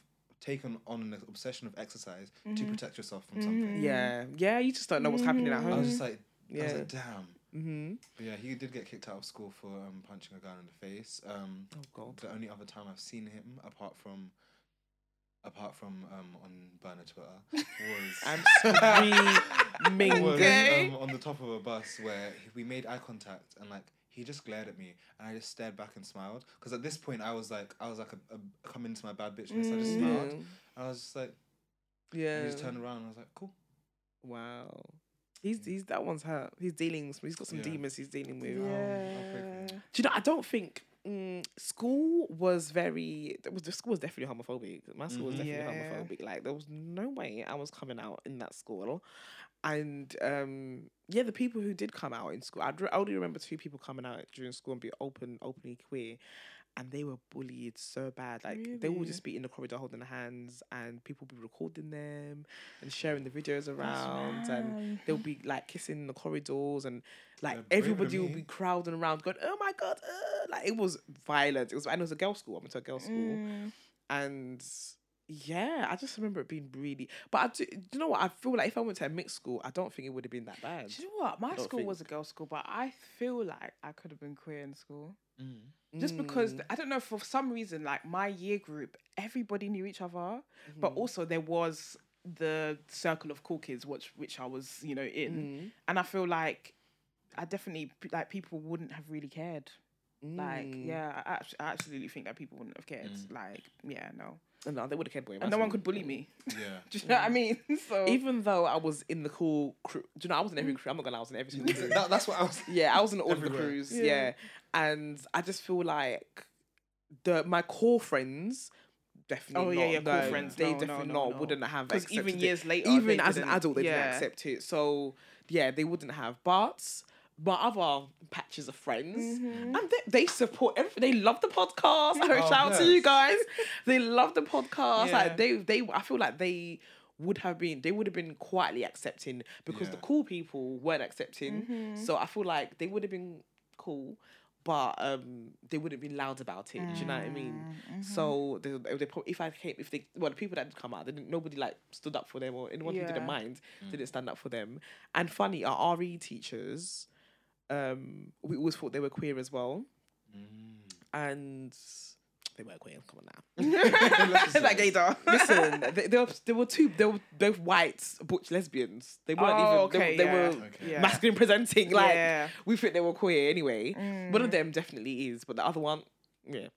Speaker 3: taken on an obsession of exercise
Speaker 1: Mm-hmm.
Speaker 3: to protect yourself from something.
Speaker 2: Yeah, yeah. You just don't know what's happening at home.
Speaker 3: I was just like, I was
Speaker 2: Yeah.
Speaker 3: like, damn.
Speaker 2: mm-hmm.
Speaker 3: But yeah, he did get kicked out of school for um, punching a guy in the face. Um,
Speaker 2: Oh God.
Speaker 3: the only other time I've seen him, apart from, apart from um, on burner Twitter, was
Speaker 2: I'm screaming.
Speaker 3: was um, on the top of a bus where we made eye contact and like he just glared at me and I just stared back and smiled because at this point I was like I was like a, a come into my bad bitchness. I just smiled. And I was just like,
Speaker 2: Yeah.
Speaker 3: he just turned around and I was like, cool.
Speaker 2: Wow. He's he's that one's hurt. He's dealing. He's got some
Speaker 3: Yeah.
Speaker 2: demons he's dealing with.
Speaker 1: yeah.
Speaker 2: Do you know? I don't think mm, school was very. It was the school was definitely homophobic. My school was
Speaker 3: Mhm.
Speaker 2: definitely
Speaker 1: Yeah.
Speaker 2: homophobic. Like there was no way I was coming out in that school. And um, yeah, the people who did come out in school, I'd, re- I only remember two people coming out during school and be open, openly queer, and they were bullied so bad. Like they would just be in the corridor holding hands, and people would be recording them and sharing the videos around, and they'll be like kissing in the corridors, and like everybody will be crowding around, going, "Oh my god!" Uh, like it was violent. It was, and it was a girl school. I went to a girl school,
Speaker 1: Mm.
Speaker 2: and yeah, I just remember it being really. But I do, you know what? I feel like if I went to a mixed school, I don't think it would have been that bad.
Speaker 1: Do you know what? My school was a
Speaker 2: think.
Speaker 1: girls' school, but I feel like I could have been queer in school.
Speaker 3: Mm.
Speaker 1: Just because
Speaker 2: Mm.
Speaker 1: I don't know for some reason, like my year group, everybody knew each other,
Speaker 2: Mm-hmm.
Speaker 1: but also there was the circle of cool kids, which which I was, you know, in,
Speaker 2: Mm.
Speaker 1: and I feel like I definitely like people wouldn't have really cared. Like,
Speaker 2: Mm.
Speaker 1: yeah, I, I absolutely think that people wouldn't have cared. Like, yeah, no,
Speaker 2: no, they would have cared. boy,
Speaker 1: and no one could bully me.
Speaker 3: Yeah.
Speaker 1: Do you know what I mm. mean? So
Speaker 2: Even though I was in the cool crew, do you know I was in every crew? I'm not gonna lie, I was in every single crew.
Speaker 3: that, that's what I was.
Speaker 2: Yeah, I was in all of the crews.
Speaker 1: Yeah.
Speaker 2: Yeah. and I just feel like the my core friends definitely.
Speaker 1: Oh, yeah,
Speaker 2: not,
Speaker 1: yeah, core
Speaker 2: no,
Speaker 1: friends.
Speaker 2: They
Speaker 1: No, no,
Speaker 2: definitely
Speaker 1: no,
Speaker 2: not
Speaker 1: no.
Speaker 2: wouldn't have
Speaker 1: 'Cause even
Speaker 2: accepted it.
Speaker 1: years later,
Speaker 2: even as an
Speaker 1: didn't-
Speaker 2: adult, they
Speaker 1: yeah.
Speaker 2: didn't accept it. So yeah, they wouldn't have. But my other patches of friends,
Speaker 1: Mm-hmm.
Speaker 2: and they, they support everything. They love the podcast.
Speaker 3: Oh,
Speaker 2: Shout out to you guys. They love the podcast.
Speaker 1: Yeah.
Speaker 2: Like they, they. I feel like they would have been. They would have been quietly accepting because the cool people weren't accepting.
Speaker 1: Mm-hmm.
Speaker 2: So I feel like they would have been cool. but um, they wouldn't be loud about it. Do you know what I mean?
Speaker 1: Mm,
Speaker 2: So they, they, they if I came, if they, well, the people that did come out, they didn't, nobody like stood up for them, or anyone who didn't mind didn't stand up for them. And funny, our RE teachers, um, we always thought they were queer as well, and they were queer. Come on now.
Speaker 1: that gaydar.
Speaker 2: Listen, they, they, were, they were two. They were both white butch lesbians. They weren't
Speaker 1: Oh,
Speaker 2: even.
Speaker 1: okay,
Speaker 2: they,
Speaker 1: yeah.
Speaker 2: were
Speaker 3: Okay.
Speaker 2: Masculine presenting. Like
Speaker 1: Yeah.
Speaker 2: we think they were queer anyway. One
Speaker 1: Mm.
Speaker 2: of them definitely is, but the other one, yeah.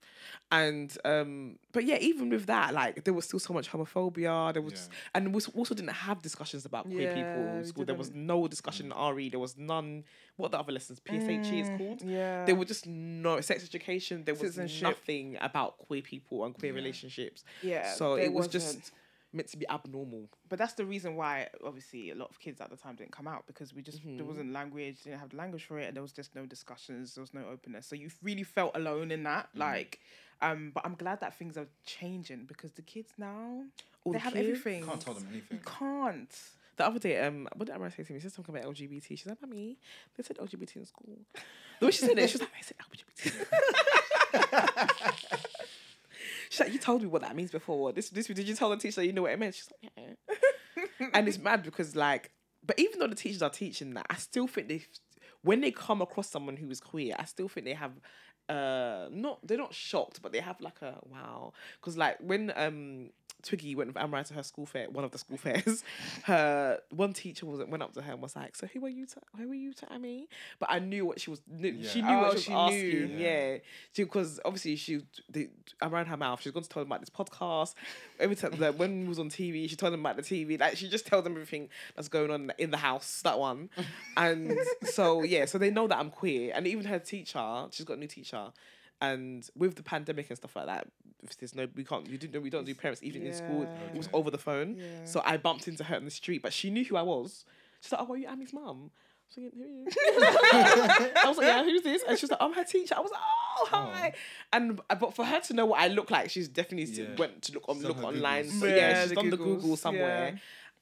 Speaker 2: And um, but yeah, even with that, like there was still so much homophobia. There was,
Speaker 3: Yeah.
Speaker 2: and we also didn't have discussions about queer people
Speaker 1: Yeah,
Speaker 2: in school. There was no discussion in RE. There was none. What the other lessons? PSHE is called.
Speaker 1: Mm, Yeah.
Speaker 2: There were just no sex education. There was nothing about queer people and queer
Speaker 3: Yeah.
Speaker 2: relationships.
Speaker 1: Yeah,
Speaker 2: So it was
Speaker 1: wasn't.
Speaker 2: just meant to be abnormal.
Speaker 1: But that's the reason why, obviously, a lot of kids at the time didn't come out because we just
Speaker 2: Mm-hmm.
Speaker 1: there wasn't language, didn't have the language for it, and there was just no discussions, there was no openness. So you really felt alone in that.
Speaker 2: Mm.
Speaker 1: Like, um, but I'm glad that things are changing because the kids now
Speaker 2: All
Speaker 1: they
Speaker 2: the
Speaker 1: have
Speaker 2: kids?
Speaker 1: everything.
Speaker 3: Can't tell them anything.
Speaker 1: You can't.
Speaker 2: The other day, um, what did Amara say to me? She said something about LGBT. She's like, "Mommy, they said LGBT in school." The way she said it, she was like, "I said LGBT." She's like, "You told me what that means before. This, this, did you tell the teacher you know what it meant?" She's like, "Yeah." and it's mad because, like, but even though the teachers are teaching that, I still think they, when they come across someone who is queer, I still think they have, uh, not they're not shocked, but they have like a wow, because like when um Twiggy went with Amara to her school fair, one of the school fairs, her one teacher was went up to her and was like, "So who are you to who are you to Amy?" But I knew what she was. Knew, She knew
Speaker 1: Oh,
Speaker 2: what she was
Speaker 1: she
Speaker 2: asking.
Speaker 1: knew.
Speaker 2: Yeah, because obviously she they, around her mouth, She's going to tell them about this podcast. Every time that when we was on TV, she told them about the TV. Like she just tells them everything that's going on in the house. That one, and so yeah, so they know that I'm queer. And even her teacher, she's got a new teacher. And with the pandemic and stuff like that, there's no, we can't, you didn't, we don't do parents evening in school. It was over the phone.
Speaker 1: Yeah.
Speaker 2: So I bumped into her in the street, but she knew who I was. She's like, "Oh, are you Ami's mum?" I was like, "Who are you?" I was like, "Yeah, who's this?" And she was like, "I'm her teacher." I was like, "Oh, hi." And uh, but for her to know what I look like, she's definitely
Speaker 3: Yeah.
Speaker 2: went to look on
Speaker 3: She's
Speaker 2: look online.
Speaker 3: Googles.
Speaker 2: So yeah,
Speaker 1: Yeah,
Speaker 2: she's
Speaker 1: the
Speaker 2: done the Google somewhere,
Speaker 1: yeah.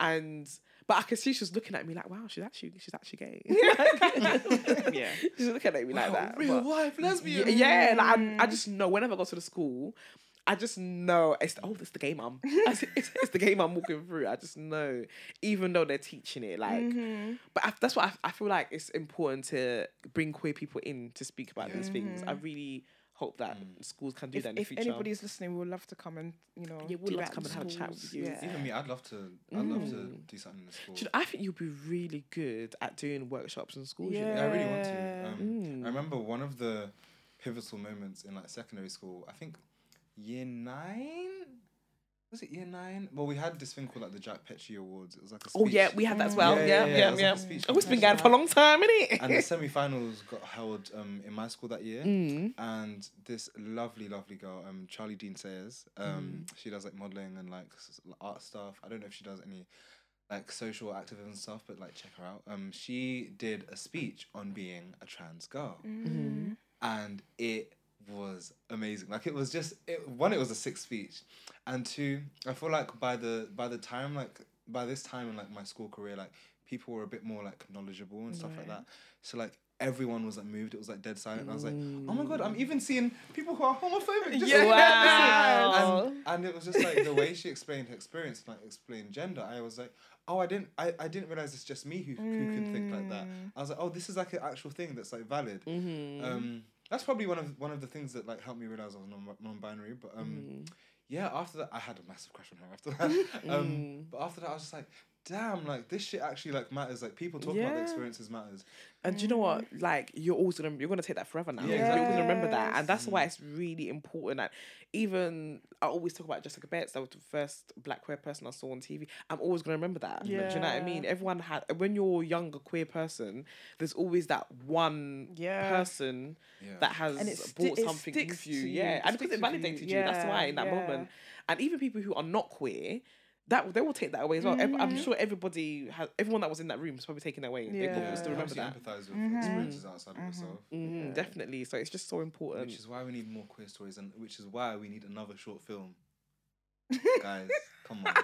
Speaker 2: and. But I could see she was looking at me like, "Wow, she's actually she's actually gay."
Speaker 1: Yeah.
Speaker 2: she's looking at me like that.
Speaker 3: real
Speaker 2: but-
Speaker 3: life lesbian.
Speaker 2: yeah, yeah, like, I, I just know whenever I go to the school, I just know it's oh, it's the gay mum. it's, it's, it's the gay mum walking through. I just know, even though they're teaching it, like.
Speaker 1: Mm-hmm.
Speaker 2: But I, that's what I, I feel like it's important to bring queer people in to speak about these things. I really hope that schools can do
Speaker 1: If,
Speaker 2: that in the
Speaker 1: if anybody's listening, we would love to come and you know.
Speaker 2: Yeah, we'd love to come and have a chat with you.
Speaker 1: Yeah.
Speaker 3: Even me, I'd love to. I'd love to
Speaker 2: Mm.
Speaker 3: do something in the school.
Speaker 2: You know, I think you'd be really good at doing workshops in schools. You
Speaker 3: Yeah,
Speaker 2: know?
Speaker 3: I really want to. Um,
Speaker 2: Mm.
Speaker 3: I remember one of the pivotal moments in like secondary school. I think year nine. Was it year nine? Well, we had this thing called like the Jack Petchey Awards. It was like a
Speaker 2: Oh yeah, we had that as well.
Speaker 3: Yeah,
Speaker 2: Yeah,
Speaker 3: yeah,
Speaker 2: yeah,
Speaker 3: yeah,
Speaker 2: yeah.
Speaker 3: It was yeah. Like
Speaker 2: oh, it's been going for a long time, isn't it?
Speaker 3: and the semi-finals got held um, in my school that year.
Speaker 2: Mm.
Speaker 3: And this lovely, lovely girl, um, Charlie Dean Sayers, um, she does like modeling and like s- s- art stuff. I don't know if she does any like social activism stuff, but like check her out. Um, she did a speech on being a trans girl,
Speaker 2: Mm-hmm.
Speaker 3: and it was amazing. Like it was just it, one, it was a sick speech, and two, I feel like by the by the time like by this time in like my school career, like people were a bit more like knowledgeable and stuff like that. So like everyone was like moved. It was like dead silent. And I was like, oh my god, I'm even seeing people who are homophobic. Just
Speaker 1: Yeah.
Speaker 2: Wow.
Speaker 3: and, and it was just like the way she explained her experience, like explained gender. I was like, oh, I didn't, I, I didn't realize it's just me who who can think like that. I was like, oh, this is like an actual thing that's like valid.
Speaker 2: Mm-hmm.
Speaker 3: Um, that's probably one of one of the things that like helped me realize I was non non-binary. But um,
Speaker 2: Mm-hmm.
Speaker 3: yeah, after that, I had a massive crush on her. After that, um,
Speaker 2: Mm.
Speaker 3: but after that, I was just like, damn, like this shit actually like matters. Like people talk about the experiences matters.
Speaker 2: And do you know what? Like you're always gonna you're gonna take that forever now.
Speaker 3: Yeah,
Speaker 2: You're gonna remember that, and that's
Speaker 3: Yes.
Speaker 2: why it's really important. And even I always talk about Jessica Betts. That was the first black queer person I saw on TV. I'm always gonna remember that. Yeah. Do you know what I mean? Everyone had when you're a younger queer person, there's always that one
Speaker 1: Yeah.
Speaker 2: person
Speaker 3: Yeah.
Speaker 2: that has
Speaker 1: And it sti-
Speaker 2: brought something
Speaker 1: sticks
Speaker 2: with you.
Speaker 1: to you.
Speaker 2: Yeah,
Speaker 1: It
Speaker 2: and because it
Speaker 1: with you.
Speaker 2: validated you. That's why in that
Speaker 1: Yeah,
Speaker 2: moment. And even people who are not queer. That they will take that away as well. Ev- I'm
Speaker 1: Mm-hmm.
Speaker 2: sure everybody has everyone that was in that room is probably taking that away. They
Speaker 1: Yeah.
Speaker 2: probably still remember that.
Speaker 3: obviously empathize with experiences outside of yourself.
Speaker 2: Mm, Definitely. So it's just so important.
Speaker 3: Which is why we need more queer stories, and which is why we need another short film. Guys, come on.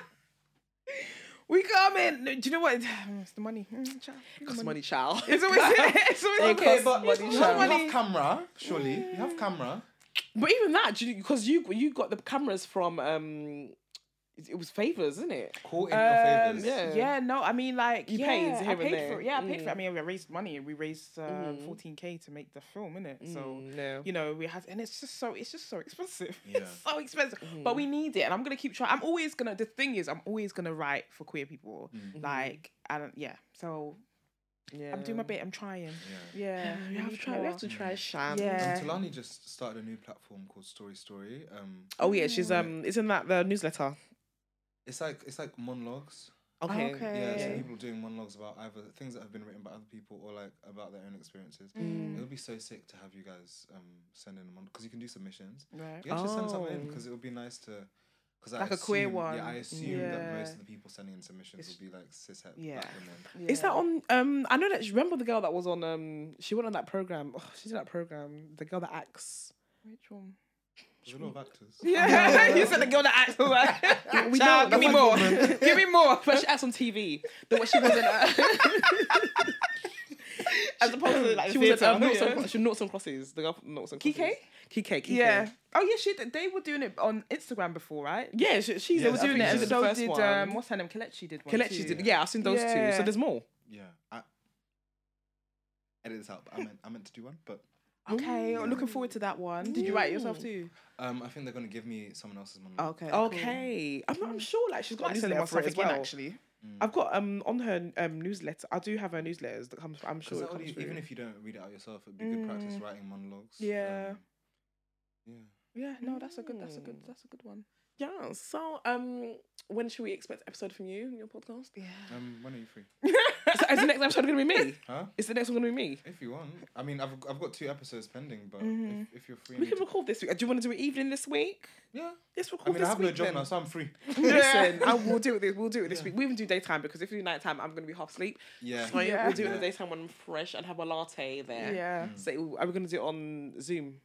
Speaker 1: We come in. Do you know what? It's the money. Mm, child, the
Speaker 2: Cost money, child.
Speaker 1: It's always it's always
Speaker 2: Okay,
Speaker 1: okay,
Speaker 2: but
Speaker 1: but
Speaker 2: money,
Speaker 3: You
Speaker 2: child.
Speaker 3: have,
Speaker 1: money.
Speaker 3: you have camera, surely. You have camera.
Speaker 2: But even that, because you you got the cameras from um, it was favors, isn't it?
Speaker 3: Caught in
Speaker 1: Um,
Speaker 3: your favors.
Speaker 2: yeah.
Speaker 1: yeah, no, I mean like
Speaker 2: You
Speaker 1: yeah,
Speaker 2: paid here
Speaker 1: I
Speaker 2: and
Speaker 1: paid
Speaker 2: there.
Speaker 1: for it. Yeah, I paid for it. I
Speaker 2: Mm.
Speaker 1: mean, we raised money. And we raised uh,
Speaker 2: Mm.
Speaker 1: 14k to make the film, innit? So
Speaker 2: Mm, no.
Speaker 1: you know we had, and it's just so it's just so expensive.
Speaker 3: Yeah.
Speaker 1: It's so expensive, but we need it, and I'm gonna keep trying. I'm always gonna. The thing is, I'm always gonna write for queer people. Like, and yeah, so
Speaker 2: yeah.
Speaker 1: I'm doing my bit. I'm trying.
Speaker 3: Yeah.
Speaker 1: Yeah,
Speaker 2: We have to try. We have to try Shan.
Speaker 1: Yeah.
Speaker 3: Um, Talani just started a new platform called Story Story. Um,
Speaker 2: Oh yeah, she's um. Isn't that the newsletter?
Speaker 3: It's like it's like monologues.
Speaker 2: Okay.
Speaker 1: Okay.
Speaker 3: Yeah, so people doing monologues about either things that have been written by other people or like about their own experiences.
Speaker 1: Mm.
Speaker 3: It would be so sick to have you guys um send in a mon because you can do submissions.
Speaker 1: Right.
Speaker 3: You can just send something in
Speaker 2: Oh.
Speaker 3: because it would be nice to. Cause
Speaker 1: Like
Speaker 3: I
Speaker 1: a queer one.
Speaker 3: Yeah, I assume that most of the people sending in submissions
Speaker 1: It's-
Speaker 3: will be like cishet
Speaker 1: Yeah.
Speaker 3: black women.
Speaker 2: Is that on? Um, I know that. Remember the girl that was on? Um, she went on that program. Oh, she did that program. The girl that acts.
Speaker 1: Which one?
Speaker 3: There's a lot of actors.
Speaker 1: Yeah, you said the girl that acts like.
Speaker 2: We
Speaker 1: Child,
Speaker 2: know,
Speaker 1: give me more.
Speaker 2: like
Speaker 1: give me more.
Speaker 2: But she acts on TV. The what she wasn't. Uh,
Speaker 1: As opposed to like
Speaker 2: she was
Speaker 1: theatre.
Speaker 2: at um, Noughts
Speaker 1: yeah.
Speaker 2: and- she Noughts and Crosses. The girl from Noughts and
Speaker 1: Kike?
Speaker 2: Crosses. Kike. Kike.
Speaker 1: Yeah. Oh yeah, she they were doing it on Instagram before, right?
Speaker 2: Yeah, she, she's.
Speaker 3: They were
Speaker 2: think
Speaker 1: doing it,
Speaker 2: she
Speaker 1: and so
Speaker 2: the first
Speaker 1: did
Speaker 2: one.
Speaker 1: um, what's her name? Kelechi did one.
Speaker 2: Kelechi did. Yeah, I've seen those two. So there's more.
Speaker 3: Yeah. I, edit this out. But I meant I meant to do one, but
Speaker 1: Okay, I'm looking forward to that one. Did you write it yourself too?
Speaker 3: um, I think they're gonna give me someone else's monologue.
Speaker 1: Okay.
Speaker 2: Okay, I'm, I'm sure like she's got
Speaker 1: Got
Speaker 2: a
Speaker 1: to send
Speaker 2: newsletter
Speaker 1: them
Speaker 2: for it
Speaker 1: stuff
Speaker 2: as
Speaker 1: again,
Speaker 2: well.
Speaker 1: actually.
Speaker 2: I've got um on her um newsletter. I do have her newsletters that comes. I'm sure it comes through.
Speaker 3: even if you don't read it out yourself, it'd be good practice writing monologues.
Speaker 1: Yeah.
Speaker 3: Um, yeah.
Speaker 1: Yeah, no, that's a good. That's a good. That's a good one.
Speaker 2: yeah. So um, when should we expect episode from you in your podcast?
Speaker 1: Yeah.
Speaker 3: Um, when are you free?
Speaker 2: is, is the next episode gonna be me?
Speaker 3: Huh?
Speaker 2: Is the next one gonna be me?
Speaker 3: If you want. I mean, I've I've got two episodes pending, but
Speaker 1: Mm-hmm.
Speaker 3: if, if you're free,
Speaker 2: We can
Speaker 3: you-
Speaker 2: record this week. Do you want to do it evening this week?
Speaker 3: yeah.
Speaker 2: Let's
Speaker 3: I
Speaker 2: record
Speaker 3: mean,
Speaker 2: this
Speaker 3: I have
Speaker 2: week
Speaker 3: no job
Speaker 2: then.
Speaker 3: now, so I'm free.
Speaker 2: Listen, I will do it. This, we'll do it this week. We even do daytime because if we do nighttime, I'm gonna be half asleep.
Speaker 3: Yeah.
Speaker 2: So yeah,
Speaker 1: Yeah.
Speaker 2: we'll do it in the daytime when I'm fresh and have a latte there.
Speaker 1: Yeah.
Speaker 2: So are we gonna do it on Zoom?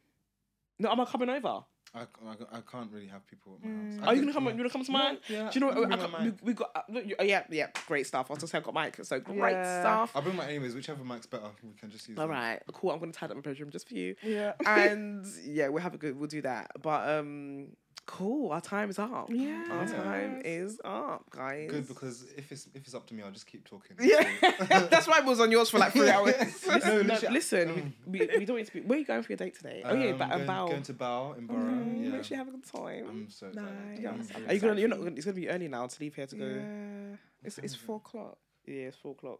Speaker 2: No, am I coming over?
Speaker 3: I, I, I can't really have people at my
Speaker 1: Mm.
Speaker 3: house. I
Speaker 2: Are you gonna come? You gonna come to mine?
Speaker 3: yeah,
Speaker 2: Do you know?
Speaker 3: I
Speaker 2: what? I got, we, we got. Uh, look, you- uh, yeah, yeah, great stuff. I was gonna say I got Mike, so great
Speaker 1: Yeah.
Speaker 2: stuff.
Speaker 3: I'll bring my anyways, whichever mic's better, we can just use
Speaker 2: All right, cool. I'm gonna tie up my bedroom just for you.
Speaker 1: Yeah.
Speaker 2: and yeah, we'll have a good. We'll do that. But um, cool. Our time is up.
Speaker 1: Yeah.
Speaker 2: our time is up, guys.
Speaker 3: Good because if it's if it's up to me, I'll just keep talking.
Speaker 1: Yeah. That's why it was on yours for like three hours.
Speaker 3: no,
Speaker 2: No, listen, we, we, we don't need to be. Where are you going for your date today? oh yeah,
Speaker 3: um,
Speaker 2: but um,
Speaker 3: going,
Speaker 2: Bow.
Speaker 3: going to Bao in Borough.
Speaker 2: Mm,
Speaker 3: yeah.
Speaker 2: Make sure you have a good time.
Speaker 3: I'm so excited.
Speaker 1: Nice.
Speaker 3: I'm
Speaker 2: Yes.
Speaker 3: really
Speaker 2: Are you gonna? You're not. gonna- It's gonna be early now to leave here to go.
Speaker 1: Yeah. It's it's four o'clock.
Speaker 2: Yeah, it's four o'clock.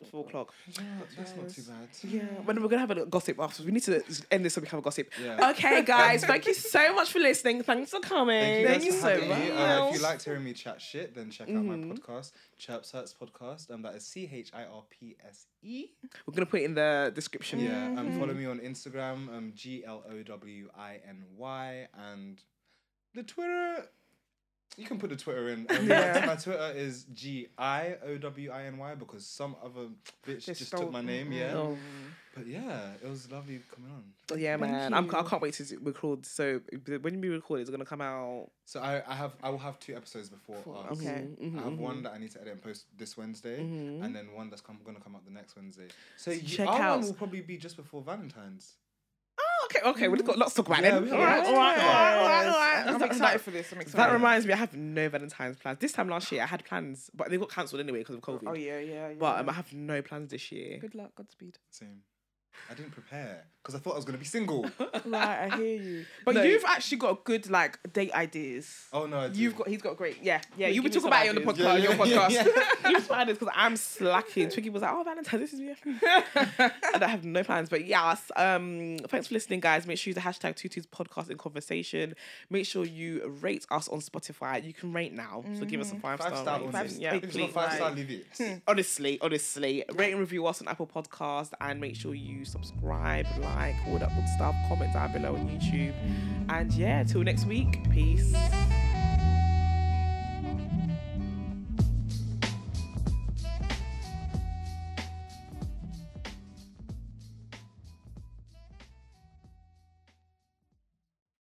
Speaker 2: It's four o'clock.
Speaker 3: Yeah, that's not too bad.
Speaker 2: Yeah, but we're gonna have a gossip afterwards. We need to end this so we can have a gossip.
Speaker 3: Yeah.
Speaker 2: Okay, guys, thank you so much for listening. Thanks for coming.
Speaker 3: Thank you, guys for
Speaker 2: so much.
Speaker 3: me. Uh, if you liked hearing me chat shit, then check out my
Speaker 2: Mhm.
Speaker 3: podcast, Chirps Hurts Podcast. Um, that is C H I R P S E.
Speaker 2: We're gonna put it in the description.
Speaker 3: Yeah. Um,
Speaker 2: Mm-hmm.
Speaker 3: follow me on Instagram. Um, G L O W I N Y, and the Twitter. You can put the Twitter in. Um,
Speaker 1: Yeah.
Speaker 3: my, my Twitter is G I O W I N Y because some other bitch
Speaker 1: They
Speaker 3: just took my name. Yeah.
Speaker 2: Oh.
Speaker 3: But yeah, it was lovely coming on.
Speaker 2: Yeah,
Speaker 1: Thank
Speaker 2: man, I'm, I can't wait to record. So when we record, it's gonna come out.
Speaker 3: So I, I have I will have two episodes before us.
Speaker 1: okay.
Speaker 2: Mhm,
Speaker 3: I have
Speaker 2: mhm,
Speaker 3: one that I need to edit and post this Wednesday,
Speaker 2: Mhm.
Speaker 3: and then one that's come, gonna come out the next Wednesday. So you,
Speaker 2: check
Speaker 3: our
Speaker 2: out-
Speaker 3: one will probably be just before Valentine's.
Speaker 2: Okay, okay, we've got lots to talk about
Speaker 3: Yeah,
Speaker 2: then.
Speaker 3: we
Speaker 2: All
Speaker 3: have
Speaker 2: right,
Speaker 3: lots
Speaker 2: all
Speaker 3: to
Speaker 2: right,
Speaker 3: talk
Speaker 2: all right,
Speaker 3: about.
Speaker 2: all right, all right.
Speaker 1: I'm
Speaker 2: That-
Speaker 1: excited for this. I'm excited.
Speaker 2: That reminds me, I have no Valentine's plans. This time last year, I had plans, but they got cancelled anyway because of COVID.
Speaker 1: Oh yeah, yeah. yeah.
Speaker 2: But um, I have no plans this year.
Speaker 1: good luck, Godspeed.
Speaker 3: Same. I didn't prepare because I thought I was gonna be single.
Speaker 1: Right, I hear you. But
Speaker 2: No.
Speaker 1: you've actually got good like date ideas.
Speaker 3: oh no, I do.
Speaker 1: You've got, he's got great. Yeah, yeah.
Speaker 2: Wait,
Speaker 1: you were
Speaker 2: give me
Speaker 1: talking about it on the
Speaker 2: ideas.
Speaker 1: podcast.
Speaker 3: Yeah,
Speaker 1: your
Speaker 3: yeah,
Speaker 1: podcast.
Speaker 3: yeah,
Speaker 2: you inspired us because I'm slacking. Twiggy was like, "Oh, Valentine's, this is me." and I have no plans, but yes. Um, thanks for listening, guys. Make sure you use the hashtag Tutu's podcast in conversation. Make sure you rate us on Spotify. You can rate now, so give us a five,
Speaker 3: five
Speaker 2: star
Speaker 3: star
Speaker 2: rating.
Speaker 3: only.
Speaker 2: Yeah,
Speaker 3: if it's not
Speaker 2: please.
Speaker 3: five star, leave it.
Speaker 2: Honestly, honestly, rate and review us on Apple Podcast, and make sure you subscribe, like all that good stuff. Comment down below on YouTube, and yeah, till next week, peace.